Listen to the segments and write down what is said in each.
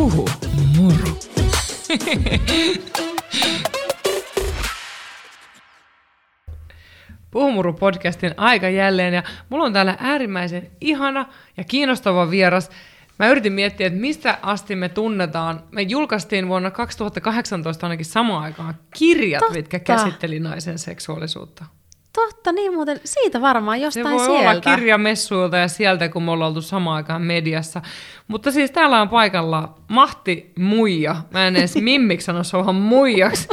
Puhu muru. Puhumuru-podcastin aika jälleen ja mulla on täällä äärimmäisen ihana ja kiinnostava vieras. Mä yritin miettiä, että mistä asti me tunnetaan. Me julkaistiin vuonna 2018 ainakin samaan aikaan kirjat, Totta. mitkä käsitteli naisen seksuaalisuutta. Totta, niin muuten siitä varmaan Se jostain voi sieltä. olla kirjamessuilta ja sieltä, kun me ollaan oltu samaan aikaan mediassa. Mutta siis täällä on paikalla Mahti Muija. Mä en edes mimmiksi sano sua muijaksi.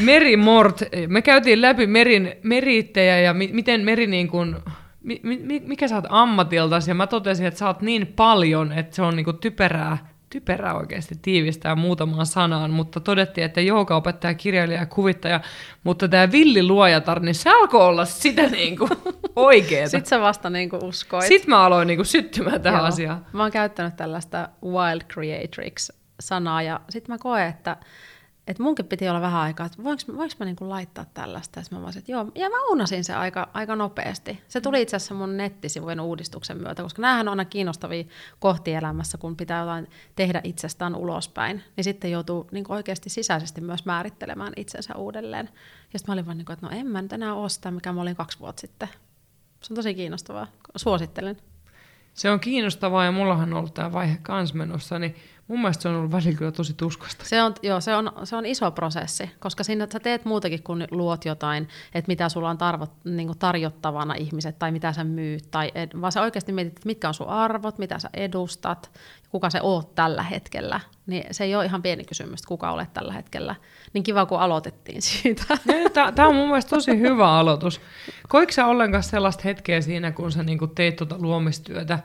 Meri Mort. Me käytiin läpi merin merittejä ja mi- miten meri niin kuin, mi- mi- mikä sä oot ammatiltasi ja mä totesin, että sä oot niin paljon, että se on niin kuin typerää, typerää oikeasti tiivistää muutamaan sanaan, mutta todettiin, että opettaja, kirjailija ja kuvittaja, mutta tämä villiluojatar, niin se alkoi olla sitä niin kuin oikeeta. Sitten sä vasta niinku uskoit. Sitten mä aloin niin kuin syttymään tähän Joo. asiaan. Mä oon käyttänyt tällaista wild creatrix-sanaa ja sitten mä koen, että että munkin piti olla vähän aikaa, että voinko, voinko mä niinku laittaa tällaista. Ja mä vaan, että joo, ja mä unasin se aika, aika nopeasti. Se tuli itse asiassa mun nettisivujen uudistuksen myötä, koska näähän on aina kiinnostavia kohti elämässä, kun pitää jotain tehdä itsestään ulospäin, niin sitten joutuu niinku oikeasti sisäisesti myös määrittelemään itsensä uudelleen. Ja sitten mä olin vaan, niinku, että no en mä nyt enää ole sitä, mikä mä olin kaksi vuotta sitten. Se on tosi kiinnostavaa. Suosittelen. Se on kiinnostavaa ja mullahan on ollut tämä vaihe kans menossa, niin mun mielestä se on ollut välillä kyllä tosi tuskasta. Se on, joo, se on, se on iso prosessi, koska siinä sä teet muutakin kuin luot jotain, että mitä sulla on tarvot, niin tarjottavana ihmiset tai mitä sä myyt, tai ed, vaan sä oikeasti mietit, että mitkä on sun arvot, mitä sä edustat, kuka sä oot tällä hetkellä. Niin se ei ole ihan pieni kysymys, että kuka olet tällä hetkellä. Niin kiva, kun aloitettiin siitä. Tämä on mun mielestä tosi hyvä aloitus. Koiko sä ollenkaan sellaista hetkeä siinä, kun sä niinku teit tuota luomistyötä,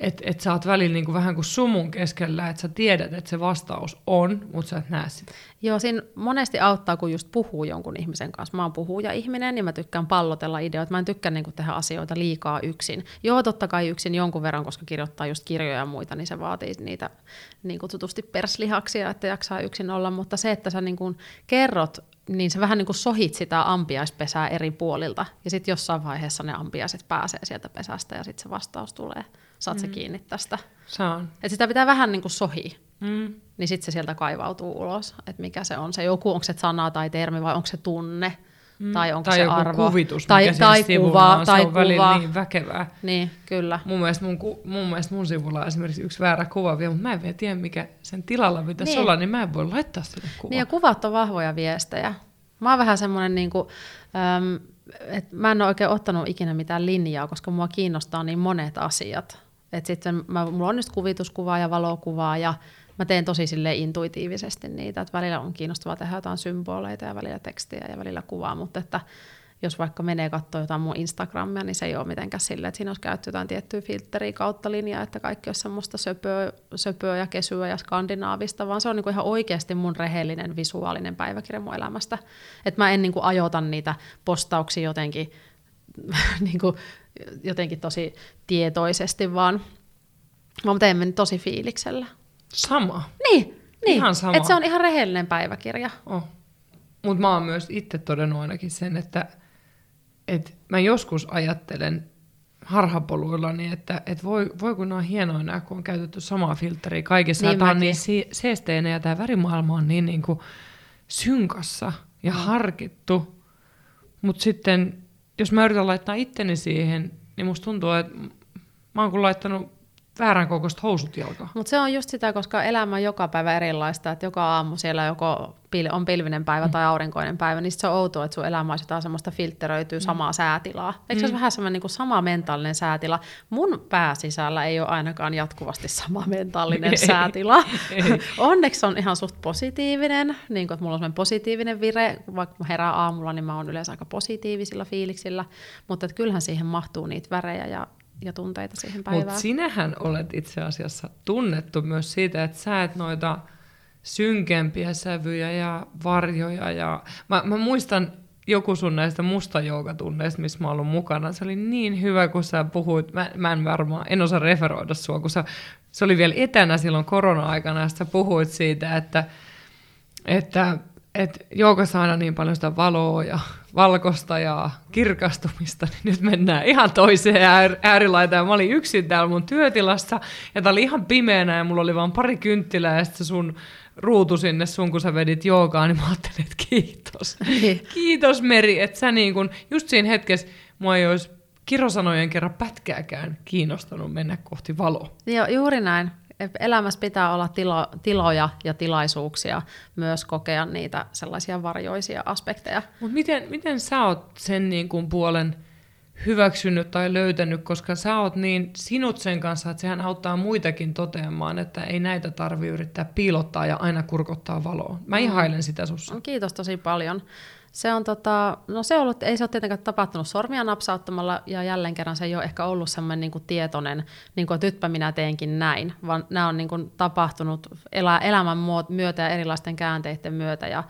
että et sä oot välillä niinku vähän kuin sumun keskellä, että sä tiedät, että se vastaus on, mutta sä et näe sitä. Joo, siinä monesti auttaa, kun just puhuu jonkun ihmisen kanssa. Mä oon puhuja ihminen, niin mä tykkään pallotella ideoita. Mä en tykkää niin tehdä asioita liikaa yksin. Joo, totta kai yksin jonkun verran, koska kirjoittaa just kirjoja ja muita, niin se vaatii niitä niin kutsutusti perslihaksia, että jaksaa yksin olla. Mutta se, että sä niin kuin kerrot, niin sä vähän niin kuin sohit sitä ampiaispesää eri puolilta. Ja sitten jossain vaiheessa ne ampiaiset pääsee sieltä pesästä ja sitten se vastaus tulee. Saat mm. se kiinni tästä. Saan. Et sitä pitää vähän niin kuin sohia Mm. niin sitten se sieltä kaivautuu ulos, että mikä se on se joku, onko se sana tai termi vai onko se tunne, mm. tai onko tai se joku arvo. kuvitus, tai, mikä tai kuva, on, tai se on välillä kuva. niin väkevää. Niin, kyllä. Mun mielestä mun, mun mielestä mun sivulla on esimerkiksi yksi väärä kuva vielä, mutta mä en vielä tiedä, mikä sen tilalla pitäisi Niin. olla, niin mä en voi laittaa sinne kuvaa. Niin ja kuvat on vahvoja viestejä. Mä oon vähän semmoinen, niin kuin, äm, että mä en ole oikein ottanut ikinä mitään linjaa, koska mua kiinnostaa niin monet asiat. Et sitten mä, mulla on just kuvituskuvaa ja valokuvaa ja mä teen tosi sille intuitiivisesti niitä, että välillä on kiinnostavaa tehdä jotain symboleita ja välillä tekstiä ja välillä kuvaa, mutta että jos vaikka menee katsoa jotain mun Instagramia, niin se ei ole mitenkään silleen, että siinä olisi käytetty jotain tiettyä filtteriä kautta linjaa, että kaikki olisi semmoista söpöä, söpöä ja kesyä ja skandinaavista, vaan se on niinku ihan oikeasti mun rehellinen visuaalinen päiväkirja mun elämästä. Että mä en niinku ajota niitä postauksia jotenkin, niinku, jotenkin tosi tietoisesti, vaan mä teen ne tosi fiiliksellä. Sama. Niin, niin. Ihan sama. että se on ihan rehellinen päiväkirja. Oh. Mutta mä oon myös itse todennut ainakin sen, että et mä joskus ajattelen harhapoluillani, että et voi, voi kun on hienoja nämä, kun on käytetty samaa filtteriä kaikessa. Niin tämä on niin si- seesteinen ja tämä värimaailma on niin, niin kuin synkassa ja harkittu. Mutta sitten, jos mä yritän laittaa itteni siihen, niin musta tuntuu, että mä oon kun laittanut väärän kokoiset housut jalkaan. Mutta se on just sitä, koska elämä on joka päivä erilaista, että joka aamu siellä joko pil- on pilvinen päivä tai aurinkoinen päivä, niin se on outoa, että sun elämä olisi jotain semmoista filtteröityy samaa säätilaa. Eikö se olisi vähän semmoinen niin sama mentaalinen säätila? Mun pääsisällä ei ole ainakaan jatkuvasti sama mentaalinen säätila. Onneksi on ihan suht positiivinen, niin kuin, että mulla on semmoinen positiivinen vire, vaikka mä herään aamulla, niin mä oon yleensä aika positiivisilla fiiliksillä, mutta että kyllähän siihen mahtuu niitä värejä ja, ja tunteita siihen päivään. Mutta sinähän olet itse asiassa tunnettu myös siitä, että sä et noita synkempiä sävyjä ja varjoja. Ja... Mä, mä muistan joku sun näistä mustajoagatunneista, missä mä oon ollut mukana. Se oli niin hyvä, kun sä puhuit. Mä, mä en varmaan, en osaa referoida sua, kun sä, se oli vielä etänä silloin korona-aikana, ja sä puhuit siitä, että, että että joukassa aina niin paljon sitä valoa ja valkosta ja kirkastumista, niin nyt mennään ihan toiseen äär- äärilaitaan. Mä olin yksin täällä mun työtilassa, ja tää oli ihan pimeänä, ja mulla oli vain pari kynttilää, ja sitten sun ruutu sinne sun, kun sä vedit joogaa, niin mä ajattelin, että kiitos. Niin. kiitos Meri, että sä niin kun, just siinä hetkessä mua ei olisi kirosanojen kerran pätkääkään kiinnostanut mennä kohti valoa. Joo, juuri näin. Elämässä pitää olla tilo, tiloja ja tilaisuuksia myös kokea niitä sellaisia varjoisia aspekteja. Mutta miten, miten sä oot sen niin kuin puolen hyväksynyt tai löytänyt, koska sä oot niin sinut sen kanssa, että sehän auttaa muitakin toteamaan, että ei näitä tarvi yrittää piilottaa ja aina kurkottaa valoa. Mä Mm. ihailen sitä sussa. Kiitos tosi paljon. Se on, tota, no se on ollut, ei se ole tietenkään tapahtunut sormia napsauttamalla, ja jälleen kerran se ei ole ehkä ollut semmoinen niin kuin tietoinen, niin kuin, että nytpä minä teenkin näin, vaan nämä on niin kuin tapahtunut elä, elämän myötä ja erilaisten käänteiden myötä, ja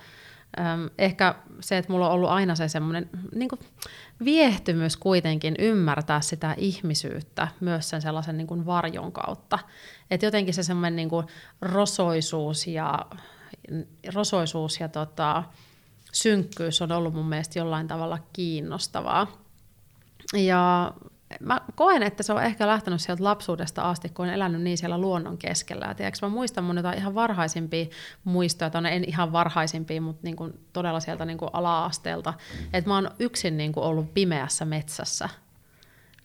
ehkä se, että mulla on ollut aina se semmoinen niin viehtymys kuitenkin ymmärtää sitä ihmisyyttä myös sen sellaisen niin kuin varjon kautta. Että jotenkin se semmoinen niin kuin rosoisuus ja, rosoisuus ja tota, synkkyys on ollut mun mielestä jollain tavalla kiinnostavaa. Ja mä koen, että se on ehkä lähtenyt sieltä lapsuudesta asti, kun olen elänyt niin siellä luonnon keskellä. Ja tiedätkö, mä muistan mun jotain ihan varhaisimpia muistoja, tai en ihan varhaisimpia, mutta niin kuin todella sieltä niin kuin ala-asteelta, että mä oon yksin niin kuin ollut pimeässä metsässä.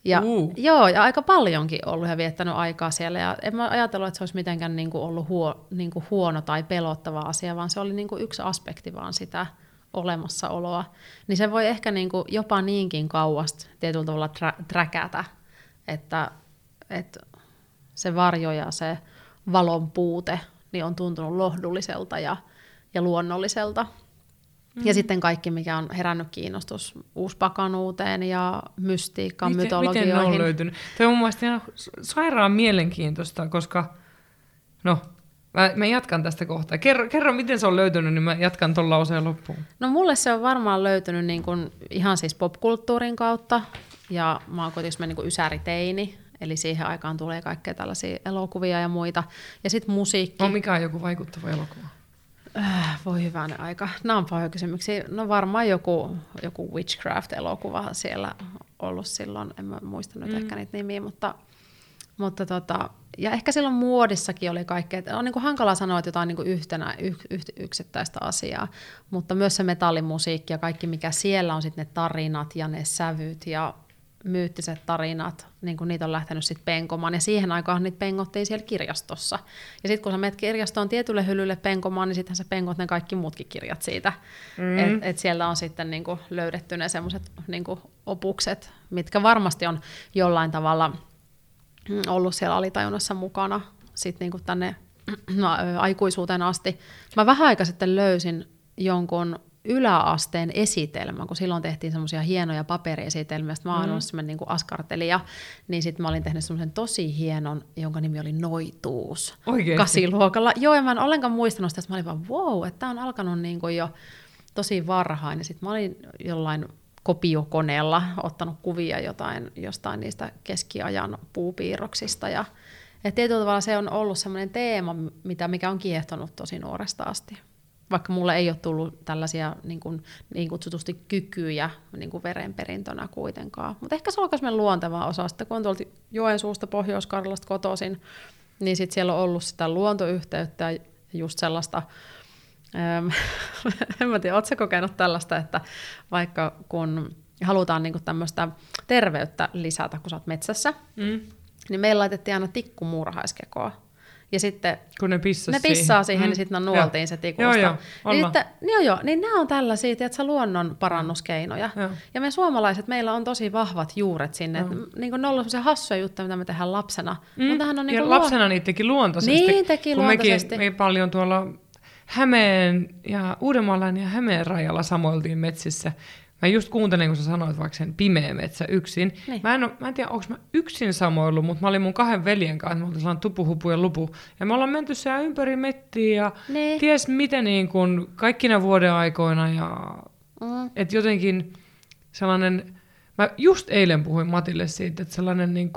Ja, Uh. Joo, ja aika paljonkin ollut ja viettänyt aikaa siellä. Ja en mä ajatellut, että se olisi mitenkään niin kuin ollut huo, niin kuin huono tai pelottava asia, vaan se oli niin kuin yksi aspekti vaan sitä olemassaoloa. Niin se voi ehkä niin kuin jopa niinkin kauas tietyllä tavalla trä- träkätä, että, että se varjo ja se valon puute niin on tuntunut lohdulliselta ja, ja luonnolliselta. Ja sitten kaikki, mikä on herännyt kiinnostus uuspakanuuteen ja mystiikkaan, miten, mytologioihin. miten ne on löytynyt? Tämä on mun mielestä ihan sairaan mielenkiintoista, koska no, mä, mä jatkan tästä kohtaa. Kerro, kerro, miten se on löytynyt, niin mä jatkan tuon lauseen loppuun. No mulle se on varmaan löytynyt niin kuin ihan siis popkulttuurin kautta, ja mä oon kuitenkin niin kuin ysäriteini, eli siihen aikaan tulee kaikkea tällaisia elokuvia ja muita. Ja sitten musiikki. No, mikä on joku vaikuttava elokuva? Äh, voi hyvänä aika. Nämä on paljon kysymyksiä. No varmaan joku, joku Witchcraft-elokuva siellä ollut silloin, en mä muista nyt mm. ehkä niitä nimiä, mutta, mutta tota, ja ehkä silloin muodissakin oli kaikkea, että on niin kuin hankala sanoa, että jotain niin kuin yhtenä, y, y, yksittäistä asiaa, mutta myös se metallimusiikki ja kaikki, mikä siellä on sitten ne tarinat ja ne sävyt ja myyttiset tarinat, niin kuin niitä on lähtenyt sitten penkomaan, ja siihen aikaan niitä pengottiin siellä kirjastossa. Ja sitten kun sä menet kirjastoon tietylle hyllylle penkomaan, niin sittenhän sä penkot ne kaikki muutkin kirjat siitä. Mm. Et, et siellä on sitten niin kuin löydetty ne semmoiset niin opukset, mitkä varmasti on jollain tavalla ollut siellä alitajunnassa mukana sitten niin kuin tänne no, aikuisuuteen asti. Mä vähän aika sitten löysin jonkun yläasteen esitelmän, kun silloin tehtiin semmoisia hienoja paperiesitelmiä, sitten mä oon mm. ollut niin kuin askartelija, niin sitten mä olin tehnyt semmoisen tosi hienon, jonka nimi oli Noituus. Oikeesti? Kasiluokalla. Joo, ja mä en ollenkaan muistanut sitä, että mä olin vaan, wow, että tää on alkanut niin kuin jo tosi varhain, ja sitten mä olin jollain kopiokoneella ottanut kuvia jotain, jostain niistä keskiajan puupiirroksista, ja et tietyllä tavalla se on ollut semmoinen teema, mitä, mikä on kiehtonut tosi nuoresta asti vaikka mulle ei ole tullut tällaisia niin, kuin, niin kutsutusti kykyjä niin kuin verenperintönä kuitenkaan. Mutta ehkä se on myös luonteva osa. Sitten kun on tuolta Joensuusta, Pohjois-Karjalasta kotoisin, niin sitten siellä on ollut sitä luontoyhteyttä ja just sellaista, en mä tiedä, ootko kokenut tällaista, että vaikka kun halutaan niin tämmöistä terveyttä lisätä, kun sä oot metsässä, mm. niin meillä laitettiin aina tikku muurahaiskekoa. Ja sitten kun ne, ne pissaa siihen, mm. niin sitten ne nuoltiin se tikusta. Joo, joo, niin, että, joo, joo, niin nämä on tällaisia että luonnon parannuskeinoja. Joo. Ja me suomalaiset, meillä on tosi vahvat juuret sinne. Että, niin kuin ne on ollut sellaisia hassuja juttuja, mitä me tehdään lapsena. Mm. Mutta on niin ja lapsena luon... niitä teki luontaisesti. Niin teki kun luontaisesti. Mekin, me paljon tuolla Hämeen ja Uudenmaan ja Hämeen rajalla samoiltiin metsissä. Mä just kuuntelin, kun sä sanoit vaikka sen pimeä metsä yksin. Niin. Mä, en ole, mä en tiedä, onko mä yksin samoillut, mutta mä olin mun kahden veljen kanssa, me oltiin sellainen tupuhupu ja lupu. Ja me ollaan menty siellä ympäri mettiä ja niin. ties miten niin kun kaikkina vuoden aikoina. Ja, mm. Et jotenkin sellainen, mä just eilen puhuin Matille siitä, että sellainen niin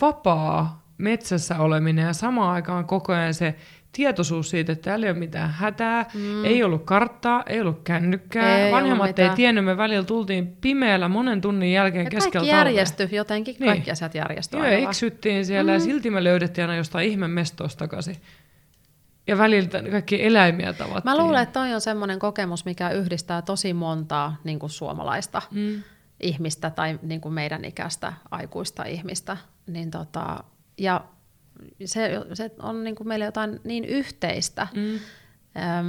vapaa metsässä oleminen ja samaan aikaan koko ajan se tietoisuus siitä, että täällä ei ole mitään hätää, mm. ei ollut karttaa, ei ollut kännykkää, ei vanhemmat ei tiennyt, me välillä tultiin pimeällä monen tunnin jälkeen ja keskellä kaikki järjestyi jotenkin, niin. kaikki asiat järjestyi. Joo, eksyttiin siellä mm. ja silti me löydettiin aina jostain ihme mestosta takaisin. Ja välillä kaikki eläimiä tavattiin. Mä luulen, että toi on semmoinen kokemus, mikä yhdistää tosi montaa niin kuin suomalaista mm. ihmistä tai niin kuin meidän ikäistä aikuista ihmistä. Niin tota, ja se, se on niin kuin meille jotain niin yhteistä, mm.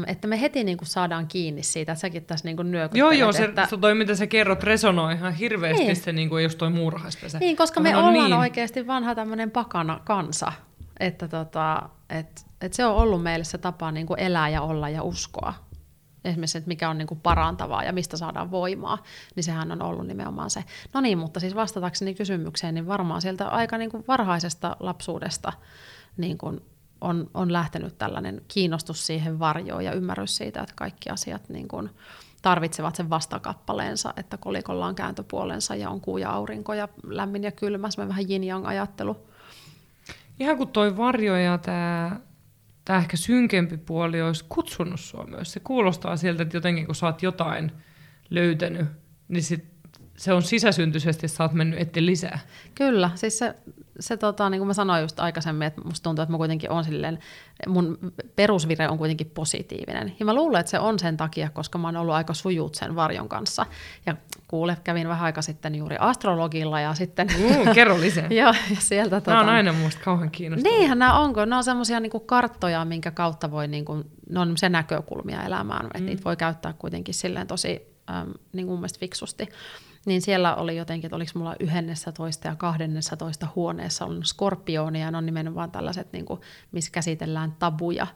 että me heti niin kuin saadaan kiinni siitä, että säkin tässä niin Joo, joo, se, että... toi mitä sä kerrot resonoi ihan hirveästi niin. se niin kuin just toi muurahaispesä. Niin, koska me ollaan niin... oikeasti vanha tämmöinen pakana kansa, että tota, et, et se on ollut meille se tapa niin kuin elää ja olla ja uskoa. Esimerkiksi, että mikä on niin kuin parantavaa ja mistä saadaan voimaa, niin sehän on ollut nimenomaan se. No niin, mutta siis vastatakseni kysymykseen, niin varmaan sieltä aika niin kuin varhaisesta lapsuudesta niin kuin on, on lähtenyt tällainen kiinnostus siihen varjoon ja ymmärrys siitä, että kaikki asiat niin kuin tarvitsevat sen vastakappaleensa, että kolikolla on kääntöpuolensa ja on kuu ja aurinko ja lämmin ja kylmä, semmoinen vähän yin ajattelu. Ihan kuin toi varjo ja tämä tämä ehkä synkempi puoli olisi kutsunut sua myös. Se kuulostaa sieltä, että jotenkin kun sä oot jotain löytänyt, niin sit se on sisäsyntyisesti, sä oot mennyt etti lisää. Kyllä, siis se, se tota, niin kuin mä sanoin just aikaisemmin, että musta tuntuu, että mä kuitenkin on silleen, mun perusvire on kuitenkin positiivinen. Ja mä luulen, että se on sen takia, koska mä oon ollut aika sujut sen varjon kanssa. Ja kuule, kävin vähän aika sitten juuri astrologilla ja sitten... Mm, kerro lisää. joo, ja sieltä... Nämä tota, on aina musta kauhean kiinnostavaa. Niinhän nämä onko. Ne on semmoisia niin karttoja, minkä kautta voi, niin kuin, ne on se näkökulmia elämään, että mm. niitä voi käyttää kuitenkin silleen tosi äm, niin kuin mun mielestä fiksusti niin siellä oli jotenkin, että oliko mulla yhdennessä toista ja kahdennessa toista huoneessa on skorpionia, ja ne on nimenomaan tällaiset, niin kuin, missä käsitellään tabuja.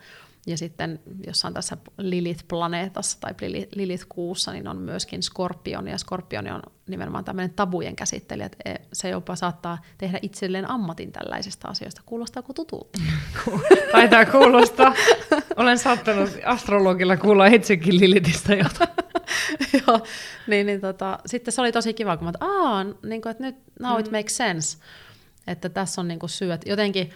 Ja sitten jossain tässä Lilith-planeetassa tai Lilith-kuussa, niin on myöskin skorpioni, ja skorpioni on nimenomaan tämmöinen tabujen käsittelijä, että e, se jopa saattaa tehdä itselleen ammatin tällaisista asioista. Kuulostaako tutulta? Taitaa kuulostaa. Olen saattanut astrologilla kuulla itsekin Lilithistä jotain. Joo, niin, niin tota, sitten se oli tosi kiva, kun mä Aa, niin kuin, että nyt now it mm. makes sense. Että tässä on niin kuin syy, että jotenkin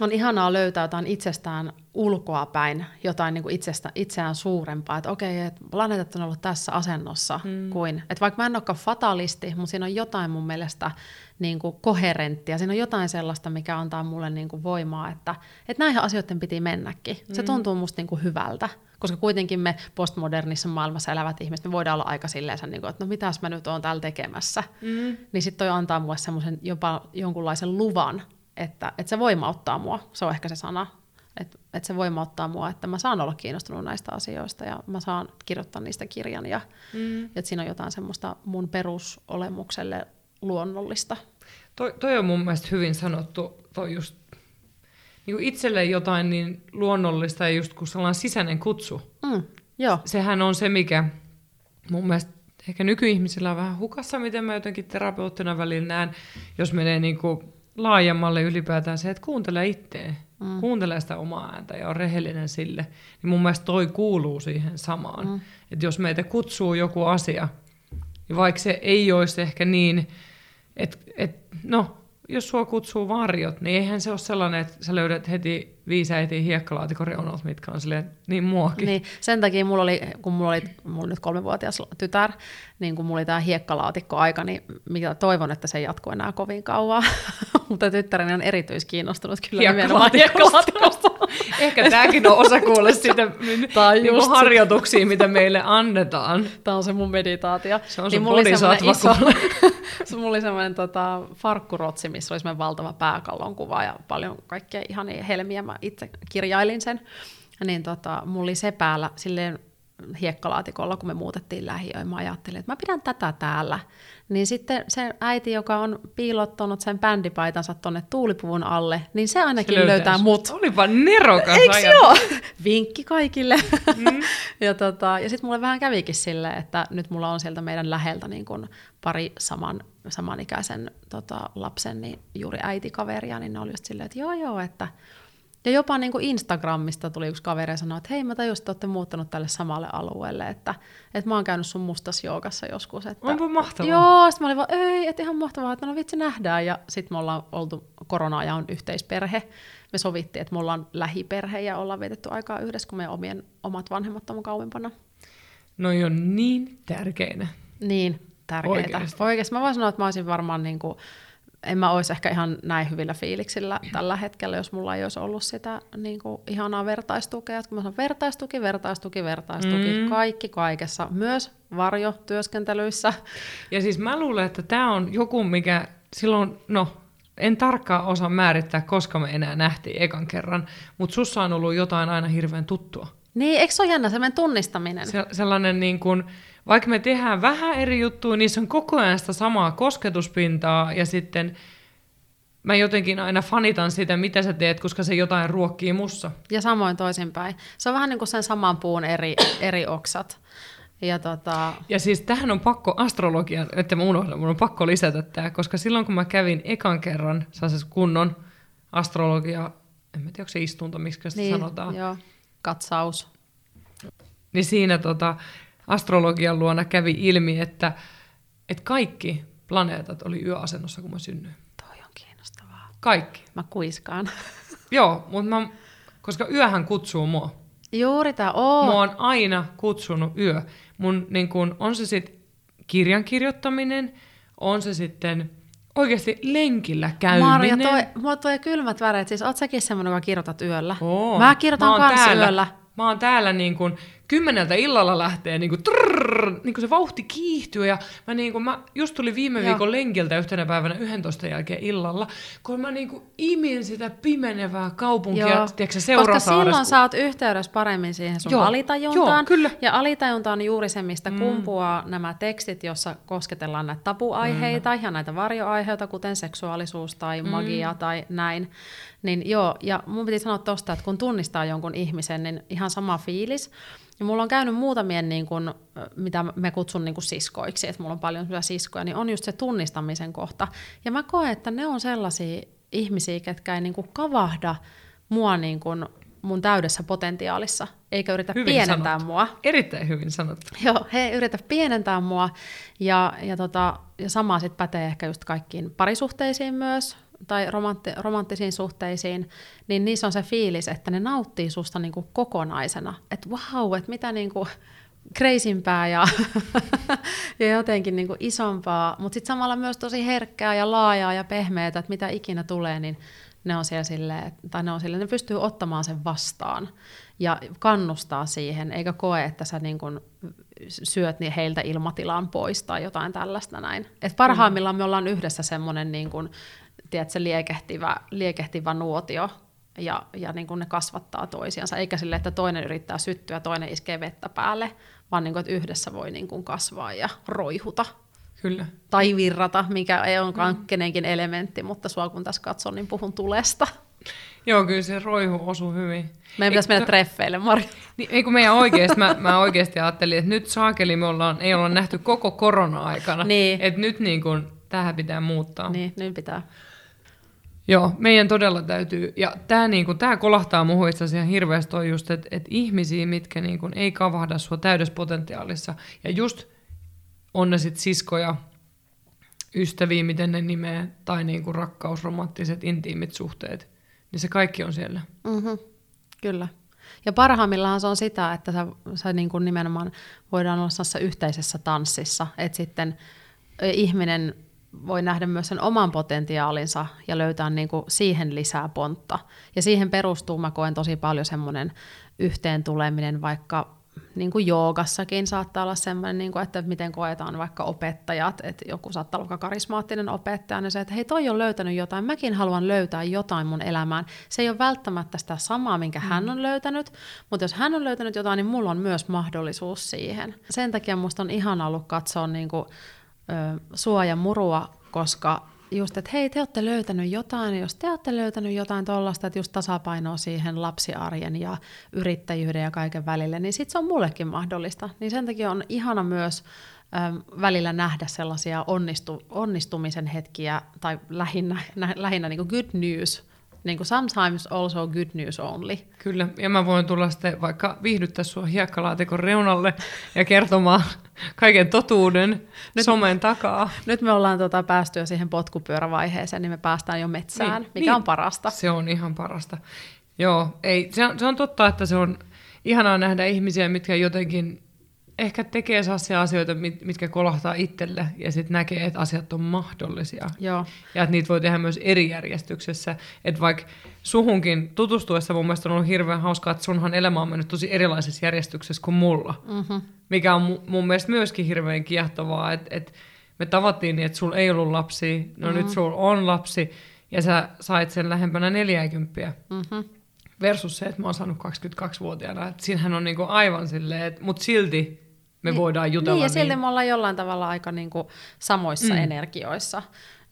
on ihanaa löytää jotain itsestään ulkoa päin, jotain niin kuin itsestä, itseään suurempaa, että okei, että planeetat on ollut tässä asennossa, mm. kuin, että vaikka mä en olekaan fatalisti, mutta siinä on jotain mun mielestä niin kuin koherenttia, siinä on jotain sellaista, mikä antaa mulle niin kuin voimaa, että, että näihin asioiden piti mennäkin. Se mm. tuntuu musta niin kuin hyvältä, koska kuitenkin me postmodernissa maailmassa elävät ihmiset, me voidaan olla aika silleen, niin kuin, että no mitäs mä nyt oon täällä tekemässä. Mm. Niin sitten toi antaa mulle semmoisen jopa jonkunlaisen luvan, että, että se voimauttaa mua, se on ehkä se sana, että, että se voimauttaa mua, että mä saan olla kiinnostunut näistä asioista ja mä saan kirjoittaa niistä kirjan ja mm. että siinä on jotain semmoista mun perusolemukselle luonnollista. Toi, toi on mun mielestä hyvin sanottu, toi just niin itselle jotain niin luonnollista ja just kun sellainen sisäinen kutsu. Mm, joo. Sehän on se, mikä mun mielestä ehkä nykyihmisillä on vähän hukassa, miten mä jotenkin terapeuttina välillä näen, jos menee niin kuin laajemmalle ylipäätään se, että kuuntele itseä, mm. kuuntele sitä omaa ääntä ja on rehellinen sille, niin mun mielestä toi kuuluu siihen samaan. Mm. Että jos meitä kutsuu joku asia, niin vaikka se ei olisi ehkä niin, että et, no, jos sua kutsuu varjot, niin eihän se ole sellainen, että sä löydät heti viisi äitiä hiekkalaatikon reunalta, mitkä on silleen niin muakin. Niin, sen takia mulla oli, kun mulla oli, mulla oli nyt kolmevuotias tytär, niin kun mulla oli tämä hiekkalaatikko aika, niin mitä toivon, että se jatkuu enää kovin kauan. Mutta tyttäreni on erityiskiinnostunut kyllä nimenomaan hiekkalaatikosta. Ehkä tämäkin on osa kuulla sitä niin harjoituksia, mitä meille annetaan. Tämä on se mun meditaatio. Se on niin sun bodhisattva iso, se mulla oli semmoinen tota, farkkurotsi, missä oli semmoinen valtava pääkallon kuva ja paljon kaikkea ihan helmiä. Mä itse kirjailin sen. Niin tota, mulla oli se päällä silleen hiekkalaatikolla, kun me muutettiin lähiöön. Mä ajattelin, että mä pidän tätä täällä. Niin sitten se äiti, joka on piilottanut sen bändipaitansa tonne tuulipuvun alle, niin se ainakin se löytää, löytää mut. Olipa nerokas Eikö joo? Vinkki kaikille. Mm. ja tota, ja sitten mulle vähän kävikin silleen, että nyt mulla on sieltä meidän läheltä niin kun pari saman, samanikäisen tota, lapsen, niin juuri äitikaveria, niin ne oli just silleen, että joo joo, että Ja jopa niin kuin Instagramista tuli yksi kaveri ja sanoi, että hei mä tajusin, että olette muuttanut tälle samalle alueelle, että, että mä oon käynyt sun mustas joogassa joskus. Että, Onpa mahtavaa. Joo, sitten mä olin vaan, ei, että ihan mahtavaa, että no vitsi nähdään. Ja sitten me ollaan oltu korona ja on yhteisperhe. Me sovittiin, että me ollaan lähiperhe ja ollaan vietetty aikaa yhdessä, kun meidän omien, omat vanhemmat on kauempana. No on niin tärkeinä. Niin, tärkeää. Oikeesti. Oikeasti. Mä voin sanoa, että mä olisin varmaan niin kuin, en mä olisi ehkä ihan näin hyvillä fiiliksillä tällä hetkellä, jos mulla ei olisi ollut sitä niin kuin, ihanaa vertaistukea. Et kun mä sanon vertaistuki, vertaistuki, vertaistuki, mm. kaikki kaikessa, myös varjotyöskentelyissä. Ja siis mä luulen, että tämä on joku, mikä silloin, no en tarkkaan osaa määrittää, koska me enää nähtiin ekan kerran, mutta sussa on ollut jotain aina hirveän tuttua. Niin, eikö se ole jännä sellainen tunnistaminen? Se, sellainen niin kuin, vaikka me tehdään vähän eri juttuja, niissä on koko ajan sitä samaa kosketuspintaa ja sitten mä jotenkin aina fanitan sitä, mitä sä teet, koska se jotain ruokkii mussa. Ja samoin toisinpäin. Se on vähän niin kuin sen saman puun eri, eri oksat. Ja, tota... ja siis tähän on pakko astrologian, että mä unohdan, mun on pakko lisätä tämä, koska silloin kun mä kävin ekan kerran sellaisessa kunnon astrologia, en mä tiedä, onko se istunto, miksi sitä niin, sanotaan. Joo, katsaus. Niin siinä tota, astrologian luona kävi ilmi, että, että kaikki planeetat oli yöasennossa, kun mä synnyin. Toi on kiinnostavaa. Kaikki. Mä kuiskaan. Joo, mutta mä, koska yöhän kutsuu mua. Juuri tämä on. Mua on aina kutsunut yö. Mun niin kun, on se sitten kirjan kirjoittaminen, on se sitten oikeasti lenkillä käyminen. Marja, toi, mulla tulee kylmät väreet. Siis oot säkin semmoinen, joka kirjoitat yöllä? Oo. Mä kirjoitan kans täällä, yöllä. Mä oon täällä niin kun, kymmeneltä illalla lähtee niin kun, trrrr, niin kun se vauhti kiihtyy ja mä, niin kun, mä just tuli viime Joo. viikon lenkiltä yhtenä päivänä 11 jälkeen illalla, kun mä niin kun, imin sitä pimenevää kaupunkia, Joo. tiedätkö, Koska Seurasaaressa. silloin sä oot yhteydessä paremmin siihen sun Joo. alitajuntaan. Joo, kyllä. Ja alitajunta on juuri se, mistä mm. kumpuaa nämä tekstit, jossa kosketellaan näitä tapuaiheita mm. ja näitä varjoaiheita, kuten seksuaalisuus tai Mm. magia tai näin. Niin joo, ja mun piti sanoa tosta, että kun tunnistaa jonkun ihmisen, niin ihan sama fiilis. Ja mulla on käynyt muutamien, niin kun, mitä me kutsun niin kun siskoiksi, että mulla on paljon siskoja, niin on just se tunnistamisen kohta. Ja mä koen, että ne on sellaisia ihmisiä, ketkä ei niin kun kavahda mua niin kun mun täydessä potentiaalissa, eikä yritä Hyvin pienentää sanottu. mua. Erittäin hyvin sanottu. Joo, he ei yritä pienentää mua. Ja, ja, tota, ja sama sitten pätee ehkä just kaikkiin parisuhteisiin myös, tai romantti, romanttisiin suhteisiin, niin niissä on se fiilis, että ne nauttii susta niinku kokonaisena. Että wow, että mitä niinku kreisimpää ja, ja jotenkin niinku isompaa, mutta sitten samalla myös tosi herkkää ja laajaa ja pehmeää, että mitä ikinä tulee, niin ne on siellä silleen, tai ne on silleen, ne pystyy ottamaan sen vastaan ja kannustaa siihen, eikä koe, että sä niin kun syöt niin heiltä ilmatilan pois tai jotain tällaista näin. Et parhaimmillaan me ollaan yhdessä semmoinen niin tiedätkö, liekehtivä, liekehtivä nuotio, ja, ja niin kun ne kasvattaa toisiansa, eikä sille, että toinen yrittää syttyä ja toinen iskee vettä päälle, vaan niin kun, että yhdessä voi niin kun kasvaa ja roihuta Kyllä. tai virrata, mikä ei olekaan mm. kenenkin elementti, mutta sua kun tässä katson, niin puhun tulesta. Joo, kyllä se roihu osuu hyvin. Meidän pitäisi mennä treffeille, Marja. Niin, ei kun meidän oikeasti, mä, mä oikeasti ajattelin, että nyt saakeli me ollaan, ei olla nähty koko korona-aikana. Niin. Että nyt niin kun, tähän pitää muuttaa. Niin, nyt pitää. Joo, meidän todella täytyy. Ja tämä niinku, tää kolahtaa muuhun itse asiassa hirveästi toi just, että et ihmisiä, mitkä niinku, ei kavahda sua täydessä potentiaalissa. Ja just on ne sit siskoja, ystäviä, miten ne nimeä, tai niinku rakkaus, romanttiset, intiimit suhteet. Niin se kaikki on siellä. Mm-hmm. Kyllä. Ja parhaimmillaan se on sitä, että sä, sä niin nimenomaan voidaan olla yhteisessä tanssissa, että sitten ihminen voi nähdä myös sen oman potentiaalinsa ja löytää niin kuin siihen lisää pontta. Ja siihen perustuu, mä koen tosi paljon semmoinen yhteen tuleminen, vaikka niin kuin joogassakin saattaa olla semmoinen, niin kuin, että miten koetaan vaikka opettajat, että joku saattaa olla karismaattinen opettaja, niin se, että hei toi on löytänyt jotain, mäkin haluan löytää jotain mun elämään. Se ei ole välttämättä sitä samaa, minkä mm. hän on löytänyt, mutta jos hän on löytänyt jotain, niin mulla on myös mahdollisuus siihen. Sen takia musta on ihan ollut katsoa niin kuin, ö, sua ja murua, koska just, että hei, te olette löytänyt jotain, jos te olette löytänyt jotain tuollaista, että just tasapainoa siihen lapsiarjen ja yrittäjyyden ja kaiken välille, niin sitten se on mullekin mahdollista. Niin sen takia on ihana myös välillä nähdä sellaisia onnistu, onnistumisen hetkiä, tai lähinnä, nä, lähinnä niin good news Niin kuin sometimes also good news only. Kyllä, ja mä voin tulla sitten vaikka viihdyttää sua hiekkalaatikon reunalle ja kertomaan kaiken totuuden Nyt, somen takaa. Nyt me ollaan tota päästy jo siihen potkupyörävaiheeseen, niin me päästään jo metsään, niin, mikä niin, on parasta. Se on ihan parasta. Joo, ei, se, on, se on totta, että se on ihanaa nähdä ihmisiä, mitkä jotenkin ehkä tekee sellaisia asioita, mitkä kolahtaa itselle ja sitten näkee, että asiat on mahdollisia. Joo. Ja että niitä voi tehdä myös eri järjestyksessä. Että vaikka suhunkin tutustuessa mun mielestä on ollut hirveän hauskaa, että sunhan elämä on mennyt tosi erilaisessa järjestyksessä kuin mulla. Mm-hmm. Mikä on mun mielestä myöskin hirveän kiehtovaa, että, että me tavattiin niin, että sulla ei ollut lapsi, no mm-hmm. nyt sulla on lapsi, ja sä sait sen lähempänä 40. Mm-hmm versus se, että mä oon saanut 22-vuotiaana. Et siinähän on niinku aivan silleen, että, mutta silti me niin, voidaan jutella. Niin, ja silti niin. me ollaan jollain tavalla aika niinku samoissa mm. energioissa.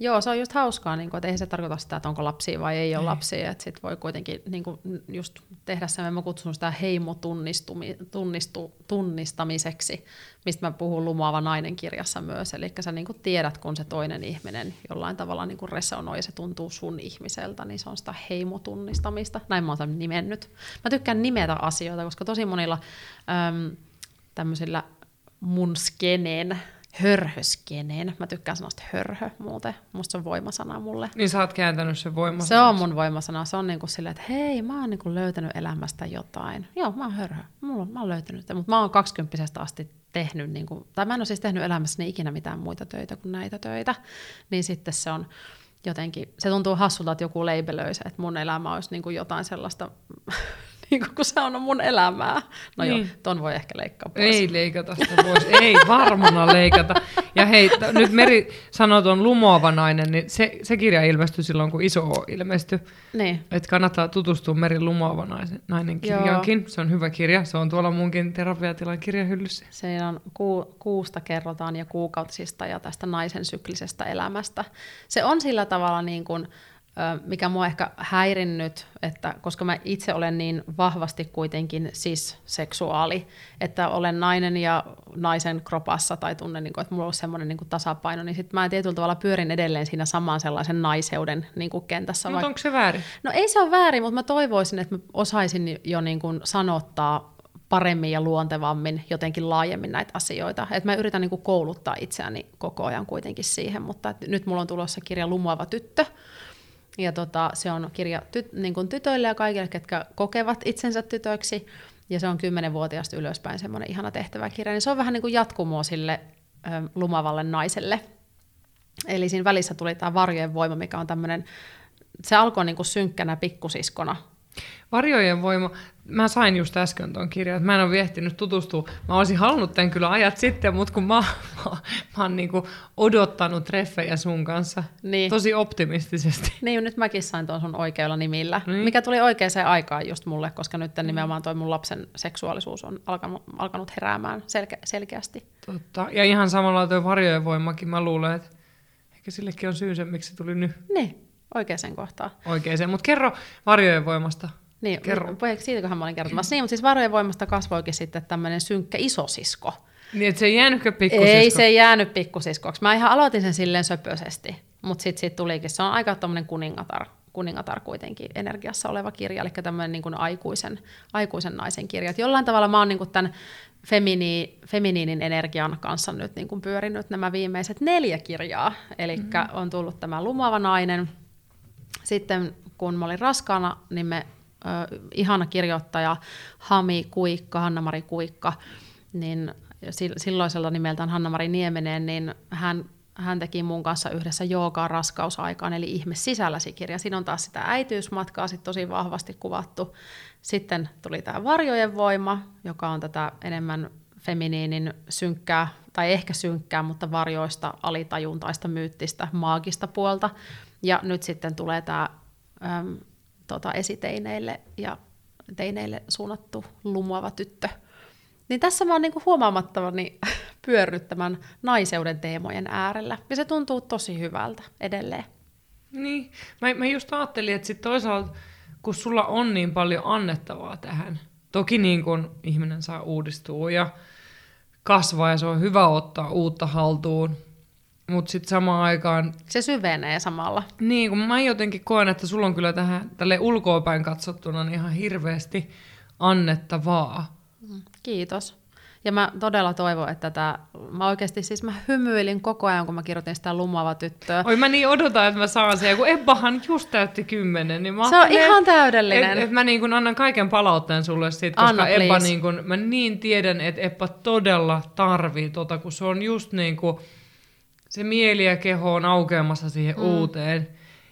Joo, se on just hauskaa, niin kuin, että ei se tarkoita sitä, että onko lapsia vai ei ole lapsia, että sit voi kuitenkin niin kuin, just tehdä sen, mä kutsun sitä heimotunnistamiseksi, mistä mä puhun Lumoava nainen kirjassa myös, eli sä niin kuin tiedät, kun se toinen ihminen jollain tavalla niin kuin resonoi ja se tuntuu sun ihmiseltä, niin se on sitä heimotunnistamista, näin mä oon sen nimennyt. Mä tykkään nimetä asioita, koska tosi monilla äm, tämmöisillä mun skeneen hörhöskeneen. Mä tykkään sanosta hörhö muuten. Musta se on voimasana mulle. Niin sä oot kääntänyt sen voimasana. Se on mun voimasana. Se on niinku silleen, että hei, mä oon niinku löytänyt elämästä jotain. Joo, mä oon hörhö. Mulla, mä oon löytänyt. Mutta mä oon kaksikymppisestä asti tehnyt, niinku, tai mä en ole siis tehnyt elämässäni ikinä mitään muita töitä kuin näitä töitä. Niin sitten se on jotenkin, se tuntuu hassulta, että joku leibelöisi, että mun elämä olisi niinku jotain sellaista niin kun se on mun elämää. No niin. joo, ton voi ehkä leikkaa pois. Ei leikata sitä pois, ei varmana leikata. Ja hei, t- nyt Meri sanoi tuon lumoava nainen, niin se, se kirja ilmestyi silloin, kun iso O ilmestyi. Niin. Että kannattaa tutustua Meri lumoava naisen, nainen kirjaankin. Joo. Se on hyvä kirja, se on tuolla munkin terapiatilan kirjahyllyssä. Se on ku, kuusta kerrotaan ja kuukautisista ja tästä naisen syklisestä elämästä. Se on sillä tavalla niin kuin, mikä mua ehkä häirinnyt, että koska mä itse olen niin vahvasti kuitenkin cis-seksuaali, että olen nainen ja naisen kropassa tai tunnen, niin kuin, että mulla on semmoinen niin tasapaino, niin sitten mä tietyllä tavalla pyörin edelleen siinä samaan sellaisen naiseuden niin kuin kentässä. Mutta onko se väärin? No ei se ole väärin, mutta mä toivoisin, että mä osaisin jo niin kuin sanottaa paremmin ja luontevammin jotenkin laajemmin näitä asioita. Et mä yritän niin kuin kouluttaa itseäni koko ajan kuitenkin siihen, mutta nyt mulla on tulossa kirja Lumoava tyttö, ja tota, se on kirja tyt, niin kuin tytöille ja kaikille, ketkä kokevat itsensä tytöiksi. Ja se on kymmenenvuotiaasta ylöspäin semmoinen ihana tehtäväkirja. Niin se on vähän niin kuin jatkumoa sille ö, lumavalle naiselle. Eli siinä välissä tuli tämä varjojen voima, mikä on tämmöinen, se alkoi niin kuin synkkänä pikkusiskona Varjojen voima, mä sain just äsken tuon kirjan, että mä en ole viehtinyt tutustua. Mä olisin halunnut tämän kyllä ajat sitten, mutta kun mä, mä, mä oon niinku odottanut treffejä sun kanssa niin. tosi optimistisesti. Niin, nyt mäkin sain tuon sun oikealla nimillä, niin. mikä tuli oikeaan aikaan just mulle, koska nyt nimenomaan toi mun lapsen seksuaalisuus on alkanut, alkanut heräämään selke, selkeästi. Totta, ja ihan samalla tuo varjojen voimakin, mä luulen, että ehkä sillekin on syy se, miksi se tuli nyt. Niin, oikeaan kohtaan. Oikeaan, mutta kerro varjojen voimasta. Niin, kerro. siitäköhän mä olin kertomassa. Niin, mutta siis varojen voimasta kasvoikin sitten tämmöinen synkkä isosisko. Niin, että se ei jäänytkö pikkusisko? Ei se ei jäänyt pikkusiskoksi. Mä ihan aloitin sen silleen söpöisesti, mutta sitten siitä tulikin. Se on aika tämmöinen kuningatar, kuningatar kuitenkin energiassa oleva kirja, eli tämmöinen niin kuin aikuisen, aikuisen naisen kirja. Et jollain tavalla mä oon niin kuin tämän femini, feminiinin energian kanssa nyt niin kuin pyörinyt nämä viimeiset neljä kirjaa. Eli mm-hmm. on tullut tämä lumava nainen. Sitten kun mä olin raskaana, niin me ihana kirjoittaja Hami Kuikka, Hanna-Mari Kuikka, niin silloisella nimeltään Hanna-Mari Niemenen, niin hän, hän teki mun kanssa yhdessä joogaa raskausaikaan, eli ihme sisälläsi kirja. Siinä on taas sitä äitiysmatkaa sit tosi vahvasti kuvattu. Sitten tuli tämä varjojen voima, joka on tätä enemmän feminiinin synkkää, tai ehkä synkkää, mutta varjoista, alitajuntaista, myyttistä, maagista puolta. Ja nyt sitten tulee tämä tota, esiteineille ja teineille suunnattu lumoava tyttö. Niin tässä mä oon niinku huomaamattomani pyörryt tämän naiseuden teemojen äärellä. Ja se tuntuu tosi hyvältä edelleen. Niin, mä, mä just ajattelin, että sit toisaalta kun sulla on niin paljon annettavaa tähän, toki niin kun ihminen saa uudistua ja kasvaa ja se on hyvä ottaa uutta haltuun, mutta sitten samaan aikaan, Se syvenee samalla. niin kun mä jotenkin koen, että sulla on kyllä tähän tälle ulkoapäin katsottuna niin ihan hirveästi annettavaa. Kiitos. Ja mä todella toivon, että tämä, mä oikeasti siis mä hymyilin koko ajan, kun mä kirjoitin sitä lumaava tyttöä. Oi mä niin odotan, että mä saan sen, kun Ebbahan just täytti kymmenen, niin mä Se on ihan täydellinen. Et, et mä niin kun annan kaiken palautteen sulle siitä, koska Anna, Ebba please. niin kun, mä niin tiedän, että Ebba todella tarvii tota, kun se on just niin kuin, se mieli ja keho on aukeamassa siihen mm. uuteen.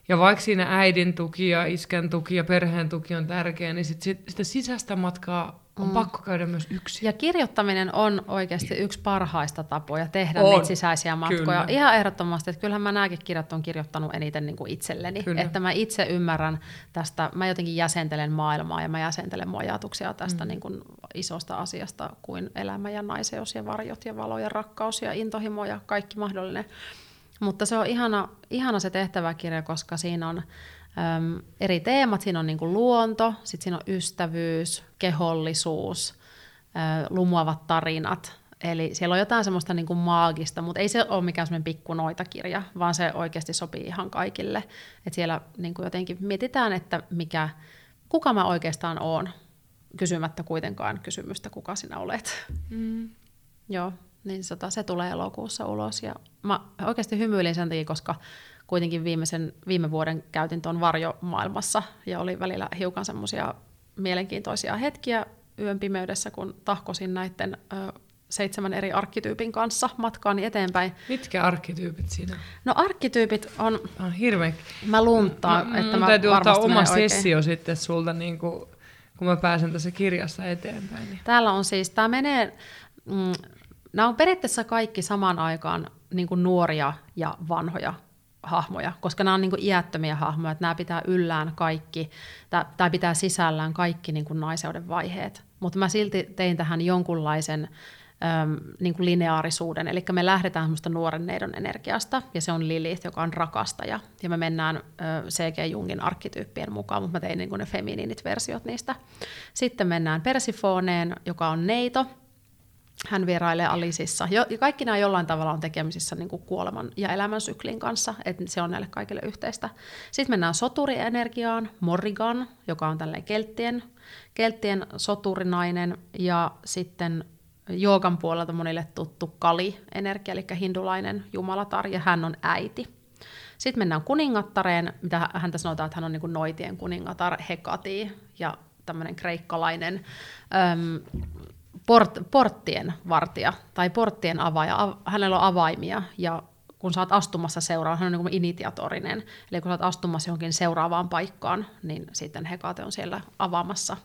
Ja vaikka siinä äidin tuki ja iskän tuki ja perheen tuki on tärkeä, niin sit, sit, sitä sisäistä matkaa on mm. pakko käydä myös yksin. Ja kirjoittaminen on oikeasti yksi parhaista tapoja tehdä On, niitä sisäisiä matkoja. kyllä. Ihan ehdottomasti, että kyllähän mä nämäkin kirjat on kirjoittanut eniten niin kuin itselleni. Kyllä. Että mä itse ymmärrän tästä, mä jotenkin jäsentelen maailmaa ja mä jäsentelen mun ajatuksia tästä mm. niin kuin isosta asiasta kuin elämä ja naiseus ja varjot ja valo ja rakkaus ja intohimo ja kaikki mahdollinen. Mutta se on ihana, ihana se tehtäväkirja, koska siinä on äm, eri teemat. Siinä on niin kuin luonto, sitten siinä on ystävyys, kehollisuus, ä, lumuavat tarinat. Eli siellä on jotain semmoista niin kuin maagista, mutta ei se ole mikään semmoinen pikku noitakirja, vaan se oikeasti sopii ihan kaikille. Et siellä niin kuin jotenkin mietitään, että mikä, kuka mä oikeastaan oon, kysymättä kuitenkaan kysymystä, kuka sinä olet. Mm. Joo, niin se tulee elokuussa ulos. Ja mä oikeasti hymyilin sen takia, koska kuitenkin viimeisen, viime vuoden käytin tuon varjomaailmassa ja oli välillä hiukan semmoisia mielenkiintoisia hetkiä yön pimeydessä, kun tahkosin näiden ö, seitsemän eri arkkityypin kanssa matkaani eteenpäin. Mitkä arkkityypit siinä? on? No arkkityypit on, on hirveän mä lunttaan, Mä- että mun mä täytyy ottaa oma menen oikein. sessio sitten sulta, niin kuin, kun mä pääsen tässä kirjassa eteenpäin. Niin. Täällä on siis, tämä menee, mm, nämä on periaatteessa kaikki samaan aikaan niin kuin nuoria ja vanhoja hahmoja, koska nämä on niin kuin iättömiä hahmoja, että nämä pitää yllään kaikki, tai- pitää sisällään kaikki niin kuin naiseuden vaiheet. Mutta mä silti tein tähän jonkunlaisen äm, niin kuin lineaarisuuden, eli me lähdetään semmoista nuoren neidon energiasta, ja se on Lilith, joka on rakastaja, ja me mennään ö, C.G. Jungin arkkityyppien mukaan, mutta mä tein niin kuin ne feminiinit versiot niistä. Sitten mennään Persifoneen, joka on neito, hän vierailee Alisissa. Jo, ja kaikki nämä jollain tavalla on tekemisissä niin kuin kuoleman ja elämän syklin kanssa, että se on näille kaikille yhteistä. Sitten mennään soturienergiaan, Morrigan, joka on tällainen kelttien, kelttien soturinainen, ja sitten joogan puolelta monille tuttu Kali-energia, eli hindulainen jumalatar, ja hän on äiti. Sitten mennään kuningattareen, mitä häntä sanotaan, että hän on niin kuin noitien kuningatar Hekati, ja tämmöinen kreikkalainen port, porttien vartija tai porttien avaaja. Av, hänellä on avaimia ja kun sä oot astumassa seuraavaan, hän on niin kuin initiatorinen. Eli kun sä oot astumassa johonkin seuraavaan paikkaan, niin sitten Hekate on siellä avaamassa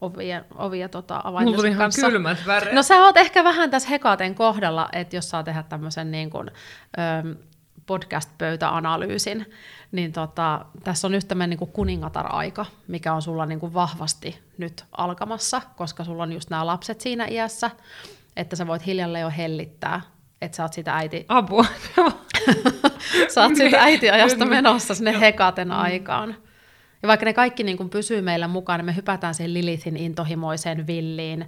ovia, ovia tota, Mulla avaimensa tuli ihan kanssa. kylmät väreet. No sä oot ehkä vähän tässä Hekaten kohdalla, että jos saa tehdä tämmöisen niin kuin, öm, podcast-pöytäanalyysin, niin tota, tässä on nyt tämmöinen niin kuin kuningatar-aika, mikä on sulla niin kuin vahvasti nyt alkamassa, koska sulla on just nämä lapset siinä iässä, että sä voit hiljalleen jo hellittää, että sä oot sitä äiti, Apua. sä oot siitä äitiajasta Nyt- menossa sinne Hekaten aikaan. Ja vaikka ne kaikki niin kuin pysyy meillä mukana, niin me hypätään siihen Lilithin intohimoiseen villiin, ö,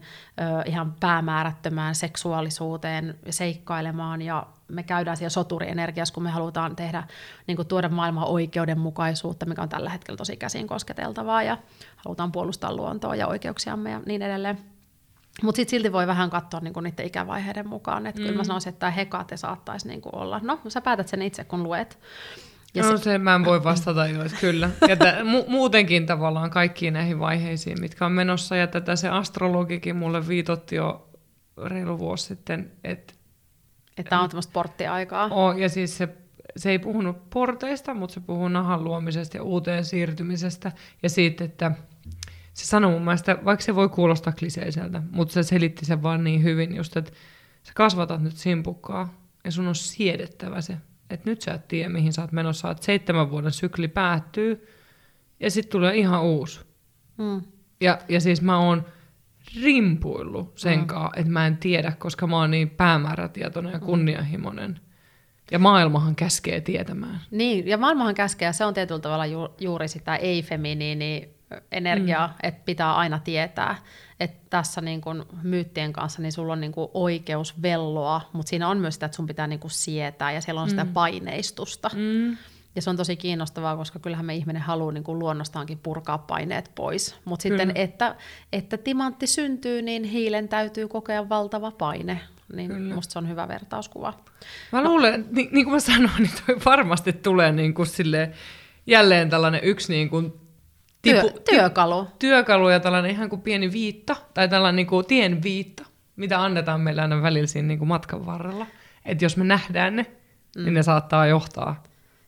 ihan päämäärättömään seksuaalisuuteen, seikkailemaan ja me käydään siellä soturienergiassa, kun me halutaan tehdä, niin kuin tuoda maailmaan oikeudenmukaisuutta, mikä on tällä hetkellä tosi käsin kosketeltavaa ja halutaan puolustaa luontoa ja oikeuksiamme ja niin edelleen. Mutta sitten silti voi vähän katsoa niinku niiden ikävaiheiden mukaan. Että mm. kyllä mä sanoisin, että tämä hekate saattaisi niinku olla. No, sä päätät sen itse, kun luet. Ja no se, mä en voi vastata jo, että kyllä. Ja tä, mu- muutenkin tavallaan kaikkiin näihin vaiheisiin, mitkä on menossa. Ja tätä se astrologikin mulle viitotti jo reilu vuosi sitten, että Että tämä on tämmöistä porttiaikaa. on, ja siis se, se ei puhunut porteista, mutta se puhuu nahan luomisesta ja uuteen siirtymisestä. Ja siitä, että se sanoi mun mielestä, vaikka se voi kuulostaa kliseiseltä, mutta se selitti sen vaan niin hyvin just, että sä kasvatat nyt simpukkaa ja sun on siedettävä se. Että nyt sä et tiedä, mihin sä oot menossa, että seitsemän vuoden sykli päättyy ja sitten tulee ihan uusi. Mm. Ja, ja siis mä oon rimpuillut sen mm. kanssa, että mä en tiedä, koska mä oon niin päämäärätietoinen ja kunnianhimoinen. Ja maailmahan käskee tietämään. Niin, ja maailmahan käskee, ja se on tietyllä tavalla ju- juuri sitä ei-feminiini energiaa, mm. että pitää aina tietää, että tässä niin kun myyttien kanssa niin sulla on niin kun oikeus velloa, mutta siinä on myös sitä, että sun pitää niin kun sietää ja siellä on mm. sitä paineistusta. Mm. Ja se on tosi kiinnostavaa, koska kyllähän me ihminen haluaa niin kuin luonnostaankin purkaa paineet pois. Mutta sitten, että, että timantti syntyy, niin hiilen täytyy kokea valtava paine. Niin Kyllä. musta se on hyvä vertauskuva. Mä no. luulen, niin, niin kuin mä sanoin, niin toi varmasti tulee niin kuin sille, jälleen tällainen yksi niin kuin tipu, Työ, työkalu. Työkalu ja tällainen ihan kuin pieni viitta, tai tällainen niin kuin tien viitta, mitä annetaan meille aina välillä siinä niin kuin matkan varrella. Että jos me nähdään ne, mm. niin ne saattaa johtaa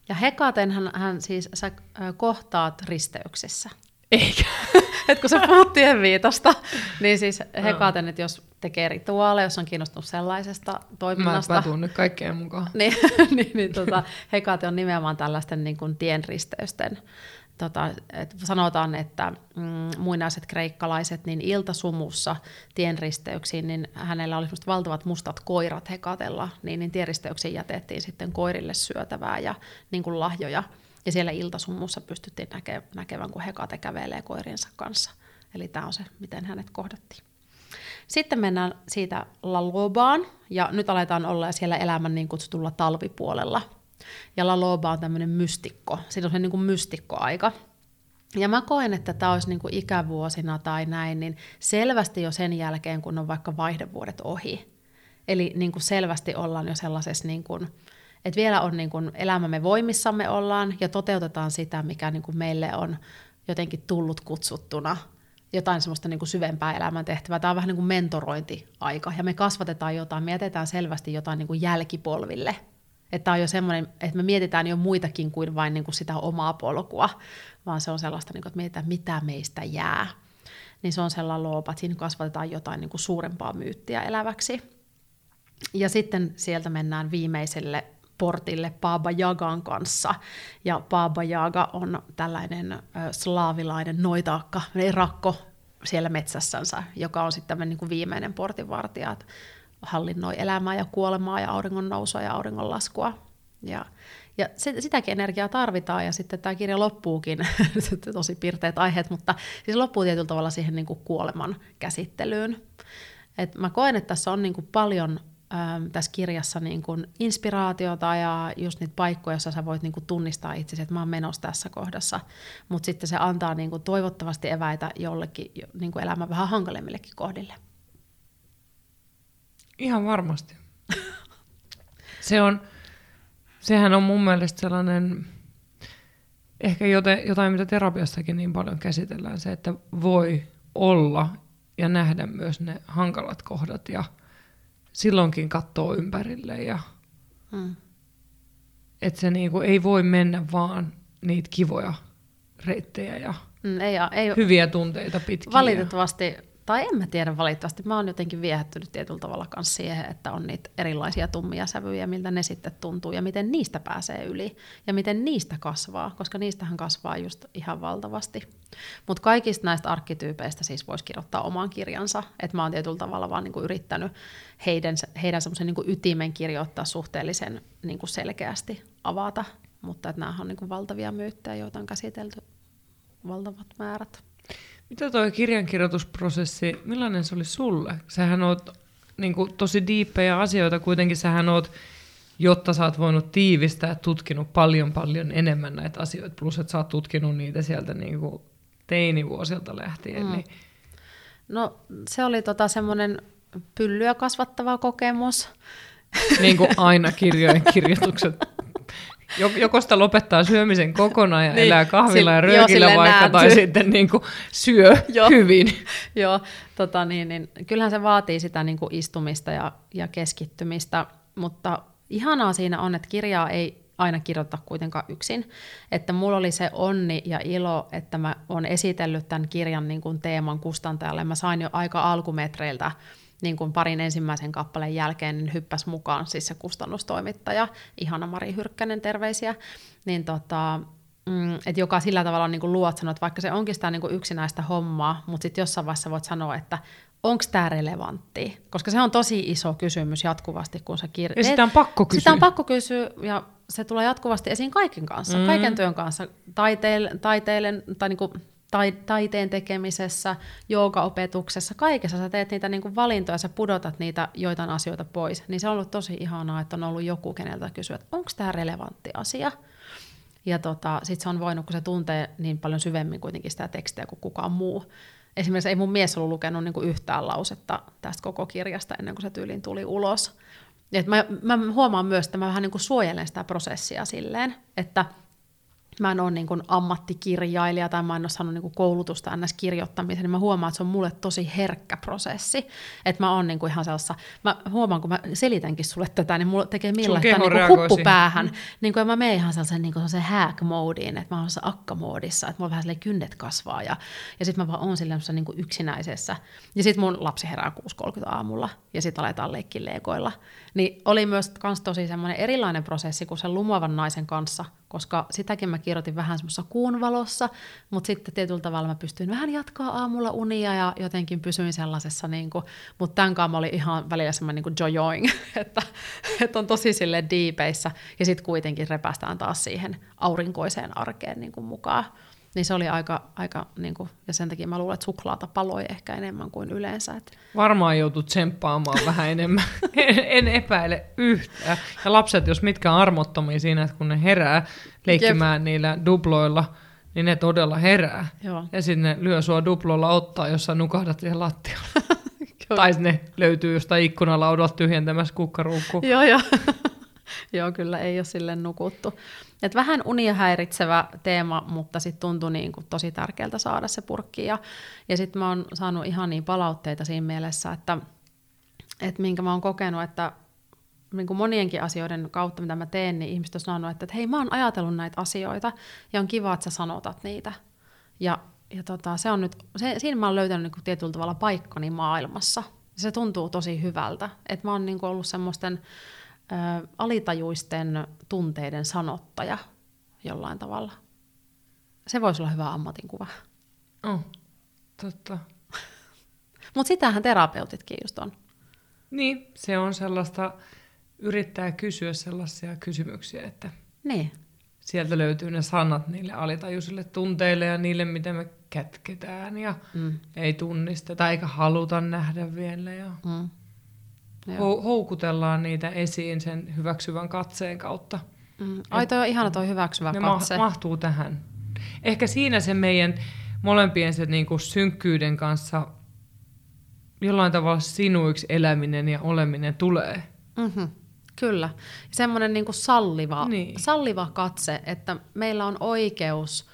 ja Hekaten hän, hän siis, sä kohtaat risteyksissä. Eikä. Et kun sä puhut viitosta, niin siis Hekaten, että jos tekee rituaaleja, jos on kiinnostunut sellaisesta toiminnasta. Mä, mä tuun nyt kaikkeen mukaan. niin, niin, niin tota, Hekate on nimenomaan tällaisten niin kuin tienristeysten tota, et sanotaan, että mm, muinaiset kreikkalaiset niin iltasumussa tienristeyksiin, niin hänellä oli valtavat mustat koirat hekatella, niin, niin tienristeyksiin jätettiin sitten koirille syötävää ja niin kuin lahjoja. Ja siellä iltasumussa pystyttiin näke, näkevän, kun Hekate kävelee koiriensa kanssa. Eli tämä on se, miten hänet kohdattiin. Sitten mennään siitä Lalobaan, ja nyt aletaan olla siellä elämän niin kutsutulla talvipuolella – ja La Loba on tämmöinen mystikko. Siinä on se niin kuin mystikkoaika. Ja mä koen, että tämä olisi niin kuin ikävuosina tai näin, niin selvästi jo sen jälkeen, kun on vaikka vaihdevuodet ohi. Eli niin kuin selvästi ollaan jo sellaisessa, niin kuin, että vielä on niin kuin elämämme voimissamme ollaan ja toteutetaan sitä, mikä niin kuin meille on jotenkin tullut kutsuttuna jotain semmoista niin kuin syvempää elämäntehtävää. Tämä on vähän niin kuin mentorointiaika ja me kasvatetaan jotain, me jätetään selvästi jotain niin kuin jälkipolville – että on jo semmoinen, että me mietitään jo muitakin kuin vain niin kuin sitä omaa polkua, vaan se on sellaista, niin kuin, että mietitään, mitä meistä jää. Niin se on sellainen loopa, että siinä kasvatetaan jotain niin kuin suurempaa myyttiä eläväksi. Ja sitten sieltä mennään viimeiselle portille Baba Jagan kanssa. Ja Baba Jaga on tällainen slaavilainen noitaakka, rakko siellä metsässänsä, joka on sitten tämmöinen niin kuin viimeinen portinvartija hallinnoi elämää ja kuolemaa ja auringon nousua ja auringon laskua. Ja, ja sitäkin energiaa tarvitaan ja sitten tämä kirja loppuukin, tosi pirteet aiheet, mutta siis loppuu tietyllä tavalla siihen niin kuin kuoleman käsittelyyn. Et mä koen, että tässä on niin kuin paljon ähm, tässä kirjassa niin kuin inspiraatiota ja just niitä paikkoja, joissa sä voit niin kuin tunnistaa itsesi, että mä oon menossa tässä kohdassa. Mutta sitten se antaa niin kuin toivottavasti eväitä jollekin niin kuin elämän vähän hankalemmillekin kohdille. Ihan varmasti. Se on, sehän on mun mielestä sellainen, ehkä jotain, mitä terapiassakin niin paljon käsitellään, se, että voi olla ja nähdä myös ne hankalat kohdat ja silloinkin katsoo ympärille ja hmm. että se niinku ei voi mennä vaan niitä kivoja reittejä ja mm, ei, ei, hyviä tunteita pitkin. Valitettavasti tai en mä tiedä valitettavasti, mä oon jotenkin viehättynyt tietyllä tavalla myös siihen, että on niitä erilaisia tummia sävyjä, miltä ne sitten tuntuu ja miten niistä pääsee yli ja miten niistä kasvaa, koska niistähän kasvaa just ihan valtavasti. Mutta kaikista näistä arkkityypeistä siis voisi kirjoittaa oman kirjansa, että mä oon tietyllä tavalla vaan niinku yrittänyt heidän, heidän semmoisen niinku ytimen kirjoittaa suhteellisen niinku selkeästi avata, mutta nämä on niinku valtavia myyttejä, joita on käsitelty valtavat määrät. Mitä tuo kirjankirjoitusprosessi, millainen se oli sulle? Sähän oot niin kuin, tosi diippejä asioita, kuitenkin sähän oot, jotta sä oot voinut tiivistää, tutkinut paljon paljon enemmän näitä asioita, plus että sä oot tutkinut niitä sieltä niin kuin teinivuosilta lähtien. Mm. Niin... No se oli tota semmoinen pyllyä kasvattava kokemus. Niin kuin aina kirjojen kirjoitukset Joko sitä lopettaa syömisen kokonaan ja niin, elää kahvilla ja röökillä jo, vaikka, nääntyy. tai sitten niin kuin syö jo, hyvin. Joo, tota niin, niin, kyllähän se vaatii sitä niin kuin istumista ja, ja keskittymistä, mutta ihanaa siinä on, että kirjaa ei aina kirjoittaa kuitenkaan yksin. Että mulla oli se onni ja ilo, että mä oon esitellyt tämän kirjan niin kuin teeman kustantajalle. Mä sain jo aika alkumetreiltä niin kuin parin ensimmäisen kappaleen jälkeen niin hyppäs mukaan siis se kustannustoimittaja, ihana Mari Hyrkkänen, terveisiä, niin tota, mm, että joka sillä tavalla on niin kuin luot sanoa, että vaikka se onkin sitä niin kuin yksinäistä hommaa, mutta sitten jossain vaiheessa voit sanoa, että onko tämä relevantti? Koska se on tosi iso kysymys jatkuvasti, kun se kirjoittaa. Ja sitä on pakko kysyä. Sitä on pakko kysyä, ja se tulee jatkuvasti esiin kaiken kanssa, mm. kaiken työn kanssa, taiteille, taiteille tai niin kuin tai, taiteen tekemisessä, joogaopetuksessa, kaikessa sä teet niitä niin kuin valintoja, sä pudotat niitä joitain asioita pois, niin se on ollut tosi ihanaa, että on ollut joku, keneltä kysyä, että onko tämä relevantti asia. Ja tota, sit se on voinut, kun se tuntee niin paljon syvemmin kuitenkin sitä tekstiä kuin kukaan muu. Esimerkiksi ei mun mies ollut lukenut niin kuin yhtään lausetta tästä koko kirjasta ennen kuin se tyyliin tuli ulos. Et mä, mä huomaan myös, että mä vähän niin kuin suojelen sitä prosessia silleen, että – mä en ole niin kuin ammattikirjailija tai mä en ole saanut niin kuin koulutusta ns. kirjoittamiseen, niin mä huomaan, että se on mulle tosi herkkä prosessi. Että mä oon niin kuin ihan sellaisessa, mä huomaan, kun mä selitänkin sulle tätä, niin mulla tekee millä että niin huppu päähän. Mm. Niin kuin mä menen ihan sellaisen, niin kuin sellaisen hack-moodiin, että mä oon akka-moodissa, että mulla vähän silleen kynnet kasvaa ja, ja sitten mä vaan oon silleen niin kuin yksinäisessä. Ja sitten mun lapsi herää 6.30 aamulla ja sitten aletaan leikkiä leikoilla. Niin oli myös kans tosi semmoinen erilainen prosessi kuin sen lumoavan naisen kanssa, koska sitäkin mä kirjoitin vähän semmoisessa kuun valossa, mutta sitten tietyllä tavalla mä pystyin vähän jatkaa aamulla unia ja jotenkin pysyin sellaisessa, niin kuin, mutta tämän kanssa mä olin ihan välillä semmoinen niin jojoing, että, että on tosi sille diipeissä ja sitten kuitenkin repästään taas siihen aurinkoiseen arkeen niin kuin mukaan. Niin se oli aika, aika niin kuin, ja sen takia mä luulen, että suklaata paloi ehkä enemmän kuin yleensä. Että... Varmaan joutut tsemppaamaan vähän enemmän. en, en epäile yhtään. Ja lapset, jos mitkä armottomia siinä, että kun ne herää leikkimään Jep. niillä duploilla, niin ne todella herää. Joo. Ja sitten ne lyö sua duplolla ottaa, jos sä nukahdat siihen lattialle. tai ne löytyy jostain ikkunalaudalta tyhjentämässä kukkaruukku. joo, joo. Joo, kyllä ei ole sille nukuttu. Et vähän unia häiritsevä teema, mutta sitten tuntui niin kuin tosi tärkeältä saada se purkki. Ja, ja sitten mä oon saanut ihan niin palautteita siinä mielessä, että, että minkä mä oon kokenut, että niin kuin monienkin asioiden kautta, mitä mä teen, niin ihmiset on sanonut, että, että hei, mä oon ajatellut näitä asioita ja on kiva, että sä sanotat niitä. Ja, ja tota, se on nyt, se, siinä mä oon löytänyt niin kuin tietyllä tavalla paikkani maailmassa. Se tuntuu tosi hyvältä. Että mä oon niin kuin ollut semmoisten ö, alitajuisten tunteiden sanottaja jollain tavalla. Se voisi olla hyvä ammatinkuva. Oh, totta. Mutta sitähän terapeutitkin just on. Niin, se on sellaista, yrittää kysyä sellaisia kysymyksiä, että niin. sieltä löytyy ne sanat niille alitajuisille tunteille ja niille, miten me kätketään ja mm. ei tunnisteta eikä haluta nähdä vielä. Ja... Mm houkutellaan niitä esiin sen hyväksyvän katseen kautta. Mm. Ai toi on ihana toi hyväksyvä ne katse. Ma- mahtuu tähän. Ehkä siinä se meidän molempien se niinku synkkyyden kanssa jollain tavalla sinuiksi eläminen ja oleminen tulee. Mm-hmm. Kyllä. Semmoinen niinku salliva, niin. salliva katse, että meillä on oikeus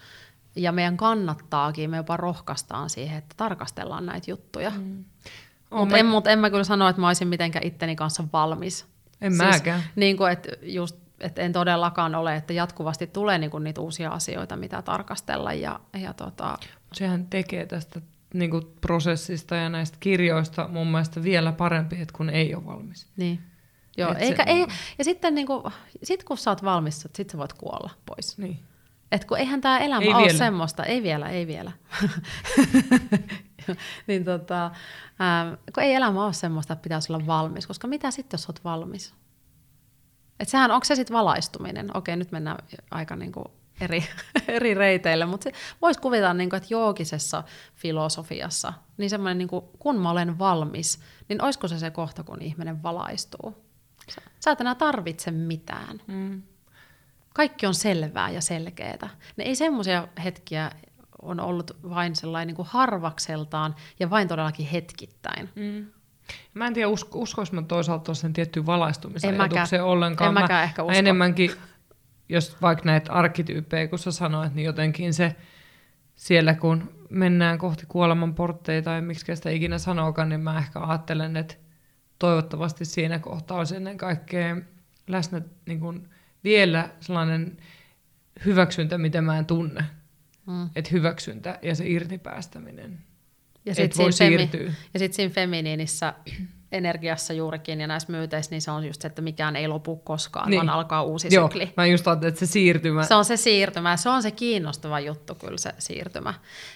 ja meidän kannattaakin, me jopa rohkaistaan siihen, että tarkastellaan näitä juttuja. Mm. Mutta en, mut en mä kyllä sano, että mä olisin mitenkään itteni kanssa valmis. En siis, mäkään. Niin kuin, että just että en todellakaan ole, että jatkuvasti tulee niinku niitä uusia asioita, mitä tarkastella. Ja, ja tota... Sehän tekee tästä niinku prosessista ja näistä kirjoista mun mielestä vielä parempi, että kun ei ole valmis. Niin. Joo, eikä, se... ei, ja sitten niinku, sit kun sä oot valmis, sit sä voit kuolla pois. Niin. Et kun eihän tämä elämä ei ole vielä. semmoista, ei vielä, ei vielä. niin tota, ähm, kun ei elämä ole semmoista, että pitäisi olla valmis, koska mitä sitten, jos olet valmis? Et sehän, onko se sitten valaistuminen? Okei, nyt mennään aika niinku eri, eri reiteille, mutta voisi kuvitella, niinku, että joogisessa filosofiassa, niin semmoinen, niinku, kun mä olen valmis, niin olisiko se se kohta, kun ihminen valaistuu? Sä, sä et enää tarvitse mitään. Mm. Kaikki on selvää ja selkeää. Ne ei semmoisia hetkiä on ollut vain sellainen niin kuin harvakseltaan ja vain todellakin hetkittäin. Mm. Mä en tiedä, usko, uskois mä toisaalta sen tiettyyn valaistumisen ajatukseen ollenkaan. En mäkään mä, ehkä usko. Mä enemmänkin, jos vaikka näitä arkkityyppejä, kun sä sanoit, niin jotenkin se siellä, kun mennään kohti kuoleman portteja tai miksi sitä ikinä sanookaan, niin mä ehkä ajattelen, että toivottavasti siinä kohtaa olisi ennen kaikkea läsnä niin kuin vielä sellainen hyväksyntä, mitä mä en tunne. Mm. Että hyväksyntä ja se irtipäästäminen. Ja sitten voi siirtyä. ja sit siinä feminiinissä energiassa juurikin ja näissä myyteissä, niin se on just se, että mikään ei lopu koskaan, niin. vaan alkaa uusi Joo, sykli. mä just ajattelin, että se siirtymä. Se on se siirtymä, se on se kiinnostava juttu kyllä se siirtymä.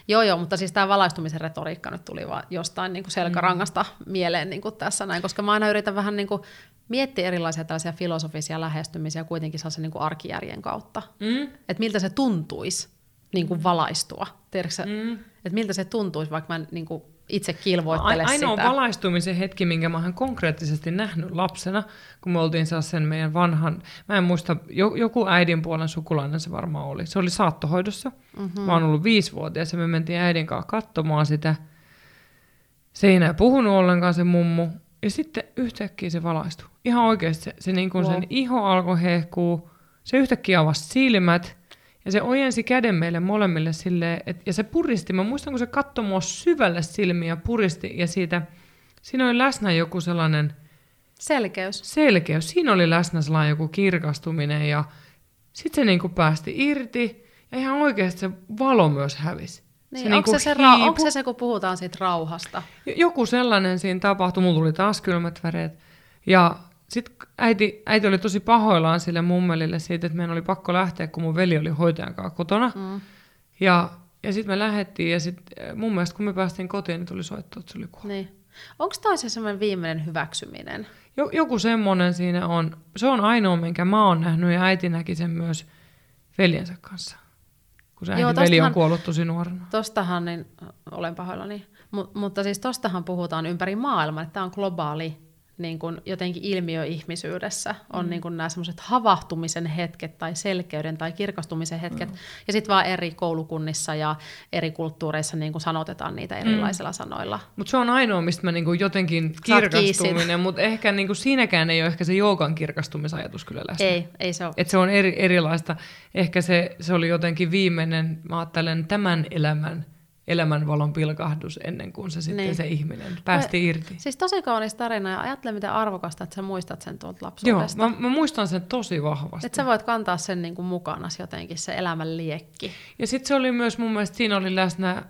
Joo joo, mutta siis tämä valaistumisen retoriikka nyt tuli vaan jostain niin kuin selkärangasta mm. mieleen niin kuin tässä näin, koska mä aina yritän vähän niin kuin miettiä erilaisia tällaisia filosofisia lähestymisiä kuitenkin sellaisen niin kuin arkijärjen kautta. Mm. Että miltä se tuntuisi niin kuin valaistua. Tiedätkö, mm. että miltä se tuntuisi, vaikka mä niin kuin itse kilvoittele A- ainoa sitä. valaistumisen hetki, minkä mä oon konkreettisesti nähnyt lapsena, kun me oltiin sen meidän vanhan, mä en muista, joku äidin puolen sukulainen se varmaan oli. Se oli saattohoidossa. Mm-hmm. Mä oon ollut viisivuotias ja me mentiin äidin kanssa katsomaan sitä. Se ei enää puhunut ollenkaan se mummu. Ja sitten yhtäkkiä se valaistui. Ihan oikeasti se, se niin kuin wow. sen iho alkoi hehkuu. Se yhtäkkiä avasi silmät. Ja se ojensi käden meille molemmille silleen, et, ja se puristi. Mä muistan, kun se katsoi mua syvälle silmiä ja puristi. Ja siitä, siinä oli läsnä joku sellainen... Selkeys. Selkeys. Siinä oli läsnä sellainen joku kirkastuminen ja sitten se niinku päästi irti. Ja ihan oikeasti se valo myös hävisi. Niin, se onko, niinku se se ra- onko se se, kun puhutaan siitä rauhasta? Joku sellainen siinä tapahtui. Mulla tuli taas kylmät väreet. Ja sitten äiti, äiti oli tosi pahoillaan sille mummelille siitä, että meidän oli pakko lähteä, kun mun veli oli hoitajan kanssa kotona. Mm. Ja, ja sitten me lähdettiin ja sitten mun mielestä kun me päästiin kotiin, niin tuli soittaa, että se oli kuollut. Niin. Onko toi se semmoinen viimeinen hyväksyminen? Joku semmoinen siinä on. Se on ainoa, minkä mä oon nähnyt ja äiti näki sen myös veljensä kanssa. Kun se Joo, äiti veli on kuollut tosi nuorena. Tostahan, niin olen pahoillani. Mut, mutta siis tostahan puhutaan ympäri maailmaa, että tämä on globaali niin kuin jotenkin ilmiö ihmisyydessä on mm. niin kuin nämä semmoiset havahtumisen hetket tai selkeyden tai kirkastumisen hetket. Mm. Ja sitten vaan eri koulukunnissa ja eri kulttuureissa niin kuin sanotetaan niitä erilaisilla mm. sanoilla. Mutta se on ainoa, mistä mä niin kuin jotenkin kirkastuminen, mutta ehkä niin kuin siinäkään ei ole ehkä se joukan kirkastumisajatus kyllä läsnä. Ei, ei se ole. Et se on eri, erilaista. Ehkä se, se oli jotenkin viimeinen, mä ajattelen, tämän elämän elämänvalon pilkahdus ennen kuin se sitten niin. se ihminen päästi Vai, irti. Siis tosi kaunis tarina ja ajattele miten arvokasta, että sä muistat sen tuolta lapsuudesta. Joo, mä, mä muistan sen tosi vahvasti. Että sä voit kantaa sen niin kuin mukana jotenkin, se elämän liekki. Ja sitten se oli myös mun mielestä, siinä oli läsnä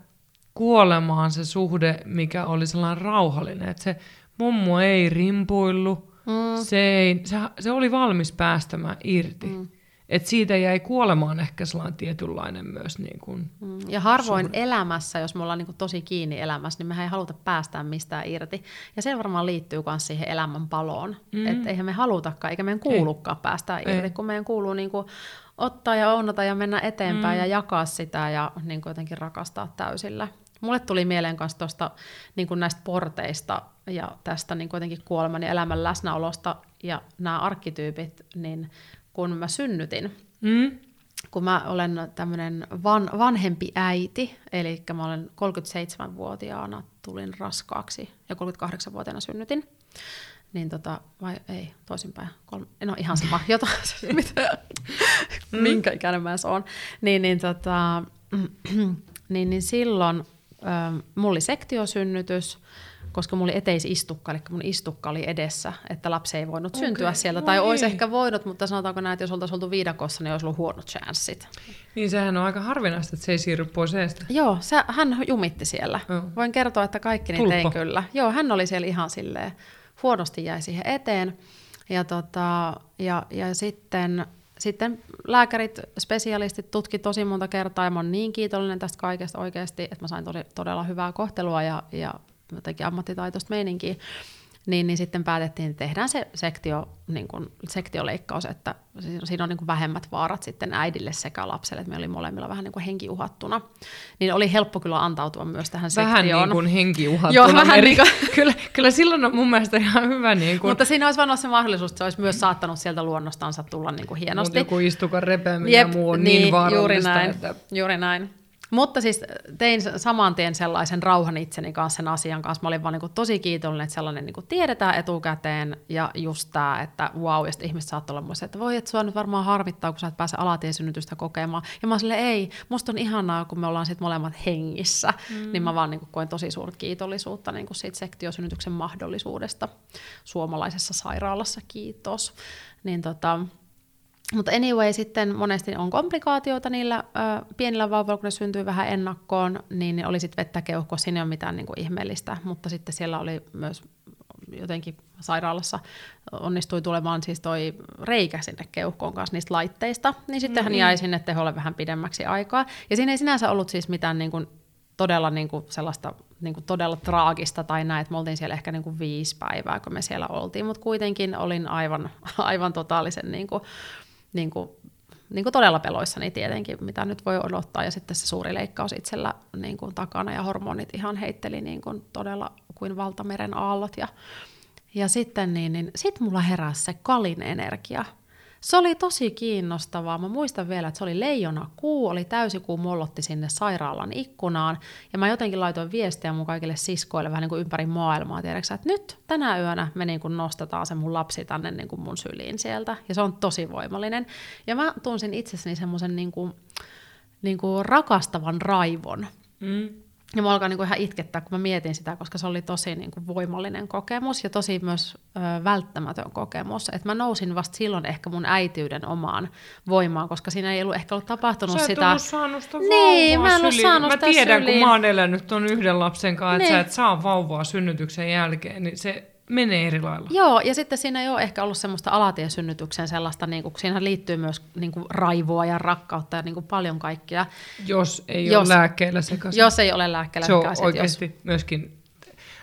kuolemaan se suhde, mikä oli sellainen rauhallinen, että se mummo ei rimpuillut, mm. se, ei, se, se oli valmis päästämään irti. Mm. Et siitä jäi kuolemaan ehkä sellainen tietynlainen myös. Niin kuin mm, ja harvoin suhde. elämässä, jos me ollaan niin kuin tosi kiinni elämässä, niin mehän ei haluta päästää mistään irti. Ja se varmaan liittyy myös siihen elämän paloon. Mm. Että eihän me halutakaan, eikä meidän kuulukaan ei. päästää irti, ei. kun meidän kuuluu niin kuin ottaa ja onnata ja mennä eteenpäin mm. ja jakaa sitä ja niin kuin jotenkin rakastaa täysillä. Mulle tuli mieleen myös tuosta niin näistä porteista ja tästä niin kuitenkin kuoleman ja elämän läsnäolosta ja nämä arkkityypit, niin kun mä synnytin. Mm. Kun mä olen tämmöinen van, vanhempi äiti, eli mä olen 37-vuotiaana tulin raskaaksi ja 38-vuotiaana synnytin. Niin tota, vai ei, toisinpäin. Kolme, no ihan sama, jotain, mitä, mm. minkä ikäinen mä oon. Niin, niin, tota, niin, niin silloin äh, mulla oli sektiosynnytys, koska mulla oli eteisistukka, eli mun istukka oli edessä, että lapsi ei voinut okay. syntyä sieltä, tai olisi ehkä voinut, mutta sanotaanko näin, että jos oltaisiin oltu viidakossa, niin olisi ollut huonot chanssit. Niin sehän on aika harvinaista, että se ei siirry pois eestä. Joo, se, hän jumitti siellä. Oh. Voin kertoa, että kaikki niin tein kyllä. Joo, hän oli siellä ihan silleen, huonosti jäi siihen eteen. Ja, tota, ja, ja sitten sitten lääkärit, spesialistit tutki tosi monta kertaa ja mä oon niin kiitollinen tästä kaikesta oikeasti, että mä sain tosi, todella hyvää kohtelua ja, ja jotenkin ammattitaitoista meininkiä, niin, niin sitten päätettiin, että tehdään se sektio, niin kuin, sektioleikkaus, että siinä on niin kuin vähemmät vaarat sitten äidille sekä lapselle, että me oli molemmilla vähän niin kuin henki uhattuna. Niin oli helppo kyllä antautua myös tähän vähän sektioon. Vähän niin kuin henki uhattuna. Joo, vähän niin kuin... kyllä, kyllä silloin on mun mielestä ihan hyvä. Niin kuin... Mutta siinä olisi vaan se mahdollisuus, että se olisi myös saattanut sieltä luonnostansa tulla niin kuin hienosti. Mutta joku istukan repeäminen Jep, ja muu on niin, niin vaarallista. Juuri näin, että... juuri näin. Mutta siis tein saman tien sellaisen rauhan itseni kanssa sen asian kanssa. Mä olin vaan niin tosi kiitollinen, että sellainen niin tiedetään etukäteen ja just tämä, että wow, ja sitten ihmiset saattoi olla myös, että voi, että sua nyt varmaan harvittaa, kun sä et pääse alatiesynnytystä kokemaan. Ja mä olin ei, musta on ihanaa, kun me ollaan sitten molemmat hengissä, mm. niin mä vaan niin koen tosi suurta kiitollisuutta niin siitä sektiosynnytyksen mahdollisuudesta suomalaisessa sairaalassa, kiitos. Niin tota, mutta anyway, sitten monesti on komplikaatioita niillä ö, pienillä vauvoilla, kun ne syntyy vähän ennakkoon, niin oli sitten vettä keuhko, siinä ei ole mitään niin kuin ihmeellistä, mutta sitten siellä oli myös jotenkin sairaalassa onnistui tulemaan siis toi reikä sinne keuhkoon kanssa niistä laitteista, niin sitten mm-hmm. hän jäi sinne teholle vähän pidemmäksi aikaa. Ja siinä ei sinänsä ollut siis mitään niin kuin todella niin kuin sellaista niin kuin todella traagista tai näin, että me oltiin siellä ehkä niin kuin viisi päivää, kun me siellä oltiin, mutta kuitenkin olin aivan, aivan totaalisen niin kuin niin kuin niin kuin todella peloissani tietenkin, mitä nyt voi odottaa. Ja sitten se suuri leikkaus itsellä niin kuin takana ja hormonit ihan heitteli niin kuin todella kuin valtameren aallot. Ja, ja sitten niin, niin sit mulla heräsi se kalin energia. Se oli tosi kiinnostavaa. Mä muistan vielä, että se oli leijona kuu, oli täysikuu mollotti sinne sairaalan ikkunaan. Ja mä jotenkin laitoin viestiä mun kaikille siskoille vähän niin kuin ympäri maailmaa, tiedätkö, että nyt tänä yönä me niin kuin nostetaan se mun lapsi tänne niin kuin mun syliin sieltä. Ja se on tosi voimallinen. Ja mä tunsin itsessäni semmoisen niin kuin, niin kuin rakastavan raivon. Mm. Ja mä alkaa niinku ihan itkettää, kun mä mietin sitä, koska se oli tosi niinku voimallinen kokemus ja tosi myös ö, välttämätön kokemus. Et mä nousin vasta silloin ehkä mun äitiyden omaan voimaan, koska siinä ei ollut ehkä ollut tapahtunut sä sitä... Sä saanut sitä niin, mä en ollut saanut Mä tiedän, syliin. kun mä oon elänyt ton yhden lapsen kanssa, että Niin. sä et saa vauvaa synnytyksen jälkeen, niin se menee eri lailla. Joo, ja sitten siinä ei ole ehkä ollut semmoista alatiesynnytyksen sellaista, niin kuin, siinä liittyy myös niin kuin, raivoa ja rakkautta ja niin kuin, paljon kaikkea. Jos ei Jos- ole lääkkeellä sekaisin. Jos ei ole lääkkeellä se on sekaisin, oikeasti jos... myöskin,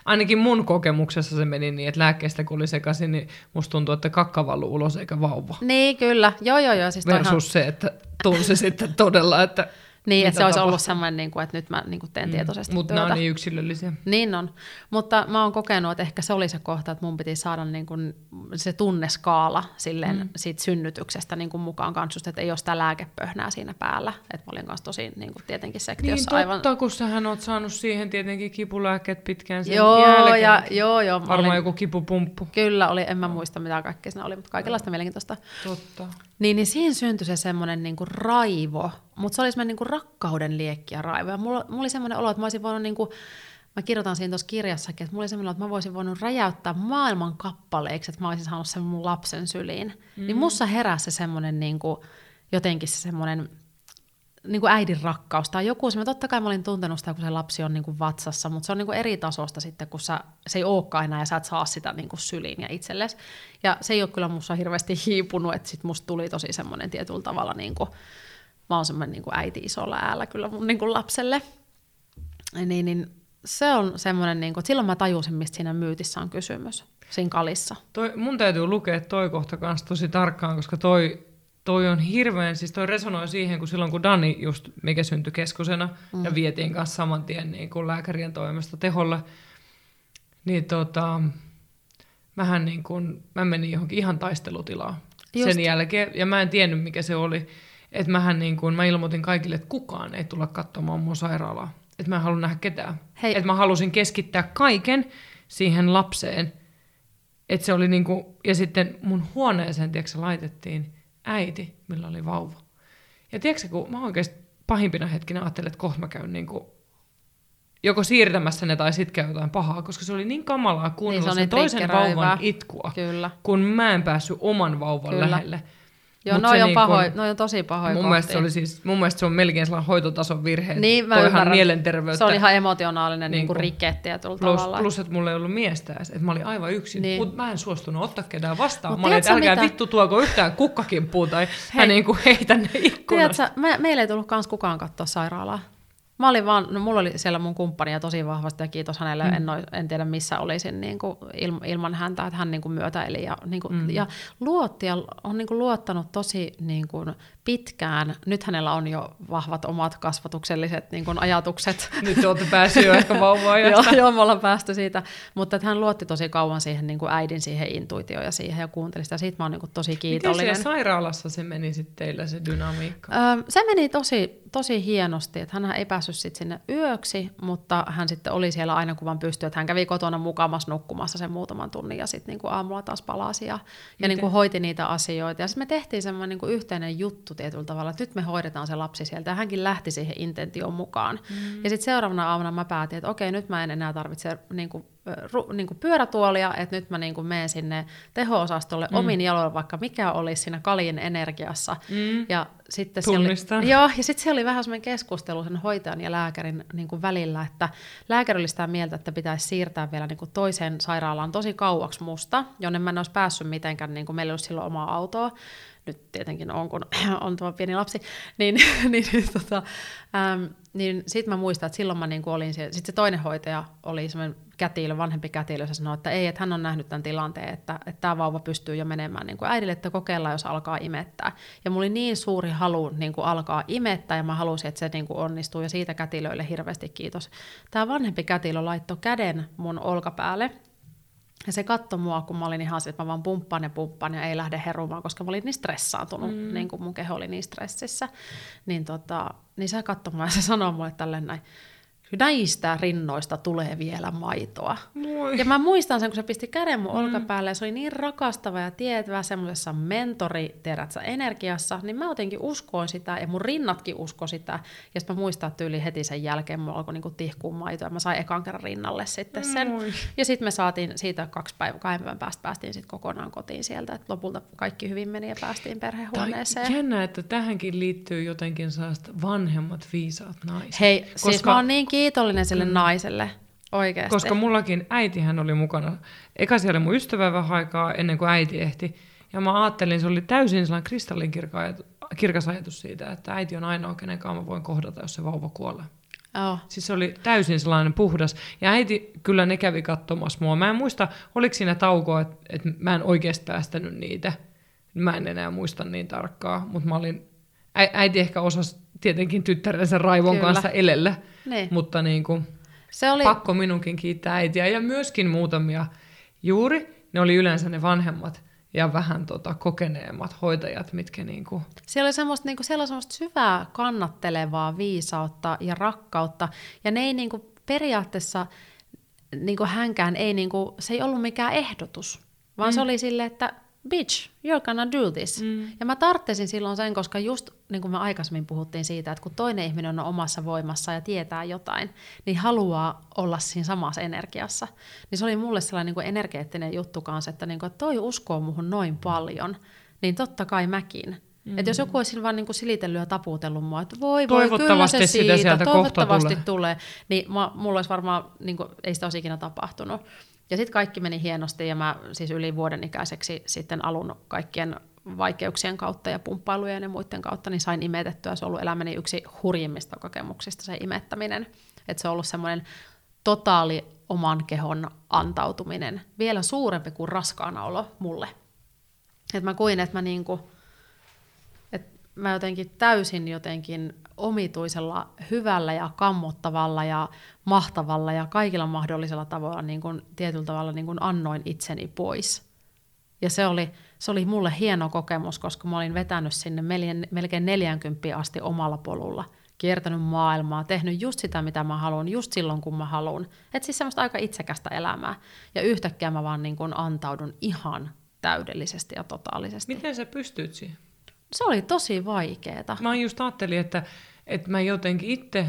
ainakin mun kokemuksessa se meni niin, että lääkkeestä kun oli sekaisin, niin musta tuntuu, että kakka valuu ulos eikä vauva. Niin, kyllä. Joo, joo, joo. Siis ihan- Versus se, että tunsi sitten todella, että Niin, että se olisi ollut semmoinen, niin kuin, että nyt mä niin kuin teen tietoisesti Mutta nämä on niin yksilöllisiä. Niin on, mutta mä oon kokenut, että ehkä se oli se kohta, että mun piti saada niin kuin se tunneskaala silleen mm. siitä synnytyksestä niin kuin mukaan kanssa, just, että ei ole sitä lääkepöhnää siinä päällä. Että mä olin kanssa tosi niin kuin tietenkin Niin sektiossa totta, aivan... kun sähän oot saanut siihen tietenkin kipulääkkeet pitkään sen Joo, jälkeen. ja, joo, joo. Varmaan olin, joku kipupumppu. Kyllä oli, en mä muista mitä kaikkea siinä oli, mutta kaikenlaista mielenkiintoista. Totta. Niin, niin siinä syntyi se semmoinen niinku raivo, mutta se oli semmoinen niinku rakkauden liekki ja raivo. Ja mulla, mulla oli semmoinen olo, että mä olisin voinut, niinku, mä kirjoitan siinä tuossa kirjassakin, että mulla oli semmoinen olo, että mä voisin voinut räjäyttää maailman kappaleiksi, että mä olisin saanut sen mun lapsen syliin. Mm. Niin mussa heräsi se semmoinen niinku, jotenkin se semmoinen niin kuin äidin rakkaus tai joku semmoinen, totta kai mä olin tuntenut sitä, kun se lapsi on niin kuin vatsassa, mutta se on niin kuin eri tasosta sitten, kun sä, se ei olekaan enää ja sä et saa sitä niin kuin syliin ja itsellesi. Ja se ei ole kyllä musta hirveästi hiipunut, että sit musta tuli tosi semmoinen tietyllä tavalla, niin kuin, mä oon semmoinen niin äiti isolla äällä kyllä mun niin kuin lapselle. Niin, niin se on semmoinen, niin kuin, että silloin mä tajusin, mistä siinä myytissä on kysymys, siinä kalissa. Toi, mun täytyy lukea toi kohta kanssa tosi tarkkaan, koska toi, toi on hirveän, siis toi resonoi siihen, kun silloin kun Dani just, mikä syntyi keskosena, mm. ja vietiin kanssa saman tien niin kuin lääkärien toimesta teholle, niin tota, mähän niin kuin, mä menin johonkin ihan taistelutilaan Just. sen jälkeen, ja mä en tiennyt mikä se oli, että mähän niin kuin, mä ilmoitin kaikille, että kukaan ei tulla katsomaan mun sairaalaa, että mä en halua nähdä ketään, että mä halusin keskittää kaiken siihen lapseen, et se oli niinku, ja sitten mun huoneeseen, tiedätkö, laitettiin äiti, millä oli vauva. Ja tiedätkö, kun mä oikeasti pahimpina hetkinä ajattelin, että kohta mä käyn niinku, joko siirtämässä ne tai sitten käy jotain pahaa, koska se oli niin kamalaa kuunnella Niin, se niin, sen niin toisen vauvan itkua, Kyllä. kun mä en päässyt oman vauvan Kyllä. lähelle. Joo, Mut noi on, niinku- pahoin, noi on tosi pahoin Mun mielestä, se oli siis, mun mielestä se on melkein sellainen hoitotason virhe. Niin, mä ymmärrän. mielenterveyttä. Se on ihan emotionaalinen niin Niin kuin rike tietyllä Plus, tavalla. plus, että mulla ei ollut miestä edes, että mä olin aivan yksin. Niin. Niin. Mutta mä en suostunut ottaa ketään vastaan. Mut mä olin, että älkää mitä? vittu tuoko yhtään kukkakimpuun tai Hei. hän niin kuin heitä ne ikkunasta. Tiedätkö, me, meille ei tullut kans kukaan katsoa sairaalaa. Mä olin vaan, no mulla oli siellä mun kumppania tosi vahvasti ja kiitos hänelle, mm. en, oi- en tiedä missä olisin niin kuin il, ilman häntä, että hän niin kuin myötäili ja, niin kuin, mm. ja luotti ja on niin kuin luottanut tosi niin kuin pitkään. Nyt hänellä on jo vahvat omat kasvatukselliset niin kuin ajatukset. Nyt olette päässyt jo ehkä vauva joo, joo, me ollaan päästy siitä. Mutta että hän luotti tosi kauan siihen niin kuin äidin siihen intuitioon ja siihen ja kuunteli sitä. Siitä mä oon niin kuin tosi Miten kiitollinen. siellä sairaalassa se meni sitten teillä se dynamiikka? Öö, se meni tosi, tosi hienosti, että hän ei päässyt sit sinne yöksi, mutta hän sitten oli siellä aina kun vaan pystyi, että hän kävi kotona mukamassa nukkumassa sen muutaman tunnin ja sitten niinku aamulla taas palasi ja, ja niinku hoiti niitä asioita. Ja sitten me tehtiin semmoinen niinku yhteinen juttu tietyllä tavalla, että nyt me hoidetaan se lapsi sieltä ja hänkin lähti siihen intentioon mukaan. Mm. Ja sitten seuraavana aamuna mä päätin, että okei, nyt mä en enää tarvitse niinku, ö, ru, niinku pyörätuolia, että nyt mä niinku menen sinne teho-osastolle mm. omin jaloin, vaikka mikä olisi siinä kalin energiassa. Mm. Ja sitten siellä oli, joo, ja sitten siellä oli vähän semmoinen keskustelu sen hoitajan ja lääkärin niin kuin välillä, että lääkäri oli sitä mieltä, että pitäisi siirtää vielä niin kuin toiseen sairaalaan tosi kauaksi musta, jonne mä en olisi päässyt mitenkään, niin kuin meillä ei ollut silloin omaa autoa, nyt tietenkin on, kun on tuo pieni lapsi, niin, niin, tota, äm, niin sitten mä muistan, että silloin mä niin olin siellä, sitten se toinen hoitaja oli semmoinen kätilö, vanhempi kätilö, se sanoi, että ei, että hän on nähnyt tämän tilanteen, että, että tämä vauva pystyy jo menemään niin kuin äidille, että kokeillaan, jos alkaa imettää. Ja mulla oli niin suuri halu niin kuin alkaa imettää, ja mä halusin, että se niin kuin onnistuu, ja siitä kätilöille hirveästi kiitos. Tämä vanhempi kätilö laittoi käden mun olkapäälle, ja se katsoi mua, kun mä olin ihan se, että mä vaan pumppaan ja pumppaan ja ei lähde herumaan, koska mä olin niin stressaantunut, mm. niin kuin mun keho oli niin stressissä. Niin, tota, niin se katsoi mua ja se sanoi mulle tälleen näin, näistä rinnoista tulee vielä maitoa. Moi. Ja mä muistan sen, kun se pisti käden mun mm. olkapäälle, ja se oli niin rakastava ja tietävä semmoisessa mentori terätsä energiassa, niin mä jotenkin uskoin sitä, ja mun rinnatkin usko sitä, ja sitten mä muistan, että yli heti sen jälkeen mulla alkoi niinku tihkua maitoa, ja mä sain ekan kerran rinnalle sitten sen. Moi. Ja sitten me saatiin siitä kaksi päivää, kahden päivän päästä päästiin sitten kokonaan kotiin sieltä, että lopulta kaikki hyvin meni ja päästiin perhehuoneeseen. Tämä jännä, että tähänkin liittyy jotenkin sellaista vanhemmat viisaat naiset. Hei, siis Koska... siis mä oon niin kiitollinen sille mm. naiselle. Oikeasti. Koska mullakin äitihän oli mukana. Eka siellä oli mun ystävä vähän aikaa ennen kuin äiti ehti. Ja mä ajattelin, se oli täysin sellainen kristallinkirkas ajatus siitä, että äiti on ainoa, kenen kanssa mä voin kohdata, jos se vauva kuolee. Oh. Siis se oli täysin sellainen puhdas. Ja äiti kyllä ne kävi katsomassa mua. Mä en muista, oliko siinä taukoa, että, että mä en oikeasti päästänyt niitä. Mä en enää muista niin tarkkaa, mutta mä olin, äiti ehkä osasi tietenkin tyttärensä raivon kyllä. kanssa elellä. Niin. Mutta niin kuin, se oli... pakko minunkin kiittää äitiä ja myöskin muutamia juuri. Ne oli yleensä ne vanhemmat ja vähän tota, kokeneemmat hoitajat, mitkä niinku... Siellä oli semmoista, niinku, siellä oli semmoista syvää kannattelevaa viisautta ja rakkautta, ja ne ei niinku, periaatteessa niinku, hänkään, ei, niinku, se ei ollut mikään ehdotus, vaan mm. se oli silleen, että bitch, you're gonna do this. Mm. Ja mä tarttesin silloin sen, koska just niin kuin me aikaisemmin puhuttiin siitä, että kun toinen ihminen on omassa voimassa ja tietää jotain, niin haluaa olla siinä samassa energiassa. Niin se oli mulle sellainen niin kuin energeettinen juttu kanssa, että, niin kuin, että toi uskoo muhun noin paljon, niin totta kai mäkin. Mm. Että jos joku olisi vaan niin kuin silitellyt ja taputellut mua, että voi voi, kyllä se siitä, sieltä toivottavasti tulee. tulee, niin mä, mulla olisi varmaan, niin kuin, ei sitä olisi ikinä tapahtunut. Ja sitten kaikki meni hienosti ja mä siis yli vuoden ikäiseksi sitten alun kaikkien vaikeuksien kautta ja pumppailujen ja muiden kautta niin sain imetettyä. Se on ollut elämäni yksi hurjimmista kokemuksista se imettäminen. Että se on ollut semmoinen totaali oman kehon antautuminen, vielä suurempi kuin raskaana mulle. Et mä koin, että mä, niinku, et mä jotenkin täysin jotenkin omituisella, hyvällä ja kammottavalla ja mahtavalla ja kaikilla mahdollisilla tavoilla niin kuin, tietyllä tavalla niin kuin annoin itseni pois. Ja se oli, se oli mulle hieno kokemus, koska mä olin vetänyt sinne melkein 40 asti omalla polulla, kiertänyt maailmaa, tehnyt just sitä, mitä mä haluan, just silloin, kun mä haluan. Että siis semmoista aika itsekästä elämää. Ja yhtäkkiä mä vaan niin kuin antaudun ihan täydellisesti ja totaalisesti. Miten sä pystyt siihen? Se oli tosi vaikeeta. Mä just ajattelin, että, että mä jotenkin itse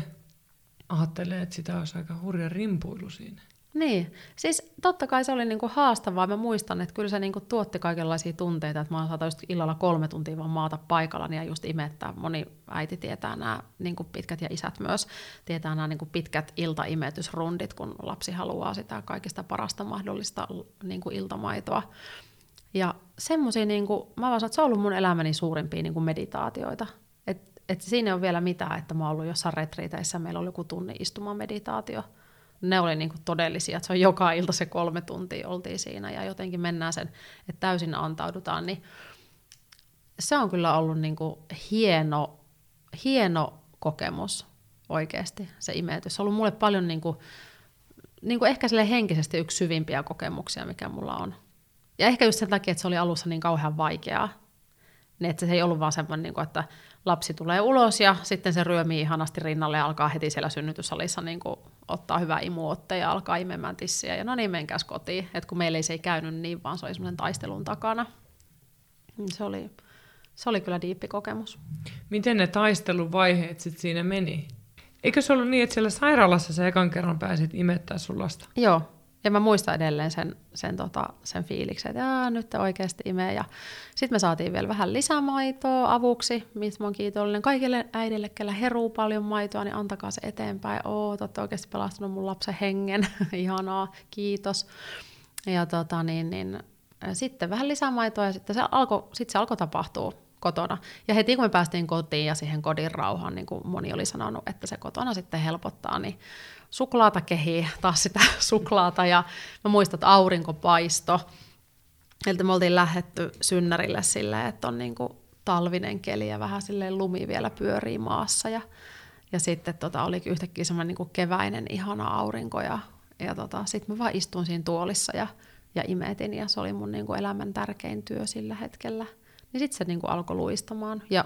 ajattelen, että sitä olisi aika hurja rimpuilu siinä. Niin, siis totta kai se oli niinku haastavaa. Mä muistan, että kyllä se niinku tuotti kaikenlaisia tunteita, että mä saatan just illalla kolme tuntia vaan maata paikalla ja just imettää. Moni äiti tietää nämä niinku pitkät ja isät myös tietää nämä niinku pitkät iltaimetysrundit, kun lapsi haluaa sitä kaikista parasta mahdollista niinku iltamaitoa. Ja semmoisia, niinku, mä vaan että se on ollut mun elämäni suurimpia niinku meditaatioita. Et, et siinä ole vielä mitään, että mä oon ollut jossain retriiteissä, meillä oli joku tunnin istumaan meditaatio – ne oli niin kuin todellisia, että se on joka ilta se kolme tuntia oltiin siinä ja jotenkin mennään sen, että täysin antaudutaan, niin se on kyllä ollut niin kuin hieno, hieno kokemus oikeasti, se imetys. Se on ollut mulle paljon niin kuin, niin kuin ehkä sille henkisesti yksi syvimpiä kokemuksia, mikä mulla on. Ja ehkä just sen takia, että se oli alussa niin kauhean vaikeaa. Niin, että se ei ollut vaan semmoinen, niin että lapsi tulee ulos ja sitten se ryömii ihanasti rinnalle ja alkaa heti siellä synnytyssalissa niin kuin ottaa hyvää imuotte ja alkaa imemään tissiä ja no niin, menkääs kotiin. Et kun meille ei se ei käynyt niin, vaan se oli semmoinen taistelun takana. Niin se oli, se oli kyllä diippi kokemus. Miten ne taisteluvaiheet sitten siinä meni? Eikö se ollut niin, että siellä sairaalassa sä ekan kerran pääsit imettää sun lasta? Joo, ja mä muistan edelleen sen, sen, tota, sen fiiliksen, että Jaa, nyt oikeasti imee. Ja sitten me saatiin vielä vähän lisämaitoa avuksi, mistä mä oon kiitollinen. Kaikille äidille, kellä heruu paljon maitoa, niin antakaa se eteenpäin. Oo, te olette oikeasti pelastanut mun lapsen hengen. Ihanaa, kiitos. Ja tota, niin, niin, sitten vähän lisämaitoa ja sitten se alkoi sit alko tapahtua. kotona. Ja heti kun me päästiin kotiin ja siihen kodin rauhaan, niin kuin moni oli sanonut, että se kotona sitten helpottaa, niin suklaata kehii, taas sitä suklaata ja mä muistan, että aurinko paisto. Eli me oltiin lähetty synnärille silleen, että on niin kuin talvinen keli ja vähän silleen lumi vielä pyörii maassa ja, ja sitten tota, oli yhtäkkiä semmoinen niin keväinen ihana aurinko ja, ja tota, sitten mä vaan istuin siinä tuolissa ja, ja imetin ja se oli mun niin kuin elämän tärkein työ sillä hetkellä. Niin sitten se niin kuin alkoi luistamaan ja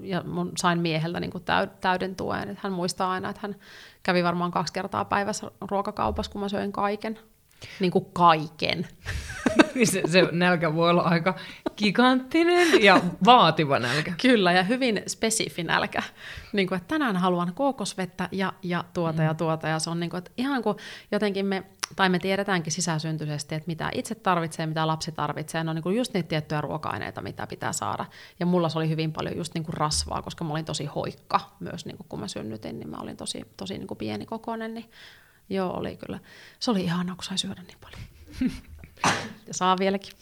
ja mun sain mieheltä niin kuin täyden tuen. Että hän muistaa aina, että hän kävi varmaan kaksi kertaa päivässä ruokakaupassa, kun mä söin kaiken. Niin kuin kaiken. se, se nälkä voi olla aika giganttinen ja vaativa nälkä. Kyllä, ja hyvin spesifi nälkä. Niin kuin, että tänään haluan kookosvettä ja, ja tuota mm. ja tuota. Ja se on niin kuin, että ihan kuin jotenkin me, tai me tiedetäänkin sisäsyntyisesti, että mitä itse tarvitsee, mitä lapsi tarvitsee. Ne on niin kuin just niitä tiettyjä ruoka-aineita, mitä pitää saada. Ja mulla se oli hyvin paljon just niin kuin rasvaa, koska mä olin tosi hoikka myös, niin kuin kun mä synnytin, niin mä olin tosi, tosi niin kuin pieni kokoinen. Niin joo, oli kyllä. Se oli ihanaa, kun sai syödä niin paljon. ja saa vieläkin.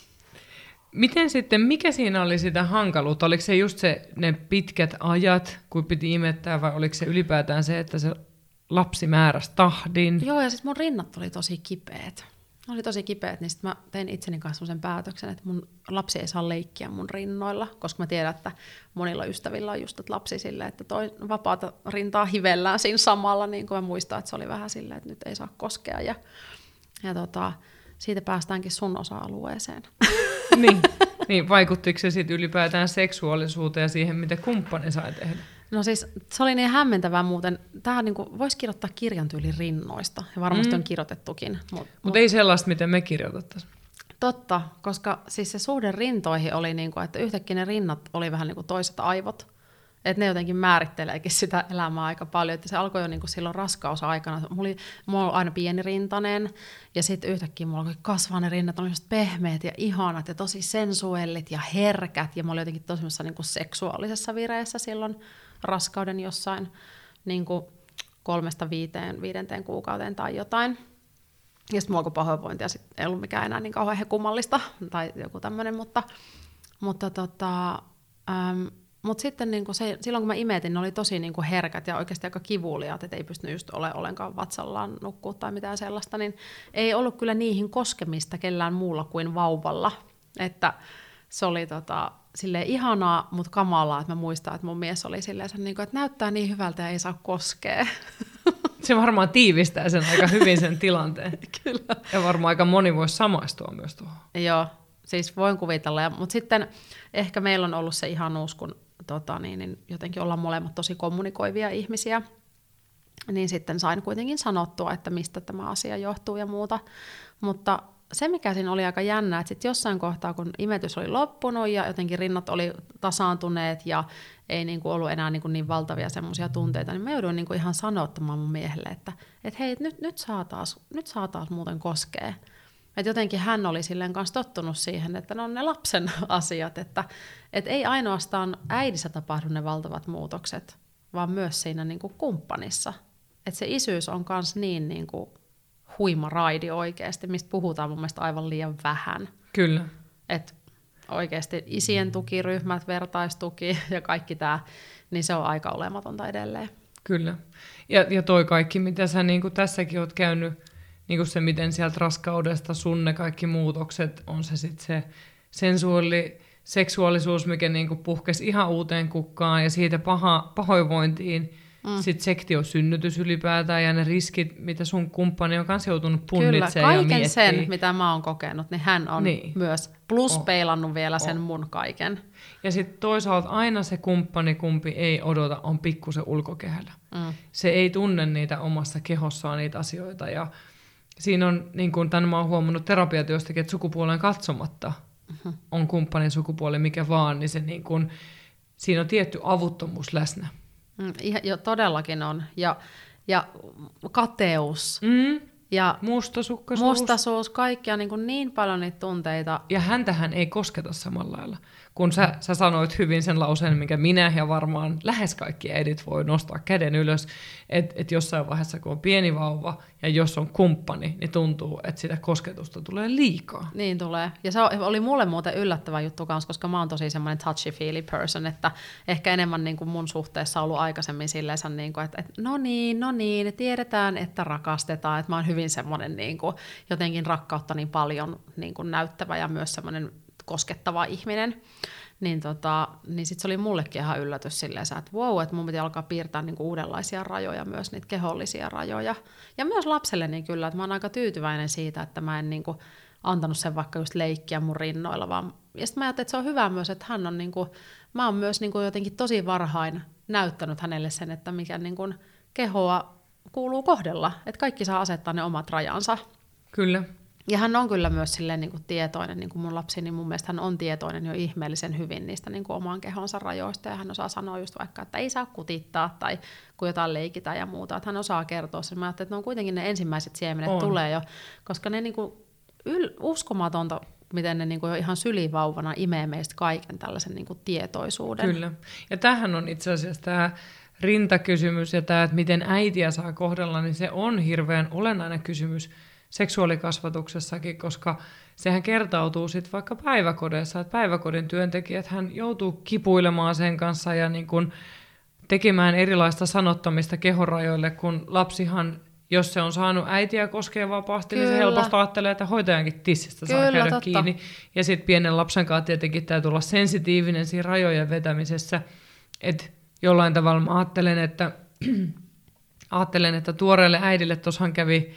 Miten sitten, mikä siinä oli sitä hankaluutta? Oliko se just se, ne pitkät ajat, kun piti imettää, vai oliko se ylipäätään se, että se lapsi määräsi tahdin? Joo, ja sitten mun rinnat oli tosi kipeät. Ne oli tosi kipeät, niin sitten mä tein itseni kanssa sen päätöksen, että mun lapsi ei saa leikkiä mun rinnoilla, koska mä tiedän, että monilla ystävillä on just että lapsi silleen, että toi vapaata rintaa hivellään siinä samalla, niin kuin mä muistan, että se oli vähän silleen, että nyt ei saa koskea. Ja, ja tota, siitä päästäänkin sun osa-alueeseen. niin, niin, vaikuttiko se sitten ylipäätään seksuaalisuuteen ja siihen, mitä kumppani sai tehdä? No siis se oli niin hämmentävää muuten. Tähän niin voisi kirjoittaa kirjan tyyli rinnoista, ja varmasti mm. on kirjoitettukin. Mutta mut, mut ei sellaista, miten me kirjoitettaisiin. Totta, koska siis se suhde rintoihin oli, niin kuin, että yhtäkkiä ne rinnat oli vähän niin kuin toiset aivot. Että ne jotenkin määritteleekin sitä elämää aika paljon. Että se alkoi jo niin kuin silloin raskausaikana. Mulla oli, mulla oli aina pieni rintanen ja sitten yhtäkkiä mulla alkoi kasvaa ne rinnat. oli pehmeät ja ihanat ja tosi sensuellit ja herkät. Ja mä olin jotenkin tosi niin kuin seksuaalisessa vireessä silloin raskauden jossain niin kuin kolmesta viiteen, viidenteen kuukauteen tai jotain. Ja sitten mulla alkoi pahoinvointi ja sitten ei ollut mikään enää niin kauhean hekumallista tai joku tämmöinen, mutta, mutta tota, äm, mutta sitten niin se, silloin kun mä imetin, ne oli tosi niin kuin herkät ja oikeasti aika kivuliaat, että ei pystynyt just ole ollenkaan vatsallaan nukkua tai mitään sellaista, niin ei ollut kyllä niihin koskemista kellään muulla kuin vauvalla. Että se oli tota, sille ihanaa, mutta kamalaa, että mä muistan, että mun mies oli silleen, niin että näyttää niin hyvältä ja ei saa koskea. Se varmaan tiivistää sen aika hyvin sen tilanteen. Kyllä. Ja varmaan aika moni voisi samaistua myös tuohon. Joo, siis voin kuvitella. Ja, mutta sitten ehkä meillä on ollut se ihanuus, kun tota, niin, niin jotenkin ollaan molemmat tosi kommunikoivia ihmisiä, niin sitten sain kuitenkin sanottua, että mistä tämä asia johtuu ja muuta. Mutta se, mikä siinä oli aika jännä, että sitten jossain kohtaa, kun imetys oli loppunut ja jotenkin rinnat oli tasaantuneet ja ei niin kuin ollut enää niin, kuin niin valtavia semmoisia tunteita, niin mä jouduin niin kuin ihan sanottamaan mun miehelle, että et hei, nyt, nyt, saa taas, nyt saa taas muuten koskee. Et jotenkin hän oli silleen kanssa tottunut siihen, että ne on ne lapsen asiat, että et ei ainoastaan äidissä tapahdu ne valtavat muutokset, vaan myös siinä niin kuin kumppanissa. Että se isyys on myös niin, niin kuin huima raidi oikeasti, mistä puhutaan mun mielestä aivan liian vähän. Kyllä. Et oikeasti isien tukiryhmät, vertaistuki ja kaikki tämä, niin se on aika olematonta edelleen. Kyllä. Ja, ja toi kaikki, mitä sä niin tässäkin oot käynyt, niin kuin se, miten sieltä raskaudesta sun ne kaikki muutokset, on se sitten se sensuaali, seksuaalisuus, mikä niin puhkesi ihan uuteen kukkaan ja siitä paha, pahoinvointiin, Mm. Sitten sektiosynnytys ylipäätään ja ne riskit, mitä sun kumppani on kanssa joutunut punnitsemaan Kyllä, kaiken sen, mitä mä oon kokenut, niin hän on niin. myös plus oh. peilannut vielä oh. sen mun kaiken. Ja sitten toisaalta aina se kumppani, kumpi ei odota, on pikkusen ulkokehällä. Mm. Se ei tunne niitä omassa kehossaan niitä asioita ja siinä on, niin kuin tämän mä oon huomannut terapiatyöstäkin, että sukupuolen katsomatta mm-hmm. on kumppanin sukupuoli mikä vaan, niin se niin kuin, siinä on tietty avuttomuus läsnä. Mm, jo, todellakin on. Ja, ja kateus. Mm. Ja mustasukkaisuus. Mustasuus, kaikkia niin, kuin niin paljon niitä tunteita. Ja häntähän ei kosketa samalla lailla. kun sä, sä sanoit hyvin sen lauseen, minkä minä ja varmaan lähes kaikki edit voi nostaa käden ylös, että et jossain vaiheessa, kun on pieni vauva ja jos on kumppani, niin tuntuu, että sitä kosketusta tulee liikaa. Niin tulee. Ja se oli mulle muuten yllättävä juttu kanssa, koska mä oon tosi semmoinen touchy-feely person, että ehkä enemmän niin kuin mun suhteessa ollut aikaisemmin silleen, niin kuin, että, että no niin, no niin, tiedetään, että rakastetaan, että mä oon hyvin semmoinen niin kuin, jotenkin rakkautta niin paljon niin kuin näyttävä ja myös semmoinen koskettava ihminen, niin, tota, niin sitten se oli mullekin ihan yllätys silleen, että wow, että mun piti alkaa piirtää niinku uudenlaisia rajoja, myös niitä kehollisia rajoja. Ja myös lapselle niin kyllä, että mä oon aika tyytyväinen siitä, että mä en niinku antanut sen vaikka just leikkiä mun rinnoilla, vaan ja sitten mä ajattelin, että se on hyvä myös, että hän on niinku, mä oon myös niinku jotenkin tosi varhain näyttänyt hänelle sen, että mikä niinku kehoa kuuluu kohdella, että kaikki saa asettaa ne omat rajansa. Kyllä. Ja hän on kyllä myös silleen niin kuin tietoinen, niin kuin mun lapsi, niin mun mielestä hän on tietoinen jo ihmeellisen hyvin niistä niin kuin oman kehonsa rajoista, ja hän osaa sanoa just vaikka, että ei saa kutittaa, tai kun jotain leikitään ja muuta, että hän osaa kertoa sen. Mä että ne on kuitenkin ne ensimmäiset siemenet on. tulee jo, koska ne niin kuin yl- uskomatonta, miten ne niin kuin jo ihan sylivauvana imee meistä kaiken tällaisen niin kuin tietoisuuden. Kyllä, ja tähän on itse asiassa tämä rintakysymys ja tämä, että miten äitiä saa kohdella, niin se on hirveän olennainen kysymys, seksuaalikasvatuksessakin, koska sehän kertautuu sitten vaikka päiväkodeissa, että päiväkodin työntekijät hän joutuu kipuilemaan sen kanssa ja niin kun tekemään erilaista sanottamista kehorajoille, kun lapsihan jos se on saanut äitiä koskea vapaasti, Kyllä. niin se helposti ajattelee, että hoitajankin tissistä saa Kyllä, käydä totta. kiinni. Ja sitten pienen lapsen kanssa tietenkin täytyy olla sensitiivinen siinä rajojen vetämisessä. Että jollain tavalla mä ajattelen, että, ajattelen, että tuoreelle äidille tuossahan kävi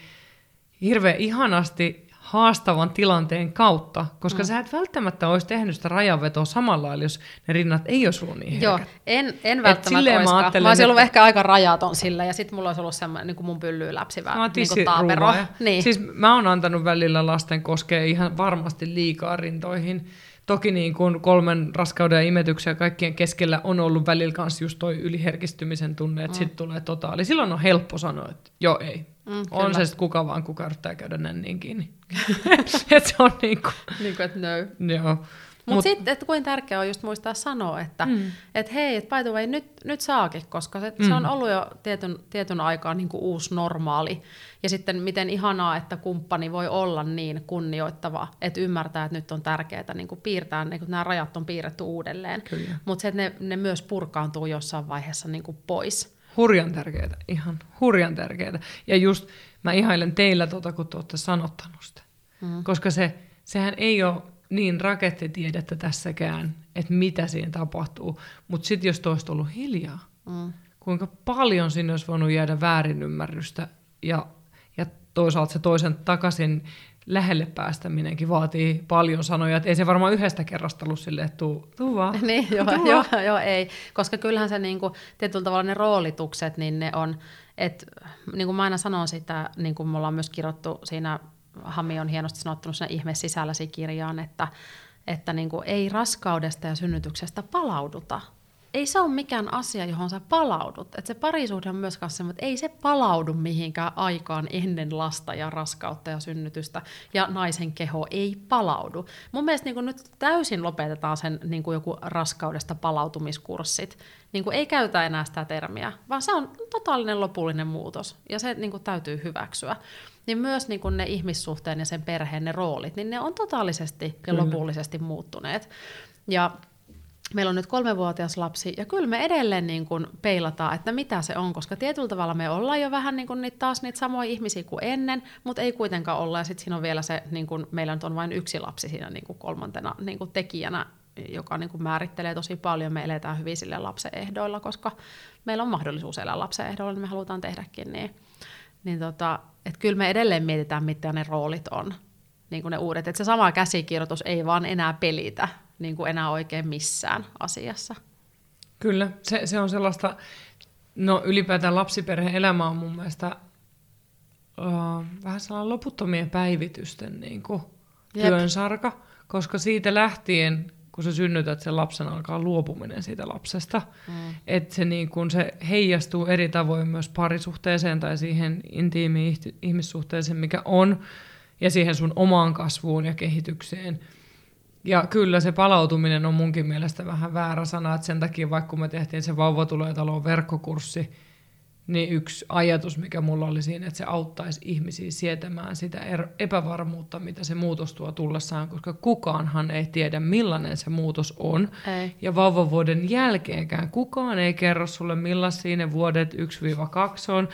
hirveän ihanasti haastavan tilanteen kautta, koska mm. sä et välttämättä olisi tehnyt sitä rajanvetoa samalla lailla, jos ne rinnat ei olisi ollut niin Joo, en, en välttämättä olisikaan. Mä, mä olisin ollut että... ehkä aika rajaton sillä, ja sitten mulla olisi ollut semmoinen niin kuin mun pyllyy läpsivä niin taapero. Niin. Siis mä oon antanut välillä lasten koskea ihan varmasti liikaa rintoihin. Toki niin kuin kolmen raskauden ja imetyksen ja kaikkien keskellä on ollut välillä kanssa just toi yliherkistymisen tunne, että mm. sitten tulee totaali. Silloin on helppo sanoa, että joo ei, Mm, on se sitten kuka vaan, kuka yrittää käydä nänniin kiinni. että se on niinku... niin kuin, että no. Joo. Mutta Mut, sitten, että kuinka tärkeää on just muistaa sanoa, että mm. et hei, että by the way, nyt, nyt saakin, koska se, mm. se on ollut jo tietyn, tietyn aikaa niin kuin uusi normaali. Ja sitten miten ihanaa, että kumppani voi olla niin kunnioittava, että ymmärtää, että nyt on tärkeää niin kuin piirtää, niin kuin nämä rajat on piirretty uudelleen. Mutta se, että ne, ne myös purkaantuu jossain vaiheessa niin kuin pois hurjan tärkeää, ihan hurjan tärkeää. Ja just mä ihailen teillä tota, kun te olette sanottanut sitä. Mm. Koska se, sehän ei ole niin rakettitiedettä tässäkään, että mitä siinä tapahtuu. Mutta sitten jos toista ollut hiljaa, mm. kuinka paljon sinne olisi voinut jäädä väärinymmärrystä ja, ja toisaalta se toisen takaisin lähelle päästäminenkin vaatii paljon sanoja, että ei se varmaan yhdestä kerrasta ollut silleen, että tuu, tuu vaan. niin, joo, tuu joo, vaan. joo, ei, koska kyllähän se niinku, tietyllä tavalla ne roolitukset, niin ne on, että niin kuin mä aina sanon sitä, niin kuin me ollaan myös kirjoittu siinä, Hami on hienosti sanottanut siinä ihme sisälläsi kirjaan, että, että niin kuin ei raskaudesta ja synnytyksestä palauduta, ei se ole mikään asia, johon sä palaudut. Et se parisuhde on myös kanssa mutta ei se palaudu mihinkään aikaan ennen lasta ja raskautta ja synnytystä, ja naisen keho ei palaudu. Mun mielestä niin nyt täysin lopetetaan sen niin kuin joku raskaudesta palautumiskurssit. Niin kuin ei käytä enää sitä termiä, vaan se on totaalinen lopullinen muutos, ja se niin kuin täytyy hyväksyä. Niin myös niin kuin ne ihmissuhteen ja sen perheen ne roolit, niin ne on totaalisesti ja lopullisesti muuttuneet. Ja meillä on nyt kolmevuotias lapsi, ja kyllä me edelleen niin kuin peilataan, että mitä se on, koska tietyllä tavalla me ollaan jo vähän niin kuin niitä, taas niitä samoja ihmisiä kuin ennen, mutta ei kuitenkaan olla, ja sitten siinä on vielä se, niin kuin, meillä nyt on vain yksi lapsi siinä niin kuin kolmantena niin kuin tekijänä, joka niin kuin määrittelee tosi paljon, me eletään hyvin sille lapsen ehdoilla, koska meillä on mahdollisuus elää lapsen ehdoilla, niin me halutaan tehdäkin niin. Niin tota, että kyllä me edelleen mietitään, mitä ne roolit on, niin kuin ne uudet. Että se sama käsikirjoitus ei vaan enää pelitä, niin kuin enää oikein missään asiassa. Kyllä, se, se on sellaista, no ylipäätään lapsiperheen elämä on mun mielestä uh, vähän sellainen loputtomien päivitysten niin kuin, työnsarka, koska siitä lähtien, kun sä synnytät sen lapsen, alkaa luopuminen siitä lapsesta. Mm. Että se, niin kun, se heijastuu eri tavoin myös parisuhteeseen tai siihen intiimiin ihmissuhteeseen, mikä on, ja siihen sun omaan kasvuun ja kehitykseen – Ja kyllä se palautuminen on munkin mielestä vähän väärä sana, että sen takia vaikka kun me tehtiin se Vauva tulee taloon verkkokurssi, niin yksi ajatus, mikä mulla oli siinä, että se auttaisi ihmisiä sietämään sitä er- epävarmuutta, mitä se muutos tuo tullessaan, koska kukaanhan ei tiedä, millainen se muutos on. Ei. Ja vauvavuoden jälkeenkään kukaan ei kerro sulle, millaisia ne vuodet 1-2 on,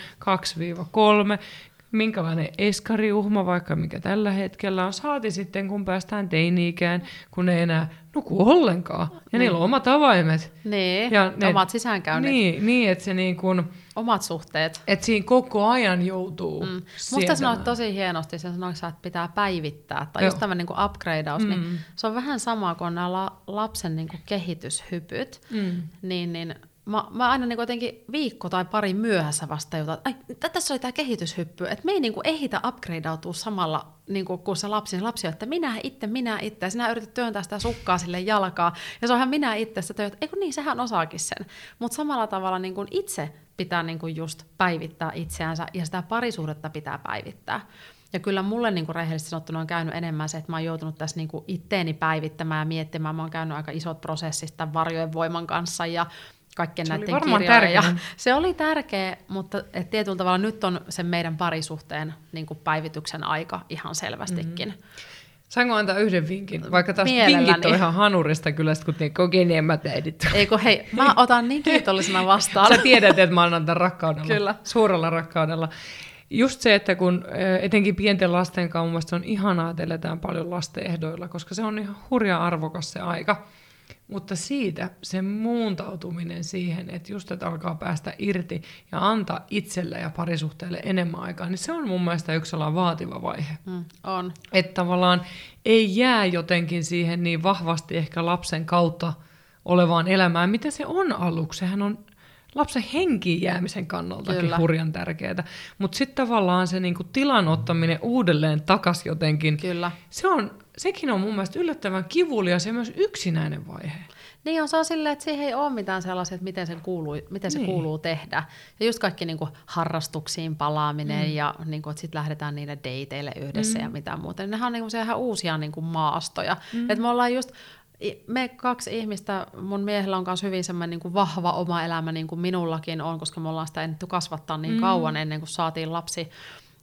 2-3, minkälainen eskariuhma vaikka mikä tällä hetkellä on. Saati sitten, kun päästään teini-ikään, kun ei enää nuku ollenkaan. Ja niillä on omat avaimet. Niin, Ja ne- omat sisäänkäynnit, Niin, niin että se niin kuin, omat suhteet. että siinä koko ajan joutuu Mm. Musta sanoit tosi hienosti, se sanoit, että pitää päivittää, tai Joo. just tämmöinen niin upgradeaus. Mm. niin se on vähän sama kuin nämä la- lapsen niin kuin kehityshypyt, Mm. niin, niin mä, mä aina niin jotenkin viikko tai pari myöhässä vasta jutan, että tässä oli tämä kehityshyppy, että me ei niin kuin ehitä upgradeautua samalla niin kuin, kuin se lapsi. Lapsi että minä itse, minä itse, sinä yrität työntää sitä sukkaa sille jalkaa, ja se onhan minä itse, sitä työt, eikö niin, sehän osaakin sen. Mutta samalla tavalla niin kuin itse pitää niin kuin just päivittää itseänsä, ja sitä parisuhdetta pitää päivittää. Ja kyllä mulle niin kuin rehellisesti sanottuna on käynyt enemmän se, että mä oon joutunut tässä niin kuin itteeni päivittämään ja miettimään. Mä oon käynyt aika isot prosessit tämän varjojen voiman kanssa ja kaikkien näiden varmaan kirjojen. Ja tärkeää. se oli tärkeä, mutta et tietyllä tavalla nyt on sen meidän parisuhteen niin kuin päivityksen aika ihan selvästikin. Mm-hmm. Saanko antaa yhden vinkin? Vaikka taas Mielelläni. vinkit on ihan hanurista kyllä, sit kun ne kokeneemmat äidit. Eikö hei, mä otan niin kiitollisena vastaan. Sä tiedät, että mä annan tämän rakkaudella. Kyllä. Suurella rakkaudella. Just se, että kun etenkin pienten lasten kanssa on ihanaa, että eletään paljon lasten ehdoilla, koska se on ihan hurja arvokas se aika. Mutta siitä se muuntautuminen siihen, että just että alkaa päästä irti ja antaa itselle ja parisuhteelle enemmän aikaa, niin se on mun mielestä yksi sellainen vaativa vaihe. Mm, on. Että tavallaan ei jää jotenkin siihen niin vahvasti ehkä lapsen kautta olevaan elämään, mitä se on aluksi. Sehän on lapsen henkiin jäämisen kannaltakin Kyllä. hurjan tärkeää. Mutta sitten tavallaan se niinku tilan ottaminen uudelleen takas jotenkin, Kyllä. se on, sekin on mun mielestä yllättävän kivulias ja myös yksinäinen vaihe. Niin on, se on silleen, että siihen ei ole mitään sellaisia, että miten, sen kuuluu, miten se Niin. kuuluu tehdä. Ja just kaikki niin kuin, harrastuksiin palaaminen mm. ja niin kuin, että sitten lähdetään niille dateille yhdessä mm. ja mitä muuta. Niin nehän on niin kuin, ihan uusia niin kuin, maastoja. Mm. Et me ollaan just, me kaksi ihmistä, mun miehellä on myös hyvin semmoinen niin kuin vahva oma elämä, niin kuin minullakin on, koska me ollaan sitä ennetty kasvattaa niin mm. kauan ennen kuin saatiin lapsi.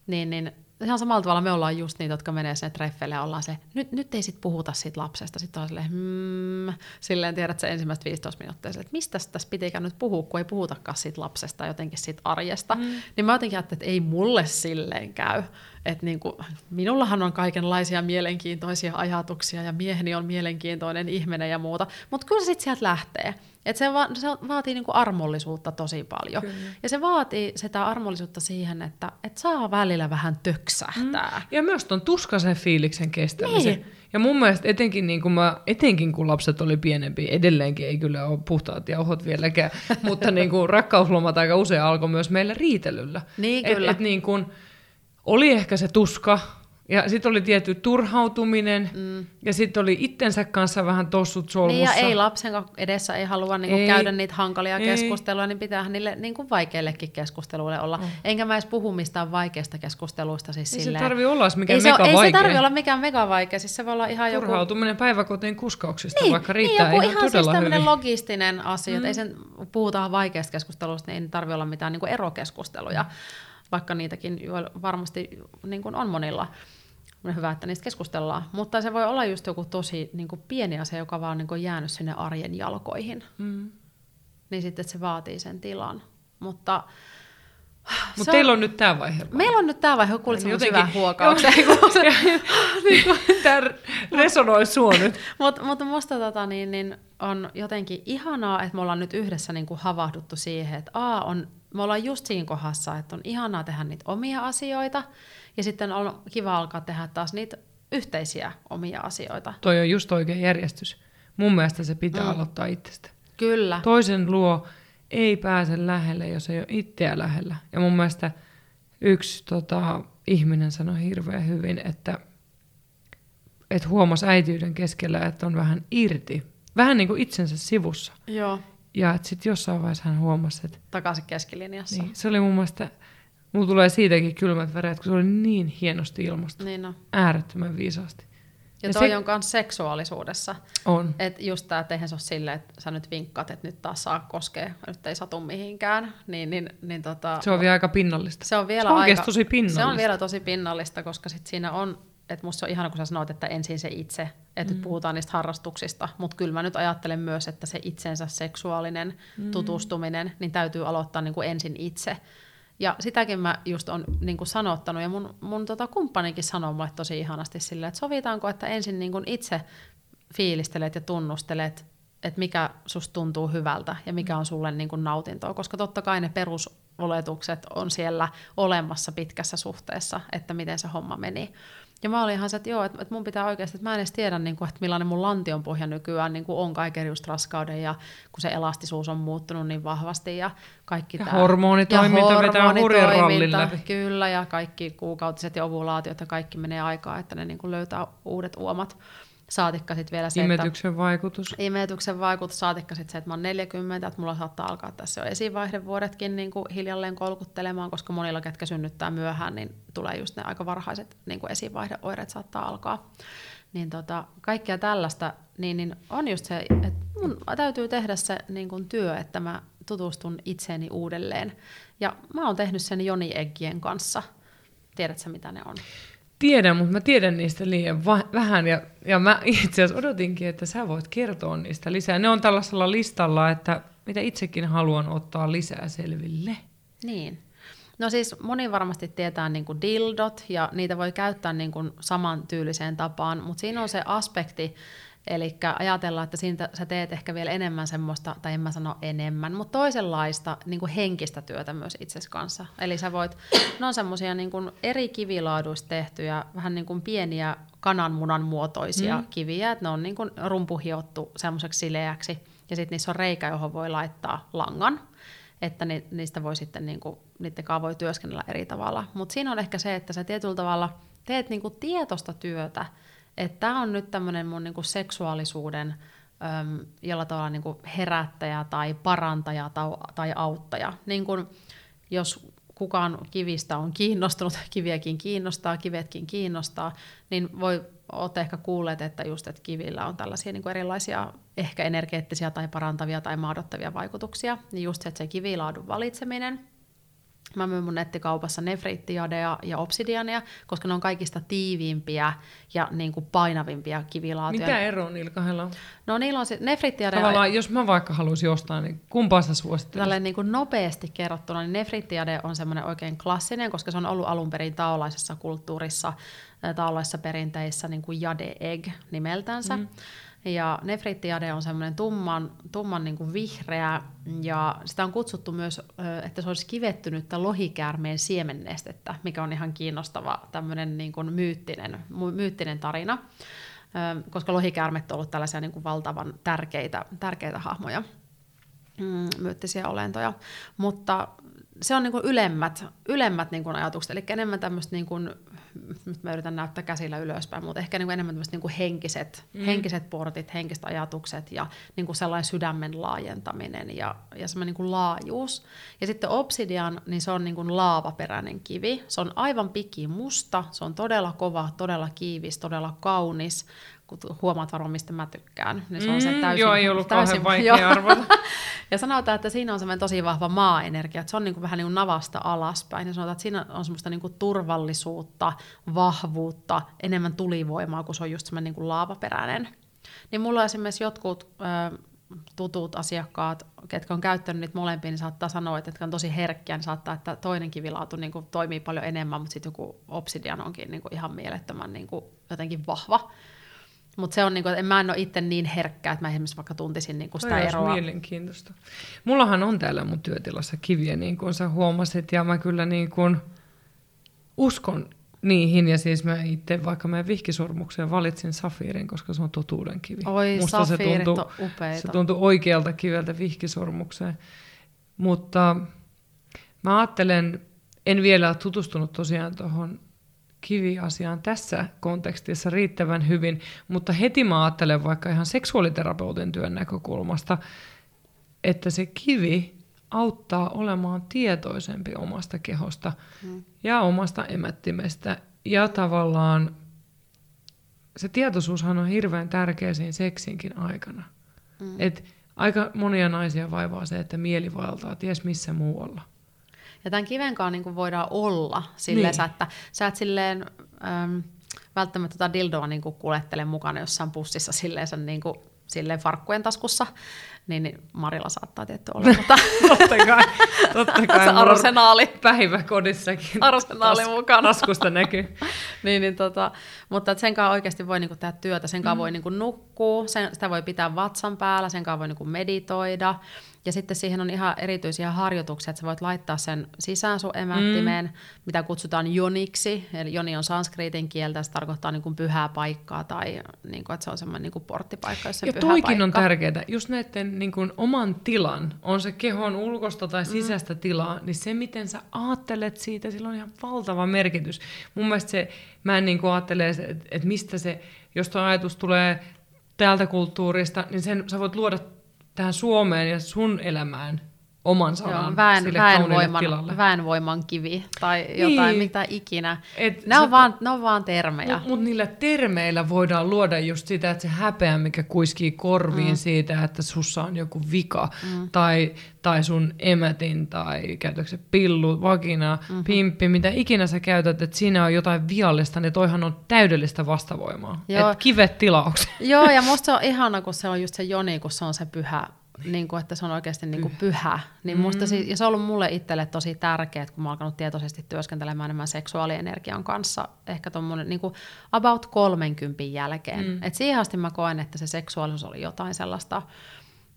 Niin, niin ihan samalla tavalla me ollaan just niitä, jotka menee sinne treffeille ja ollaan se, nyt, nyt ei sit puhuta siitä lapsesta. Sitten on silleen, hmm, silleen tiedät se ensimmäiset 15 minuuttia, että mistä tässä pitikään nyt puhua, kun ei puhutakaan siitä lapsesta, jotenkin siitä arjesta. Mm. Niin mä jotenkin ajattelin, että ei mulle silleen käy. Että niinku, minullahan on kaikenlaisia mielenkiintoisia ajatuksia ja mieheni on mielenkiintoinen ihminen ja muuta, mutta kyllä sitten sieltä lähtee. Et se, va- se vaatii niinku armollisuutta tosi paljon. Kyllä. Ja se vaatii sitä armollisuutta siihen, että et saa välillä vähän töksähtää. Mm. Ja myös ton tuskaisen fiiliksen kestämisen. Niin. Ja mun mielestä etenkin, niin kun mä, etenkin kun lapset oli pienempi, edelleenkin ei kyllä ole puhtaat jauhot vieläkään, mutta niin kuin rakkauslomat aika usein alkoi myös meillä riitelyllä. Niin, et, kyllä. Et niin kuin, oli ehkä se tuska, ja sitten oli tietty turhautuminen, mm. ja sitten oli itsensä kanssa vähän tossut solmussa. Niin ja ei lapsen edessä ei halua niinku Ei. käydä niitä hankalia Ei. keskusteluja, niin pitäähän niille niinku vaikeillekin keskusteluille olla. Mm. Enkä mä edes puhu mistään vaikeista keskusteluista. Siis Ei se silleen, tarvi olla mikään ei se, mega ei se vaikea. tarvi olla mikään mega vaikea, siis se voi olla ihan joku... Turhautuminen päiväkotiin kuskauksista, Niin, vaikka niin riittää joku ihan, ihan siis tämmöinen hyvin. logistinen asia, mm. ei sen puhutaan vaikeasta keskustelusta, niin ei tarvitse olla mitään niin erokeskusteluja, vaikka niitäkin varmasti niin kuin on monilla. On hyvä, että niistä keskustellaan, mutta se voi olla just joku tosi niin kuin pieni asia, joka vaan niin kuin jäänyt sinne arjen jalkoihin. Mm. Niin sitten että se vaatii sen tilan. Mutta Mutta teillä on nyt tämä vaihe. vai? Meillä on nyt tämä vaihe, kuulit jotenkin- syvän huokauksen. niin tämä resonoi sua nyt. Mutta mut musta tota, niin, niin on jotenkin ihanaa, että me ollaan nyt yhdessä niin kuin havahduttu siihen, että A, on, me ollaan just siinä kohdassa, että on ihanaa tehdä niitä omia asioita, ja sitten on kiva alkaa tehdä taas niitä yhteisiä omia asioita. Toi on just oikea järjestys. Mun mielestä se pitää mm. aloittaa itsestä. Kyllä. Toisen luo ei pääse lähelle, jos ei ole itseä lähellä. Ja mun mielestä yksi tota, ihminen sanoi hirveän hyvin, että, että huomasi äitiyden keskellä, että on vähän irti. Vähän niin kuin itsensä sivussa. Joo. Ja sitten jossain vaiheessa hän huomasi, että Takaisin keskilinjassa. niin, se oli mun mielestä, mulla tulee siitäkin kylmät väreet, kun se oli niin hienosti ilmastu. Niin no. Äärettömän viisaasti. Ja, Ja toi se- on myös seksuaalisuudessa. On. Että just tämä, että eihän se ole silleen, että sä nyt vinkkaat, että nyt taas saa koskea, nyt ei satu mihinkään. Niin, niin, niin tota, Se on vielä aika pinnallista. se on vielä se on aika, tosi pinnallista. Se on vielä tosi pinnallista, koska sit siinä on, että musta se on ihana, kun sä sanoit, että ensin se itse, että mm. nyt puhutaan niistä harrastuksista, mutta kyllä mä nyt ajattelen myös, että se itsensä seksuaalinen mm. tutustuminen, niin täytyy aloittaa niin kuin ensin itse. Ja sitäkin mä just on niin kuin sanottanut, ja mun, mun tota kumppanikin sanoo mulle tosi ihanasti silleen, että sovitaanko, että ensin niin kuin itse fiilistelet ja tunnustelet, että mikä susta tuntuu hyvältä ja mikä on sulle niin kuin nautintoa, koska totta kai ne perusoletukset on siellä olemassa pitkässä suhteessa, että miten se homma meni. Ja mä olin ihan se, että joo, että, että mun pitää oikeasti, että mä en edes tiedä, niin kuin, että millainen mun lantion pohja nykyään niin kuin on kaiken just raskauden ja kun se elastisuus on muuttunut niin vahvasti ja kaikki Ja tää. hormonitoiminta vetää hurjan hormonitoiminta, läpi. Kyllä, ja kaikki kuukautiset ja ovulaatiot ja kaikki menee aikaa, että ne niin kuin löytää uudet uomat. Saatikka sitten vielä se, että Imetyksen vaikutus. imetyksen vaikutus, saatikka sitten se, että mä oon 40, että mulla saattaa alkaa tässä jo esivaihdevuodetkin niin kuin hiljalleen kolkuttelemaan, koska monilla, ketkä synnyttää myöhään, niin tulee just ne aika varhaiset niin kuin esivaihdeoireet saattaa alkaa. Niin tota, kaikkea tällaista, niin, niin on just se, että mun täytyy tehdä se niin kuin työ, että mä tutustun itseeni uudelleen. Ja mä oon tehnyt sen Joni-eggien kanssa. Tiedätkö mitä ne on? Tiedän, mutta mä tiedän niistä liian va- vähän ja, ja mä itse asiassa odotinkin, että sä voit kertoa niistä lisää. Ne on tällaisella listalla, että mitä itsekin haluan ottaa lisää selville. Niin. No siis moni varmasti tietää niin kuin dildot ja niitä voi käyttää niin kuin saman tyyliseen tapaan, mutta siinä on se aspekti, eli ajatellaan, että siinä sä teet ehkä vielä enemmän semmoista, tai en mä sano enemmän, mutta toisenlaista niin kuin henkistä työtä myös itsesi kanssa. Eli sä voit, ne on semmoisia niin kuin eri kivilaaduista tehtyjä, vähän niin kuin pieniä kananmunan muotoisia mm. kiviä, että ne on niin kuin rumpuhiottu semmoiseksi sileäksi, ja sitten niissä on reikä, johon voi laittaa langan, että ni, niistä voi sitten, niinku, niiden kanssa voi työskennellä eri tavalla. Mutta siinä on ehkä se, että sä tietyllä tavalla teet niinku tietoista työtä, että tämä on nyt tämmöinen mun niinku seksuaalisuuden äm, jolla tavalla niinku herättäjä tai parantaja tai, tai auttaja. Niin kun, jos kukaan kivistä on kiinnostunut, kiviäkin kiinnostaa, kivetkin kiinnostaa, niin voi olette ehkä kuulleet, että just että kivillä on tällaisia niin kuin erilaisia ehkä energeettisiä tai parantavia tai maadottavia vaikutuksia. Niin just se, että se kivilaadun valitseminen. Mä myyn mun nettikaupassa nefriittiadea ja obsidiania, koska ne on kaikista tiiviimpiä ja niin kuin painavimpia kivilaatuja. Mitä eroa niillä kahdella on? No niillä on se nefriittiadea... Tavallaan, jos mä vaikka haluaisin ostaa, niin kumpaa sä suosittelisit? Tälleen niin kuin nopeasti kerrottuna, niin nefrittiade on semmoinen oikein klassinen, koska se on ollut alun perin taolaisessa kulttuurissa, taolaisissa perinteissä niin kuin jade egg nimeltänsä. Mm. Ja nefrittiade on semmoinen tumman, tumman niin kuin vihreä, ja sitä on kutsuttu myös, että se olisi kivettynyttä lohikäärmeen siemennestettä, mikä on ihan kiinnostava tämmöinen niin kuin myyttinen, myyttinen tarina, koska lohikäärmet on ollut tällaisia niin kuin valtavan tärkeitä, tärkeitä hahmoja mm, myyttisiä olentoja. Mutta se on niin kuin ylemmät, ylemmät niin kuin ajatukset, eli enemmän tämmöistä, niin kuin, nyt mä yritän näyttää käsillä ylöspäin, mutta ehkä niin kuin enemmän tämmöistä niin kuin henkiset, mm. henkiset portit, henkiset ajatukset ja niin kuin sellainen sydämen laajentaminen ja, ja semmoinen niin kuin laajuus. Ja sitten obsidian, niin se on niin kuin laavaperäinen kivi. Se on aivan piki musta, se on todella kova, todella kiivis, todella kaunis, kun huomaat varmaan, mistä mä tykkään. Niin se on se Mm, täysin, joo, ei ollut täysin, vaikea arvata. ja sanotaan, että siinä on semmoinen tosi vahva maa-energia, että se on niin kuin vähän niin kuin navasta alaspäin. Ja sanotaan, että siinä on semmoista niin kuin turvallisuutta, vahvuutta, enemmän tulivoimaa, kun se on just semmoinen niin kuin laavaperäinen. Niin mulla on esimerkiksi jotkut ö, tutut asiakkaat, ketkä on käyttänyt niitä molempia, niin saattaa sanoa, että jotka on tosi herkkiä, niin saattaa, että toinen kivilaatu niin kuin toimii paljon enemmän, mutta sitten joku obsidian onkin niin kuin ihan mielettömän niin kuin jotenkin vahva. Mutta se on niinku, että mä en ole itse niin herkkä, että mä esimerkiksi vaikka tuntisin niinku sitä Toi eroa. mielenkiintoista. Mullahan on täällä mun työtilassa kiviä, niin kuin sä huomasit, ja mä kyllä niin kuin uskon niihin, ja siis mä itse vaikka mä vihkisormukseen valitsin safiirin, koska se on totuuden kivi. Oi, Musta se tuntui, on upeita. se tuntui oikealta kiveltä vihkisormukseen. Mutta mä ajattelen, en vielä tutustunut tosiaan tuohon kiviasiaan tässä kontekstissa riittävän hyvin, mutta heti mä ajattelen vaikka ihan seksuaaliterapeutin työn näkökulmasta, että se kivi auttaa olemaan tietoisempi omasta kehosta Mm. ja omasta emättimestä ja tavallaan se tietoisuushan on hirveän tärkeä siinä seksinkin aikana. Mm. Et aika monia naisia vaivaa se, että mieli valtaa ties missä muualla. Ja tämän kivenkaan niin voidaan olla silleen, niin. että sä et silleen, äm, välttämättä tota dildoa niin kuljettele mukana jossain pussissa silleen, niin kuin, silleen farkkujen taskussa, niin, niin Marilla saattaa tietty olla, mutta... totta kai, totta kai. Se arsenaali. Päiväkodissakin. Arsenaali tas, mukana. Taskusta näkyy. niin, niin tota, mutta sen kanssa oikeasti voi niinku tehdä työtä, sen kanssa mm. voi niinku nukkua, sen, sitä voi pitää vatsan päällä, sen kanssa voi niinku meditoida. Ja sitten siihen on ihan erityisiä harjoituksia, että sä voit laittaa sen sisään sun emättimeen, mm. mitä kutsutaan joniksi. Eli joni on sanskriitin kieltä, se tarkoittaa niin kuin pyhää paikkaa tai niin kuin, että se on semmoinen niin kuin porttipaikka, jos Ja pyhä toikin paikka. on tärkeää, just näiden niin kuin oman tilan, on se kehon ulkosta tai mm. sisäistä mm. tilaa, niin se miten sä ajattelet siitä, sillä on ihan valtava merkitys. Mun mielestä se, mä en niin kuin ajattele, että, että mistä se, jos tuo ajatus tulee täältä kulttuurista, niin sen sä voit luoda tähän Suomeen ja sun elämään oman sanan Joo, väen, sille väenvoiman, tilalle. väenvoiman kivi tai jotain, niin. mitä ikinä. Et ne, on vaan, ne on vaan termejä. Mutta mut niillä termeillä voidaan luoda just sitä, että se häpeä, mikä kuiskii korviin mm. siitä, että sussa on joku vika, mm. tai, tai sun emätin, tai käytätkö pillu, vagina, mm-hmm. pimppi, mitä ikinä sä käytät, että siinä on jotain viallista, niin toihan on täydellistä vastavoimaa. Joo. Et kivet tilaukseen. Joo, ja musta se on ihana, kun se on just se joni, kun se on se pyhä niin kuin, että se on oikeasti niin kuin pyhä. Niin mm. musta ja se on ollut mulle itselle tosi tärkeää, kun mä oon alkanut tietoisesti työskentelemään enemmän seksuaalienergian kanssa, ehkä tuommoinen niin kuin about 30 jälkeen. Mm. Et siihen asti mä koen, että se seksuaalisuus oli jotain sellaista,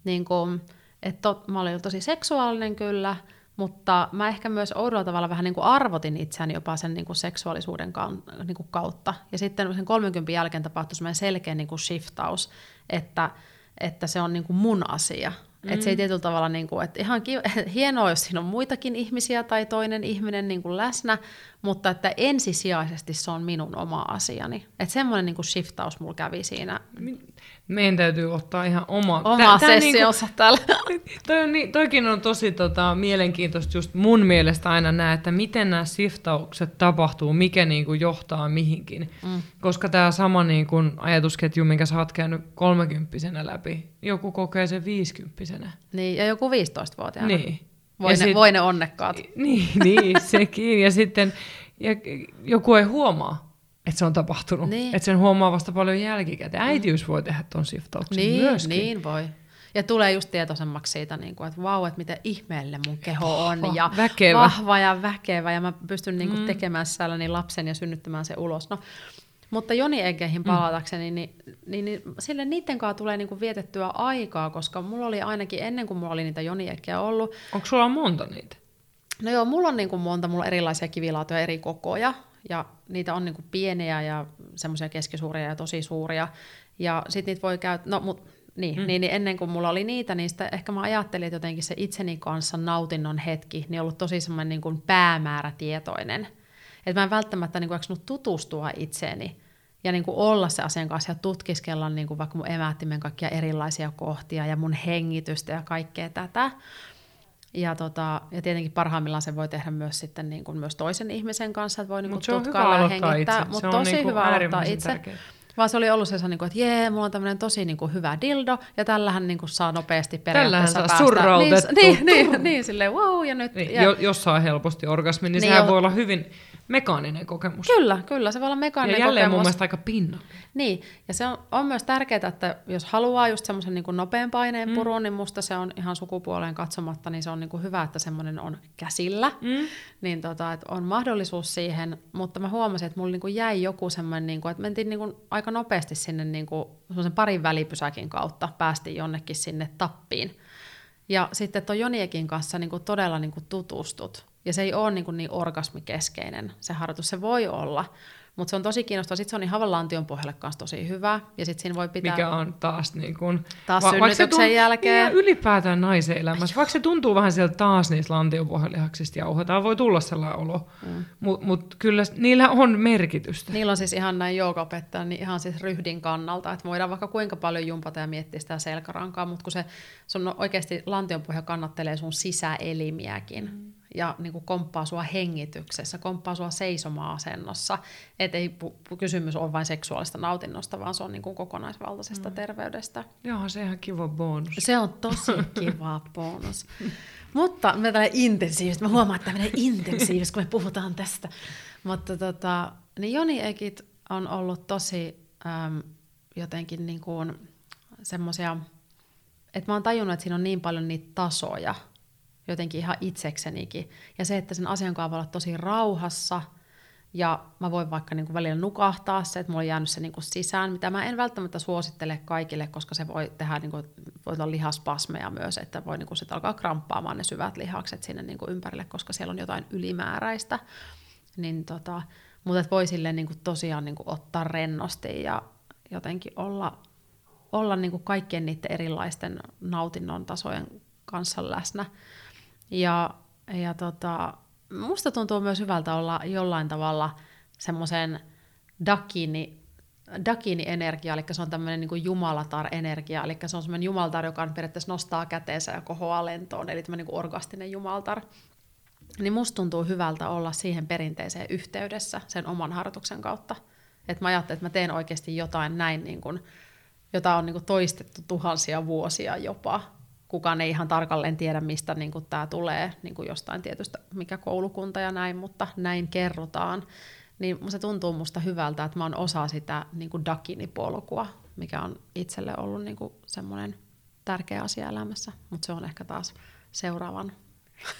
niin kuin, että to, mä olin tosi seksuaalinen kyllä, mutta mä ehkä myös oudolla tavalla vähän niin kuin arvotin itseäni jopa sen niin kuin seksuaalisuuden niin kuin kautta. Ja sitten sen 30 jälkeen tapahtui semmoinen selkeä niin kuin shiftaus, että – että se on niin kuin mun asia. Mm. Että se ei tietyllä tavalla, niin kuin, että ihan kiva, hienoa, jos siinä on muitakin ihmisiä tai toinen ihminen niin kuin läsnä, mutta että ensisijaisesti se on minun oma asiani. Että semmoinen niin kuin shiftaus mulla kävi siinä. Meidän täytyy ottaa ihan oma... Oma tää, sessionsa niinku, täällä. Toi on, toikin on tosi tota, mielenkiintoista just mun mielestä aina näe, että miten nämä shiftaukset tapahtuu, mikä niinku johtaa mihinkin. Mm. Koska tämä sama niinku ajatusketju, minkä sä oot käynyt kolmekymppisenä läpi, joku kokee sen viisikymppisenä. Niin, ja joku 15-vuotiaana. Niin. Voi, ne, sit, voi ne onnekkaat. Niin, niin sekin. Ja sitten ja joku ei huomaa, että se on tapahtunut. Niin. Että sen huomaa vasta paljon jälkikäteen. Äitiys voi tehdä tuon shiftauksen niin, myöskin. Niin voi. Ja tulee just tietoisemmaksi siitä, niin kuin, että vau, että miten ihmeelle mun keho on. Vahva, ja väkevä. Vahva ja väkevä. Ja mä pystyn niin kuin, mm. tekemään siellä niin lapsen ja synnyttämään se ulos. No, mutta Joni Eggeihin mm. palatakseni, mm. niin, niin, niin sille niiden kanssa tulee niinku vietettyä aikaa, koska mulla oli ainakin ennen kuin mulla oli niitä Joni Eggejä ollut. Onko sulla monta niitä? No joo, mulla on niinku monta, mulla on erilaisia kivilaatuja eri kokoja, ja niitä on niinku pieniä ja semmoisia keskisuuria ja tosi suuria. Ja sitten niitä voi käyttää, no mut niin, mm. niin, niin ennen kuin mulla oli niitä, niin sitä ehkä mä ajattelin, että jotenkin se itseni kanssa nautinnon hetki, niin ollut tosi semmoinen niin kuin päämäärätietoinen. Että mä en välttämättä niin kuin, tutustua itseeni ja niin kuin olla se asian kanssa ja tutkiskella niin kuin vaikka mun emättimen kaikkia erilaisia kohtia ja mun hengitystä ja kaikkea tätä. Ja, tota, ja tietenkin parhaimmillaan se voi tehdä myös sitten niin kuin myös toisen ihmisen kanssa, että voi niin kuin tutkailla ja hengittää. Mutta tosi niin hyvä aloittaa itse. Tärkeä. Vaan se oli ollut se, niin kuin, että jee, mulla on tämmöinen tosi niin kuin, hyvä dildo, ja tällähän niin kuin, saa nopeasti periaatteessa Tällähän saa surrautettu. Niin, niin, niin, niin, silleen wow, ja nyt... Niin, ja, jos saa helposti orgasmi, niin, niin sehän jo, voi olla hyvin mekaaninen kokemus. Kyllä, kyllä, se voi olla mekaaninen ja jälleen kokemus. mun mielestä aika pinna. Niin, ja se on, on myös tärkeää, että jos haluaa just semmoisen niin kuin nopean paineen mm. purun, niin musta se on ihan sukupuoleen katsomatta, niin se on niin kuin hyvä, että semmoinen on käsillä. Mm. Niin tota, että on mahdollisuus siihen, mutta mä huomasin, että mulla niin kuin jäi joku semmoinen, niin kuin, että mentiin niin kuin aika nopeasti sinne niin kuin parin välipysäkin kautta, päästiin jonnekin sinne tappiin. Ja sitten tuon Joniekin kanssa niin kuin todella niin kuin tutustut. Ja se ei ole niin, kuin niin orgasmikeskeinen se harjoitus, se voi olla, mutta se on tosi kiinnostavaa. Sitten se on ihan niin lantion pohjalle kanssa tosi hyvä. Ja sitten siinä voi pitää... Mikä on taas niin kuin... Taas va- synnytyksen tunt- jälkeen. Niin, ylipäätään naisen elämässä. Vaikka se tuntuu vähän sieltä taas niistä lantion pohjalihaksista jauhetaan, voi tulla sellainen olo. Mm. Mutta mut kyllä niillä on merkitystä. Niillä on siis ihan näin joukaopettaja, niin ihan siis ryhdin kannalta. Että voidaan vaikka kuinka paljon jumpata ja miettiä sitä selkärankaa, mutta kun se sun oikeasti lantion pohja kannattelee sun sisäelimiäkin. Mm ja niin kuin komppaa sua hengityksessä, komppaa sua seisoma-asennossa. Että ei pu- kysymys ole vain seksuaalista nautinnosta, vaan se on niin kuin kokonaisvaltaisesta mm. terveydestä. Joo, se ihan kiva bonus. Se on tosi kiva bonus. Mutta me tällä intensiivistä, mä huomaan, että menee intensiivistä, kun me puhutaan tästä. Mutta tota, niin Joni Ekit on ollut tosi äm, jotenkin niin kuin semmoisia, että mä oon tajunnut, että siinä on niin paljon niitä tasoja, jotenkin ihan itseksenikin. Ja se, että sen asian kanssa voi olla tosi rauhassa, ja mä voin vaikka niin kuin välillä nukahtaa se, että mulla on jäänyt se niin kuin sisään, mitä mä en välttämättä suosittele kaikille, koska se voi tehdä, niin kuin, voi olla lihaspasmeja myös, että voi niin kuin sit alkaa kramppaamaan ne syvät lihakset sinne niin kuin ympärille, koska siellä on jotain ylimääräistä. Niin tota, mutta että voi silleen niin kuin tosiaan niin kuin ottaa rennosti ja jotenkin olla, olla niin kuin kaikkien niiden erilaisten nautinnon tasojen kanssa läsnä. Ja, ja tota, musta tuntuu myös hyvältä olla jollain tavalla semmoisen dakini, dakini-energia, eli se on tämmöinen niin jumalatar-energia, eli se on semmoinen jumaltar, joka on periaatteessa nostaa käteensä ja kohoaa lentoon, eli tämmöinen niin orgastinen jumaltar. Niin musta tuntuu hyvältä olla siihen perinteiseen yhteydessä sen oman harjoituksen kautta. Että mä ajattelen, että mä teen oikeasti jotain näin, niin kuin, jota on niin kuin toistettu tuhansia vuosia jopa, kukaan ei ihan tarkalleen tiedä, mistä niin tämä tulee, niin kuin jostain tietystä, mikä koulukunta ja näin, mutta näin kerrotaan. Niin se tuntuu musta hyvältä, että mä oon osa sitä niin kuin Dakini-polkua, mikä on itselle ollut niin kuin semmoinen tärkeä asia elämässä, mutta se on ehkä taas seuraavan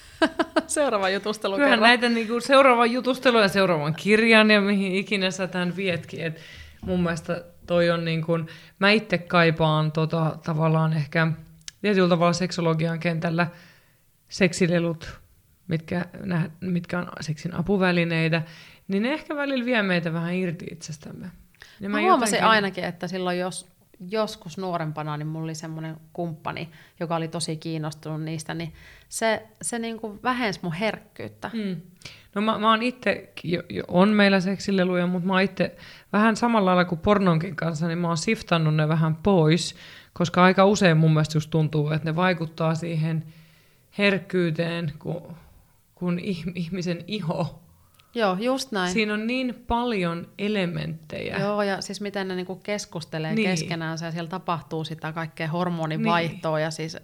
seuraavan jutustelun Kyllähän näitä niin kuin seuraavan jutustelun ja seuraavan kirjan ja mihin ikinä sä tämän vietkin. Et mun mielestä toi on niin kuin, mä itse kaipaan tota, tavallaan ehkä tietyllä tavalla seksologian kentällä seksilelut, mitkä, mitkä on seksin apuvälineitä, niin ne ehkä välillä vie meitä vähän irti itsestämme. Ja mä, mä huomasin jotenkin... ainakin, että silloin jos joskus nuorempana, niin mulla oli semmoinen kumppani, joka oli tosi kiinnostunut niistä, niin se, se niin kuin vähensi mun herkkyyttä. Mm. No mä, mä oon itse, on meillä seksileluja, mutta mä oon itse vähän samalla lailla kuin pornonkin kanssa, niin mä oon siftannut ne vähän pois, koska aika usein mun mielestä just tuntuu, että ne vaikuttaa siihen herkkyyteen, kun, kun ihmisen iho Joo, just näin. Siinä on niin paljon elementtejä. Joo, ja siis miten ne niinku keskustelee niin. keskenään, ja siellä tapahtuu sitä kaikkea hormonivaihtoa, niin. ja siis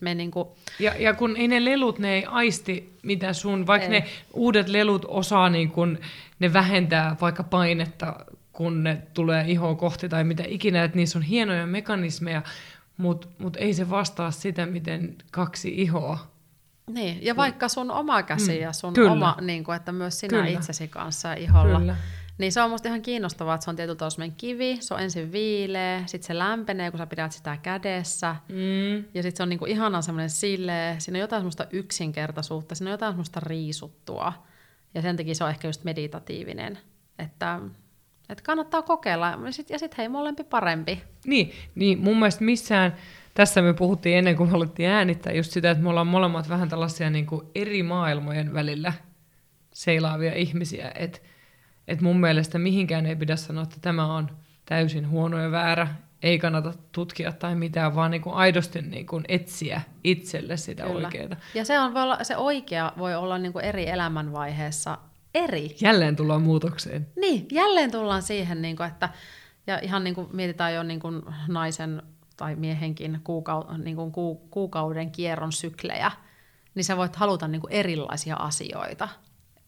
me niinku... Ja, ja kun ei ne lelut, ne ei aisti mitä sun, vaikka ei. ne uudet lelut osaa, niin kun, ne vähentää vaikka painetta, kun ne tulee ihoa kohti tai mitä ikinä, että niissä on hienoja mekanismeja, mutta mut ei se vastaa sitä, miten kaksi ihoa niin, ja vaikka sun oma käsi mm, ja sun kyllä. oma, niin kuin, että myös sinä kyllä. itsesi kanssa iholla. Kyllä. Niin se on musta ihan kiinnostavaa, että se on tietyllä tavalla kivi, se on ensin viileä, sitten se lämpenee, kun sä pidät sitä kädessä. Mm. Ja sitten se on niinku ihanan semmoinen sileä, siinä on jotain semmoista yksinkertaisuutta, siinä on jotain semmoista riisuttua. Ja sen takia se on ehkä just meditatiivinen. Että, että kannattaa kokeilla, ja sitten sit hei, molempi parempi. Niin, niin mun mielestä missään tässä me puhuttiin ennen kuin me alettiin äänittää just sitä, että me ollaan molemmat vähän tällaisia niin kuin eri maailmojen välillä seilaavia ihmisiä. Että et mun mielestä mihinkään ei pidä sanoa, että tämä on täysin huono ja väärä, ei kannata tutkia tai mitään, vaan niin kuin aidosti niin kuin etsiä itselle sitä Kyllä. oikeaa. Ja se, on, voi olla, se oikea voi olla niin kuin eri elämänvaiheessa eri. Jälleen tullaan muutokseen. Niin, jälleen tullaan siihen, niin kuin, että ja ihan niin kuin mietitään jo niin kuin naisen tai miehenkin kuukau- niin kuin ku- kuukauden kierron syklejä, niin sä voit haluta niin kuin erilaisia asioita.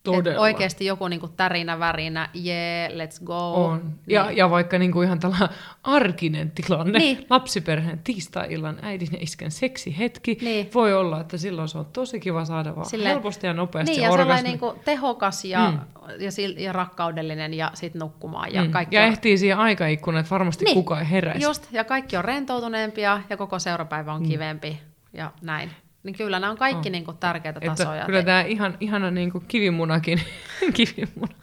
Todella. oikeasti joku niin kuin tärinä, värinä, yeah, let's go. On. Niin. Ja, ja vaikka niin kuin ihan tällainen arkinen tilanne, niin. lapsiperheen tiistai-illan äidin ja isken seksihetki, niin. voi olla, että silloin se on tosi kiva saada vaan Silleen, helposti ja nopeasti niin, ja sellainen niin kuin tehokas ja, mm. ja, sil, ja rakkaudellinen ja sitten nukkumaan. Ja, mm. kaikki ja on... ehtii siihen aikaikkunan, että varmasti niin. kukaan ei heräisi. Just, ja kaikki on rentoutuneempia ja koko seurapäivä on mm. kivempi ja näin. Niin kyllä nämä on kaikki oh. niin kuin tärkeitä että tasoja. Kyllä tämä ihan, ihana niin kuin kivimunakin. kivimuna.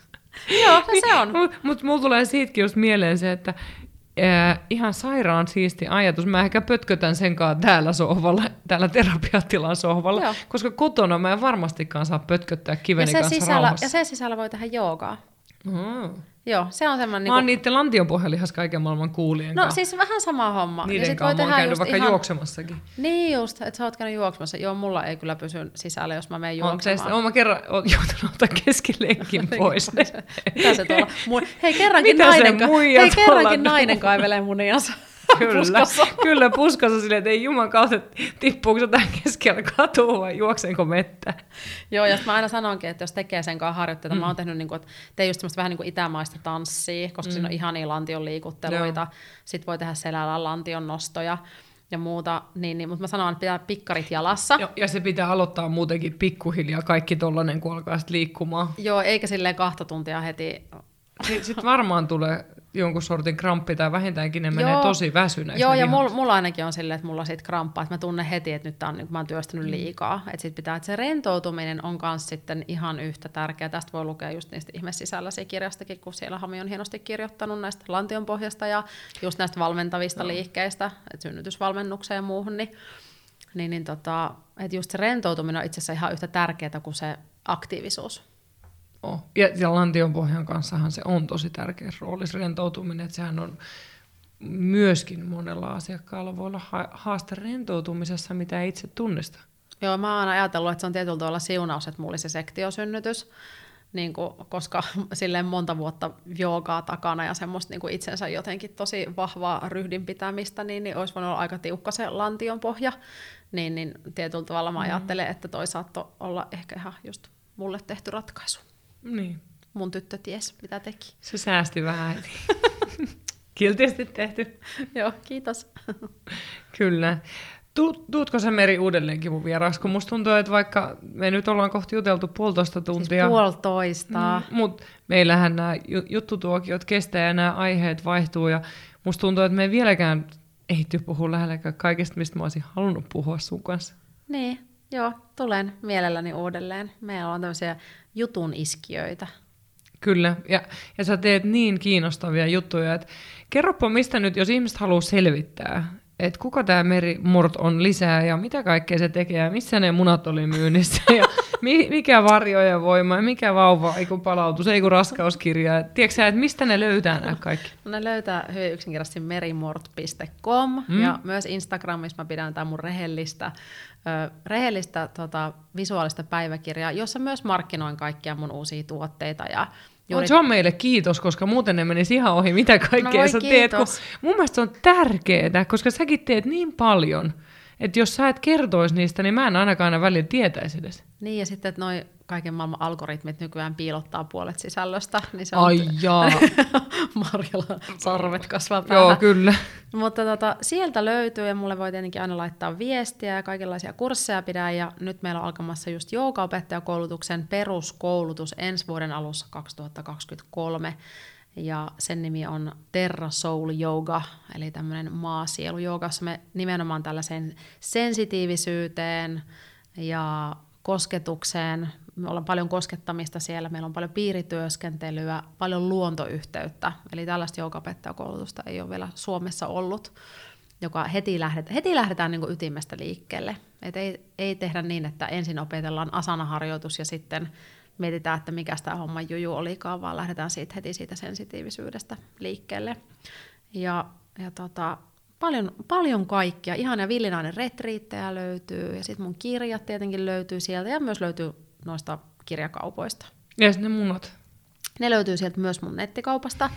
Joo, no se on. Mutta mut mulla tulee siitäkin just mieleen se, että äh, ihan sairaan siisti ajatus. Mä ehkä pötkötän sen kanssa täällä sohvalla, täällä terapiatilan sohvalla, Joo. koska kotona mä en varmastikaan saa pötköttää kiveni ja kanssa sisällä, rauhassa. Ja sen sisällä voi tehdä joogaa. Mm. Joo, se on semmoinen... Mä oon niiden lantionpohjalihas kaiken maailman kuulien No siis vähän sama homma. Niiden sit kanssa mä oon käynyt just vaikka juoksemassakin. Niin just, että sä oot käynyt juoksemassa. Joo, mulla ei kyllä pysy sisällä, jos mä menen Oon, juoksemaan. oon mä kerran oon joutunut ottaa keskilenkin pois. Mitä se tuolla? Hei, kerrankin, Mitä nainen, ka- hei, kerrankin nainen kaivelee muniansa. Kyllä, puskassa. kyllä puskassa silleen, että ei juman kautta, että tippuuko se tähän keskellä katua vai juoksenko mettä. Joo, ja mä aina sanonkin, että jos tekee sen kanssa harjoitteita, mm. mä oon tehnyt, niin kuin, että teen just semmoista vähän niin kuin itämaista tanssia, koska mm. siinä on ihania lantion liikutteluita, sit voi tehdä selällä lantion nostoja ja muuta, niin, niin, mutta mä sanon, että pitää pikkarit jalassa. Ja, ja se pitää aloittaa muutenkin pikkuhiljaa kaikki tollanen, kun alkaa sit liikkumaan. Joo, eikä silleen kahta tuntia heti. Sitten sit varmaan tulee jonkun sortin kramppi tai vähintäänkin ne menee Joo. tosi väsyneeksi. Joo, ja mulla, mulla ainakin on silleen, että mulla siitä kramppaa, että mä tunnen heti, että nyt tää on, niin mä oon työstänyt liikaa. Että sit pitää, että se rentoutuminen on myös sitten ihan yhtä tärkeä. Tästä voi lukea just niistä ihmesisälläsi kirjastakin, kun siellä Hami on hienosti kirjoittanut näistä lantion pohjasta ja just näistä valmentavista no. liikkeistä, että synnytysvalmennukseen ja muuhun, niin, niin, niin tota, että just se rentoutuminen on itse asiassa ihan yhtä tärkeää kuin se aktiivisuus. Oh. Ja, ja lantion pohjan kanssahan se on tosi tärkeä rooli, se rentoutuminen, että sehän on myöskin monella asiakkaalla voi olla ha- haaste rentoutumisessa, mitä ei itse tunnista. Joo, mä oon ajatellut, että se on tietyllä tavalla siunaus, että mulla oli se sektiosynnytys, niin kuin, koska silleen monta vuotta joogaa takana ja semmoista niin kuin itsensä jotenkin tosi vahvaa ryhdin pitämistä, niin, niin olisi voinut olla aika tiukka se lantion pohja. Niin, niin tietyllä tavalla mä ajattelen, että toi saattoi olla ehkä ihan just mulle tehty ratkaisu. Niin, Mun tyttö ties, mitä teki. se säästi vähän heti. Kiltisti tehty. Joo, kiitos. Kyllä. Tu- tuutko sä Meri uudelleenkin mun vieraaksi, kun musta tuntuu, että vaikka me nyt ollaan kohti juteltu puolitoista tuntia, Siis puolitoista. Mm, Mutta meillähän nämä juttutuokiot kestää ja nämä aiheet vaihtuu ja musta tuntuu, että me ei vieläkään ehty puhua lähelläkään kaikesta, mistä mä olisin halunnut puhua sun kanssa. Niin, joo, tulen mielelläni uudelleen. Meillä on tämmöisiä jutun iskiöitä. Kyllä, ja, ja sä teet niin kiinnostavia juttuja, että kerropa mistä nyt, jos ihmiset haluaa selvittää, että kuka tämä Meri Mort on lisää ja mitä kaikkea se tekee ja missä ne munat oli myynnissä ja mi- mikä varjojen voima ja mikä vauva, ei kun palautus, ei kun raskauskirja. Tiedätkö sä, että mistä ne löytää nämä kaikki? No ne löytää hyvin yksinkertaisesti merimort.com mm. ja myös Instagramissa mä pidän tää mun rehellistä, rehellistä tota, visuaalista päiväkirjaa, jossa myös markkinoin kaikkia mun uusia tuotteita ja Juuri... Se on meille kiitos, koska muuten ne menisi ihan ohi, mitä kaikkea No sä teet. Kun kiitos. mun mielestä se on tärkeää, koska säkin teet niin paljon, että jos sä et kertoisi niistä, niin mä en ainakaan aina välillä tietäisi edes. Niin ja sitten, että noi kaiken maailman algoritmit nykyään piilottaa puolet sisällöstä, niin se Ai on... jaa. Marjalla sarvet kasvaa päähän. Joo, kyllä. Mutta tota, sieltä löytyy ja mulle voi tietenkin aina laittaa viestiä ja kaikenlaisia kursseja pidän ja nyt meillä on alkamassa just joogaopettajakoulutuksen peruskoulutus ensi vuoden alussa 2023 ja sen nimi on Terra Soul Yoga, eli tämmöinen maasielu joogassa me nimenomaan tällaiseen sensitiivisyyteen ja kosketukseen, me ollaan paljon koskettamista siellä, meillä on paljon piirityöskentelyä, paljon luontoyhteyttä, eli tällaista joogaopettajakoulutusta ei ole vielä Suomessa ollut, joka heti, lähdet, heti lähdetään niin ytimestä liikkeelle. Et ei, ei tehdä niin, että ensin opetellaan asanaharjoitus ja sitten mietitään, että mikä tämä homma juju olikaan, vaan lähdetään siitä heti siitä sensitiivisyydestä liikkeelle. Ja, ja tota, paljon, paljon kaikkia. Ihan ja villinainen retriittejä löytyy, ja sitten mun kirjat tietenkin löytyy sieltä, ja myös löytyy noista kirjakaupoista. Ja sitten ne munat. Ne löytyy sieltä myös mun nettikaupasta.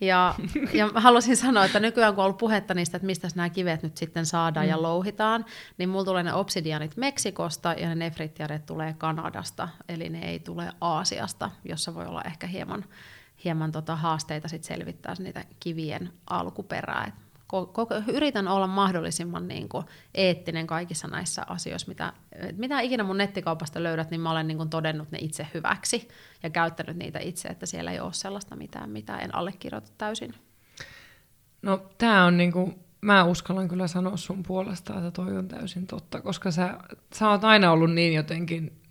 Ja, ja mä haluaisin sanoa, että nykyään kun on ollut puhetta niistä, että mistä nämä kivet nyt sitten saadaan mm. ja louhitaan, niin mulla tulee ne obsidianit Meksikosta ja ne nefrittiaret tulee Kanadasta, eli ne ei tule Aasiasta, jossa voi olla ehkä hieman, hieman tota haasteita sit selvittää niitä kivien alkuperää. Et yritän olla mahdollisimman niin kuin, eettinen kaikissa näissä asioissa, mitä, mitä ikinä mun nettikaupasta löydät, niin mä olen niin kuin, todennut ne itse hyväksi ja käyttänyt niitä itse, että siellä ei ole sellaista mitään, mitä en allekirjoita täysin. No tää on niinku, mä uskallan kyllä sanoa sun puolesta, että toi on täysin totta, koska sä, sä oot aina ollut niin jotenkin,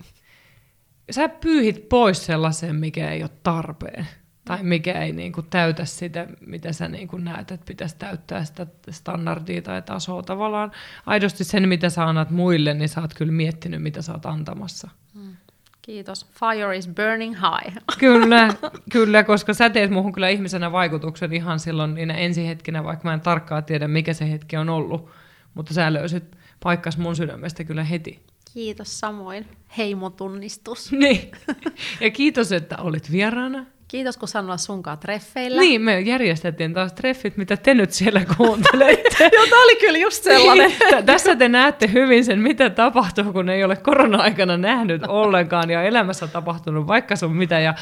sä pyyhit pois sellaisen, mikä ei ole tarpeen. Tai mikä ei niinku täytä sitä, mitä sä niinku näet, että pitäisi täyttää sitä standardia tai tasoa. Tavallaan aidosti sen, mitä sä annat muille, niin sä oot kyllä miettinyt, mitä sä oot antamassa. Hmm. Kiitos. Fire is burning high. Kyllä, kyllä, koska sä teet muuhun kyllä ihmisenä vaikutuksen ihan silloin niinä ensihetkinä, vaikka mä en tarkkaan tiedä, mikä se hetki on ollut. Mutta sä löysit paikkas mun sydämestä kyllä heti. Kiitos samoin. Heimotunnistus. Niin. Ja kiitos, että olit vieraana. Kiitos, kun sanoa sunkaan treffeillä. Niin, me järjestettiin taas treffit, mitä te nyt siellä kuuntelette. Joo, tää oli kyllä just sellainen. Tä- Tässä te näette hyvin sen, mitä tapahtuu, kun ei ole korona-aikana nähnyt ollenkaan ja elämässä tapahtunut vaikka sun mitä ja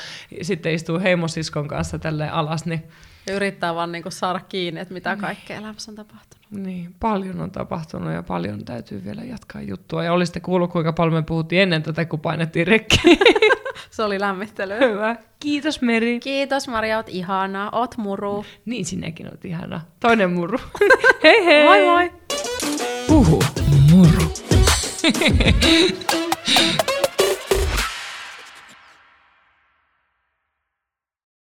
sitten istuu heimosiskon kanssa tälle alas, niin, Yrittää vaan niinku saada kiinni, että mitä kaikkea elämässä on tapahtunut. niin paljon on tapahtunut ja paljon täytyy vielä jatkaa juttua. Ja olisitte kuullut, kuinka paljon me puhuttiin ennen tätä, kun painettiin rekkiä. Se oli lämmittely. Hyvä. Kiitos Meri. Kiitos Maria, oot ihanaa. Oot muru. Niin sinäkin olet ihana. Toinen muru. hei hei! Moi moi! Puhu muru.